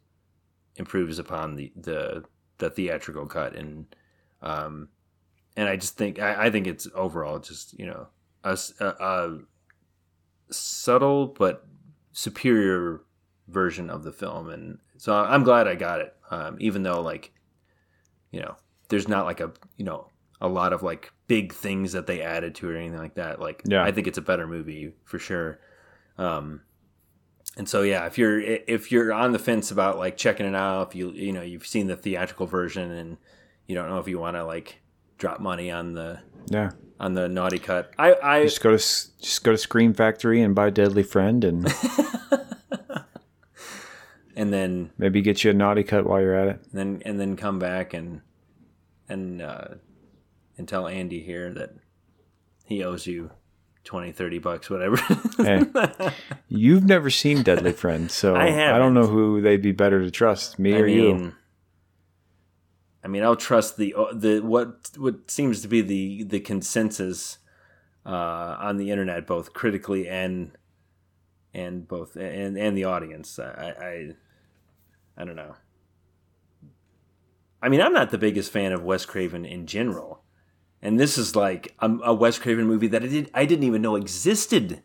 [SPEAKER 1] improves upon the the the theatrical cut and um and I just think I, I think it's overall just you know a, a- a subtle but superior version of the film. And so I'm glad I got it um, even though like you know there's not like a you know a lot of like big things that they added to it or anything like that. Like
[SPEAKER 2] Yeah.
[SPEAKER 1] I think it's a better movie for sure. Um and so yeah if you're if you're on the fence about like checking it out if you you know you've seen the theatrical version and you don't know if you want to like drop money on the
[SPEAKER 2] Yeah.
[SPEAKER 1] on the naughty cut i i
[SPEAKER 2] Just go to just go to Scream Factory and buy Deadly Friend and
[SPEAKER 1] and then
[SPEAKER 2] maybe get you a naughty cut while you're at it.
[SPEAKER 1] then and then come back and and uh and tell andy here that he owes you 20 30 bucks whatever
[SPEAKER 2] Hey, you've never seen Deadly Friend, so
[SPEAKER 1] I
[SPEAKER 2] I, don't know who they'd be better to trust, me
[SPEAKER 1] I
[SPEAKER 2] or you.
[SPEAKER 1] I mean, I'll trust the the what what seems to be the the consensus uh, on the internet, both critically and and both and and the audience. I I, I don't know. I mean, I'm not the biggest fan of Wes Craven in general, and this is like a, a Wes Craven movie that I did I didn't even know existed.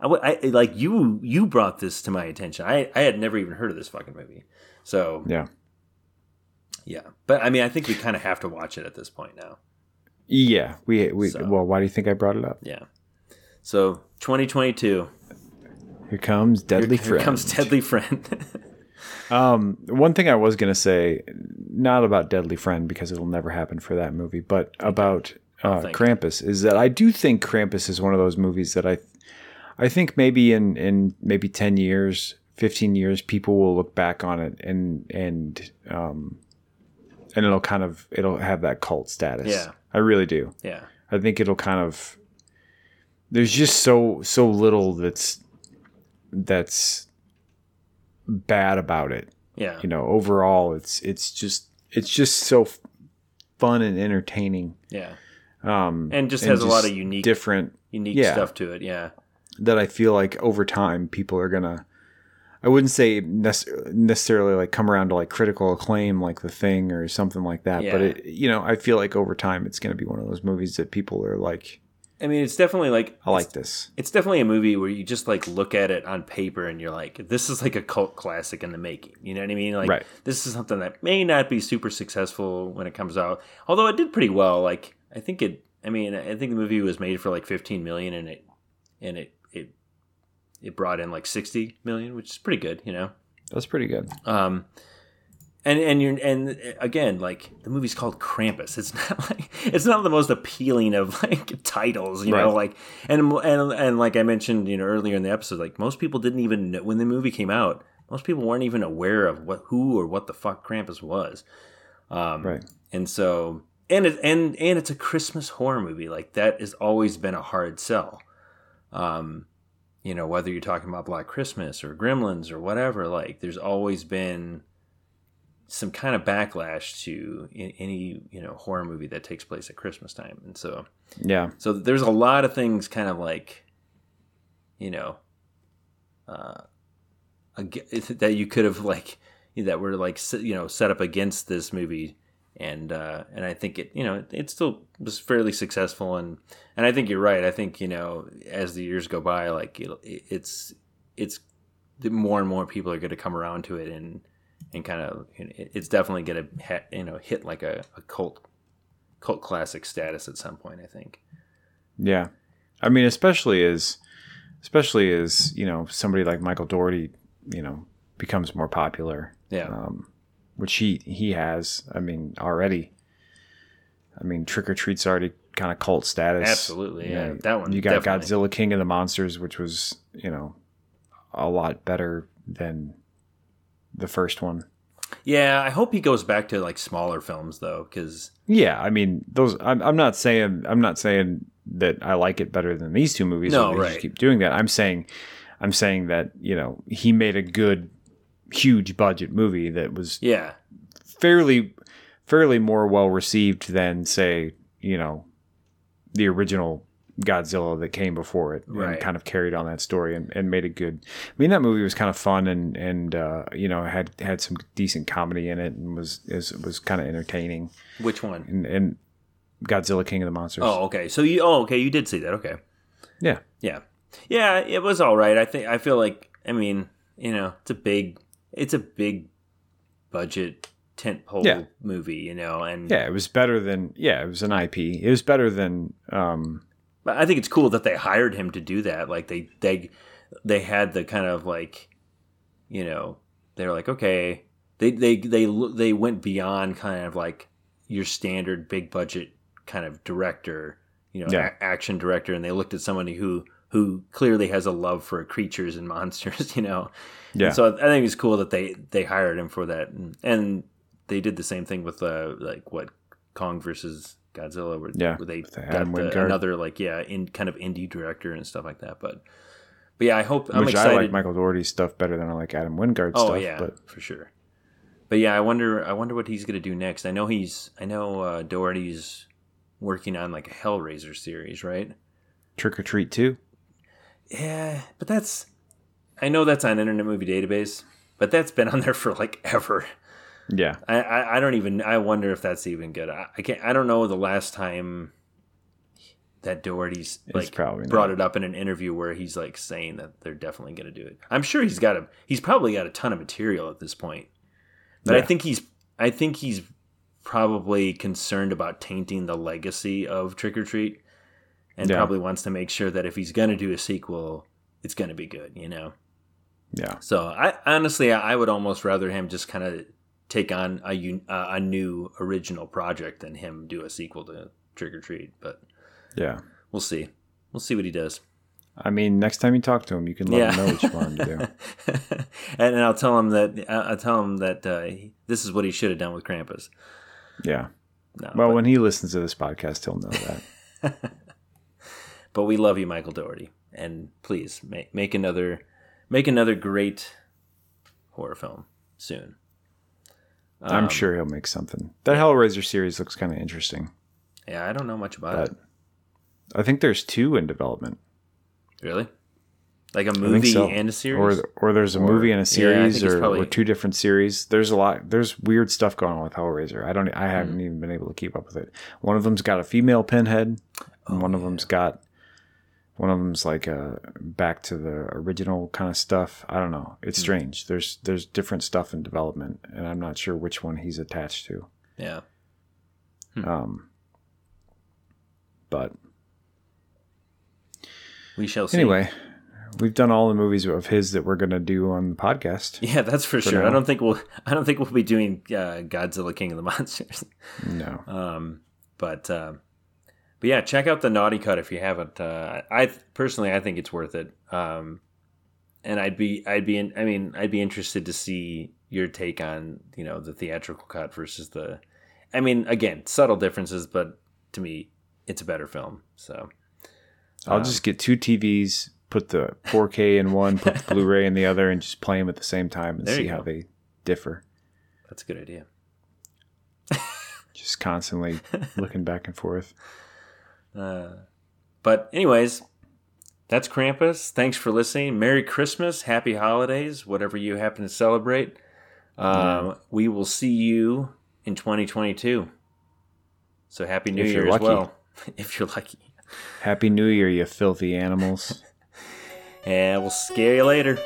[SPEAKER 1] I, I- like you you brought this to my attention. I I had never even heard of this fucking movie. So
[SPEAKER 2] Yeah.
[SPEAKER 1] Yeah, but I mean, I think we kind of have to watch it at this point now.
[SPEAKER 2] Yeah. We we
[SPEAKER 1] So-
[SPEAKER 2] well, why do you think I brought it up?
[SPEAKER 1] Yeah. So 2022.
[SPEAKER 2] Here comes Deadly
[SPEAKER 1] Here
[SPEAKER 2] Friend.
[SPEAKER 1] Here comes Deadly Friend.
[SPEAKER 2] Um, one thing I was gonna say, not about Deadly Friend because it'll never happen for that movie, but about uh, Krampus is that I do think Krampus is one of those movies that I, I think maybe in in maybe ten years, fifteen years, people will look back on it and and um, and it'll kind of it'll have that cult status.
[SPEAKER 1] Yeah.
[SPEAKER 2] I really do.
[SPEAKER 1] yeah.
[SPEAKER 2] I think it'll kind of there's just so so little that's that's bad about it
[SPEAKER 1] Yeah.
[SPEAKER 2] you know overall it's it's just it's just so fun and entertaining
[SPEAKER 1] Yeah.
[SPEAKER 2] um
[SPEAKER 1] And just has a lot of unique
[SPEAKER 2] different
[SPEAKER 1] unique
[SPEAKER 2] yeah.
[SPEAKER 1] stuff to it. Yeah.
[SPEAKER 2] that i feel like over time people are gonna i wouldn't say nec- necessarily like come around to like critical acclaim like the thing or something like that but it you know i feel like over time it's gonna be one of those movies that people are like
[SPEAKER 1] I mean, it's definitely like
[SPEAKER 2] i like this
[SPEAKER 1] it's definitely a movie where you just like look at it on paper and you're like, this is like a cult classic in the making. You know what I mean? Like,
[SPEAKER 2] Right.
[SPEAKER 1] this is something that may not be super successful when it comes out, although it did pretty well. Like, I think it. I mean, I think the movie was made for like 15 million, and it and it it brought in like 60 million, which is pretty good. You know.
[SPEAKER 2] that's pretty good
[SPEAKER 1] Um, and and you're and again, like the movie's called Krampus. It's not like it's not the most appealing of like titles, you know. Like and and and like I mentioned, you know, earlier in the episode, like most people didn't even know, when the movie came out. Most people weren't even aware of what who or what the fuck Krampus was. Um,
[SPEAKER 2] right
[SPEAKER 1] and so and it and and it's a Christmas horror movie. Like that has always been a hard sell. Um, you know, whether you're talking about Black Christmas or Gremlins or whatever, like there's always been some kind of backlash to in, any you know horror movie that takes place at Christmas time, and so
[SPEAKER 2] yeah.
[SPEAKER 1] so there's a lot of things kind of like you know uh that you could have like that were like you know set up against this movie and uh and i think it you know it still was fairly successful. And and i think you're right. I think you know as the years go by like it'll, it's it's more and more people are going to come around to it and and kind of it's definitely going to you know hit like a, a cult cult classic status at some point i think.
[SPEAKER 2] Yeah, I mean, especially as, especially as you know, somebody like Michael Dougherty, you know, becomes more popular,
[SPEAKER 1] yeah.
[SPEAKER 2] Um, which he he has. I mean, already. I mean, Trick 'r Treat's already kind of cult status.
[SPEAKER 1] Absolutely,
[SPEAKER 2] You
[SPEAKER 1] yeah.
[SPEAKER 2] know,
[SPEAKER 1] That one,
[SPEAKER 2] You got
[SPEAKER 1] definitely.
[SPEAKER 2] Godzilla King of the Monsters, which was you know, a lot better than the first one.
[SPEAKER 1] Yeah, I hope he goes back to like smaller films though, because
[SPEAKER 2] Yeah, I mean those. I'm, I'm not saying I'm not saying that I like it better than these two movies.
[SPEAKER 1] No, right.
[SPEAKER 2] Just keep doing that. I'm saying, I'm saying that you know he made a good, huge budget movie that was
[SPEAKER 1] yeah,
[SPEAKER 2] fairly, fairly more well received than say you know, the original Godzilla that came before it,
[SPEAKER 1] Right.
[SPEAKER 2] and kind of carried on that story and, and made it good. I mean, that movie was kind of fun and and uh, you know had had some decent comedy in it and was is, was kind of entertaining
[SPEAKER 1] which one?
[SPEAKER 2] and, and Godzilla King of the Monsters.
[SPEAKER 1] Oh, okay. So you, oh, okay, you did see that. Okay,
[SPEAKER 2] yeah,
[SPEAKER 1] yeah, yeah, it was all right. I think I feel like I mean, you know, it's a big, it's a big budget tentpole
[SPEAKER 2] Yeah.
[SPEAKER 1] movie, you know, and
[SPEAKER 2] yeah, it was better than yeah, it was an IP. It was better than um,
[SPEAKER 1] But I think it's cool that they hired him to do that. Like they they they had the kind of like, you know, they were like, okay, they they they they went beyond kind of like your standard big budget kind of director, you know,
[SPEAKER 2] Yeah.
[SPEAKER 1] a- action director, and they looked at somebody who who clearly has a love for creatures and monsters, you know.
[SPEAKER 2] Yeah,
[SPEAKER 1] So I think it's cool that they they hired him for that, and, and they did the same thing with uh like what Kong versus Godzilla, where,
[SPEAKER 2] Yeah,
[SPEAKER 1] where they got the, another like yeah in kind of indie director and stuff like that. But but yeah, I hope I'm excited.
[SPEAKER 2] I like Michael Dougherty's stuff better than I like Adam Wingard's
[SPEAKER 1] oh
[SPEAKER 2] stuff.
[SPEAKER 1] yeah,
[SPEAKER 2] but
[SPEAKER 1] for sure. But yeah, I wonder I wonder what he's gonna do next. I know he's I know uh, Dougherty's working on like a Hellraiser series, right?
[SPEAKER 2] Trick 'r Treat too.
[SPEAKER 1] Yeah, but that's I know that's on Internet Movie Database, but that's been on there for like ever.
[SPEAKER 2] Yeah,
[SPEAKER 1] I, I, I don't even I wonder if that's even good. I, I can't I don't know the last time that Dougherty's like
[SPEAKER 2] probably
[SPEAKER 1] brought
[SPEAKER 2] not.
[SPEAKER 1] it up in an interview where he's like saying that they're definitely going to do it. I'm sure he's got a he's probably got a ton of material at this point. But I think he's I think he's probably concerned about tainting the legacy of Trick 'r Treat and
[SPEAKER 2] Yeah.
[SPEAKER 1] probably wants to make sure that if he's going to do a sequel it's going to be good, you know.
[SPEAKER 2] Yeah,
[SPEAKER 1] So I honestly, I would almost rather him just kind of take on a uh, a new original project than him do a sequel to Trick 'r Treat. But
[SPEAKER 2] yeah.
[SPEAKER 1] we'll see. We'll see what he does.
[SPEAKER 2] I mean, next time you talk to him, you can let
[SPEAKER 1] Yeah.
[SPEAKER 2] him know what you want him to do.
[SPEAKER 1] and I'll tell him that I'll I'll tell him that uh, this is what he should have done with Krampus.
[SPEAKER 2] Yeah.
[SPEAKER 1] No,
[SPEAKER 2] Well,
[SPEAKER 1] but,
[SPEAKER 2] when he listens to this podcast, he'll know that.
[SPEAKER 1] but we love you, Michael Dougherty, and please make make another make another great horror film soon.
[SPEAKER 2] I'm
[SPEAKER 1] Um,
[SPEAKER 2] sure he'll make something. That Hellraiser series looks kind of interesting.
[SPEAKER 1] Yeah, I don't know much about
[SPEAKER 2] But
[SPEAKER 1] it.
[SPEAKER 2] I think there's two in development.
[SPEAKER 1] Really, like a movie
[SPEAKER 2] so.
[SPEAKER 1] and a series.
[SPEAKER 2] Or, or there's a
[SPEAKER 1] Or-
[SPEAKER 2] movie and a series,
[SPEAKER 1] it's
[SPEAKER 2] or,
[SPEAKER 1] probably-
[SPEAKER 2] or two different series. There's a lot. There's weird stuff going on with Hellraiser. I don't. I haven't even been able to keep up with it. One of them's got a female pinhead, and
[SPEAKER 1] Oh,
[SPEAKER 2] one of them's got. One of them's like uh back to the original kind of stuff. I don't know. It's
[SPEAKER 1] Hmm.
[SPEAKER 2] strange. There's there's different stuff in development, and I'm not sure which one he's attached to.
[SPEAKER 1] yeah.
[SPEAKER 2] Um, but
[SPEAKER 1] We shall see.
[SPEAKER 2] anyway, we've done all the movies of his that we're gonna do on the podcast.
[SPEAKER 1] Yeah, that's for, sure.
[SPEAKER 2] now.
[SPEAKER 1] I don't think we'll. I don't think we'll be doing uh, Godzilla King of the Monsters.
[SPEAKER 2] No.
[SPEAKER 1] Um, but um, but yeah, check out the Naughty Cut if you haven't. Uh, I personally, I think it's worth it. Um, and I'd be, I'd be, in, I mean, I'd be interested to see your take on you know the theatrical cut versus the. I mean, again, subtle differences, but to me, it's a better film. So
[SPEAKER 2] I'll
[SPEAKER 1] Um,
[SPEAKER 2] just get two TVs, put the 4K in one, put the Blu-ray in the other, and just play them at the same time and see how they differ.
[SPEAKER 1] that's a good idea.
[SPEAKER 2] Just constantly looking back and forth.
[SPEAKER 1] Uh, but anyways, that's Krampus. Thanks for listening. Merry Christmas, Happy Holidays, whatever you happen to celebrate. Um, We will see you in 2022. So happy New
[SPEAKER 2] If
[SPEAKER 1] Year as
[SPEAKER 2] lucky.
[SPEAKER 1] well, if you're lucky.
[SPEAKER 2] Happy New Year, you filthy animals.
[SPEAKER 1] And we'll scare you later.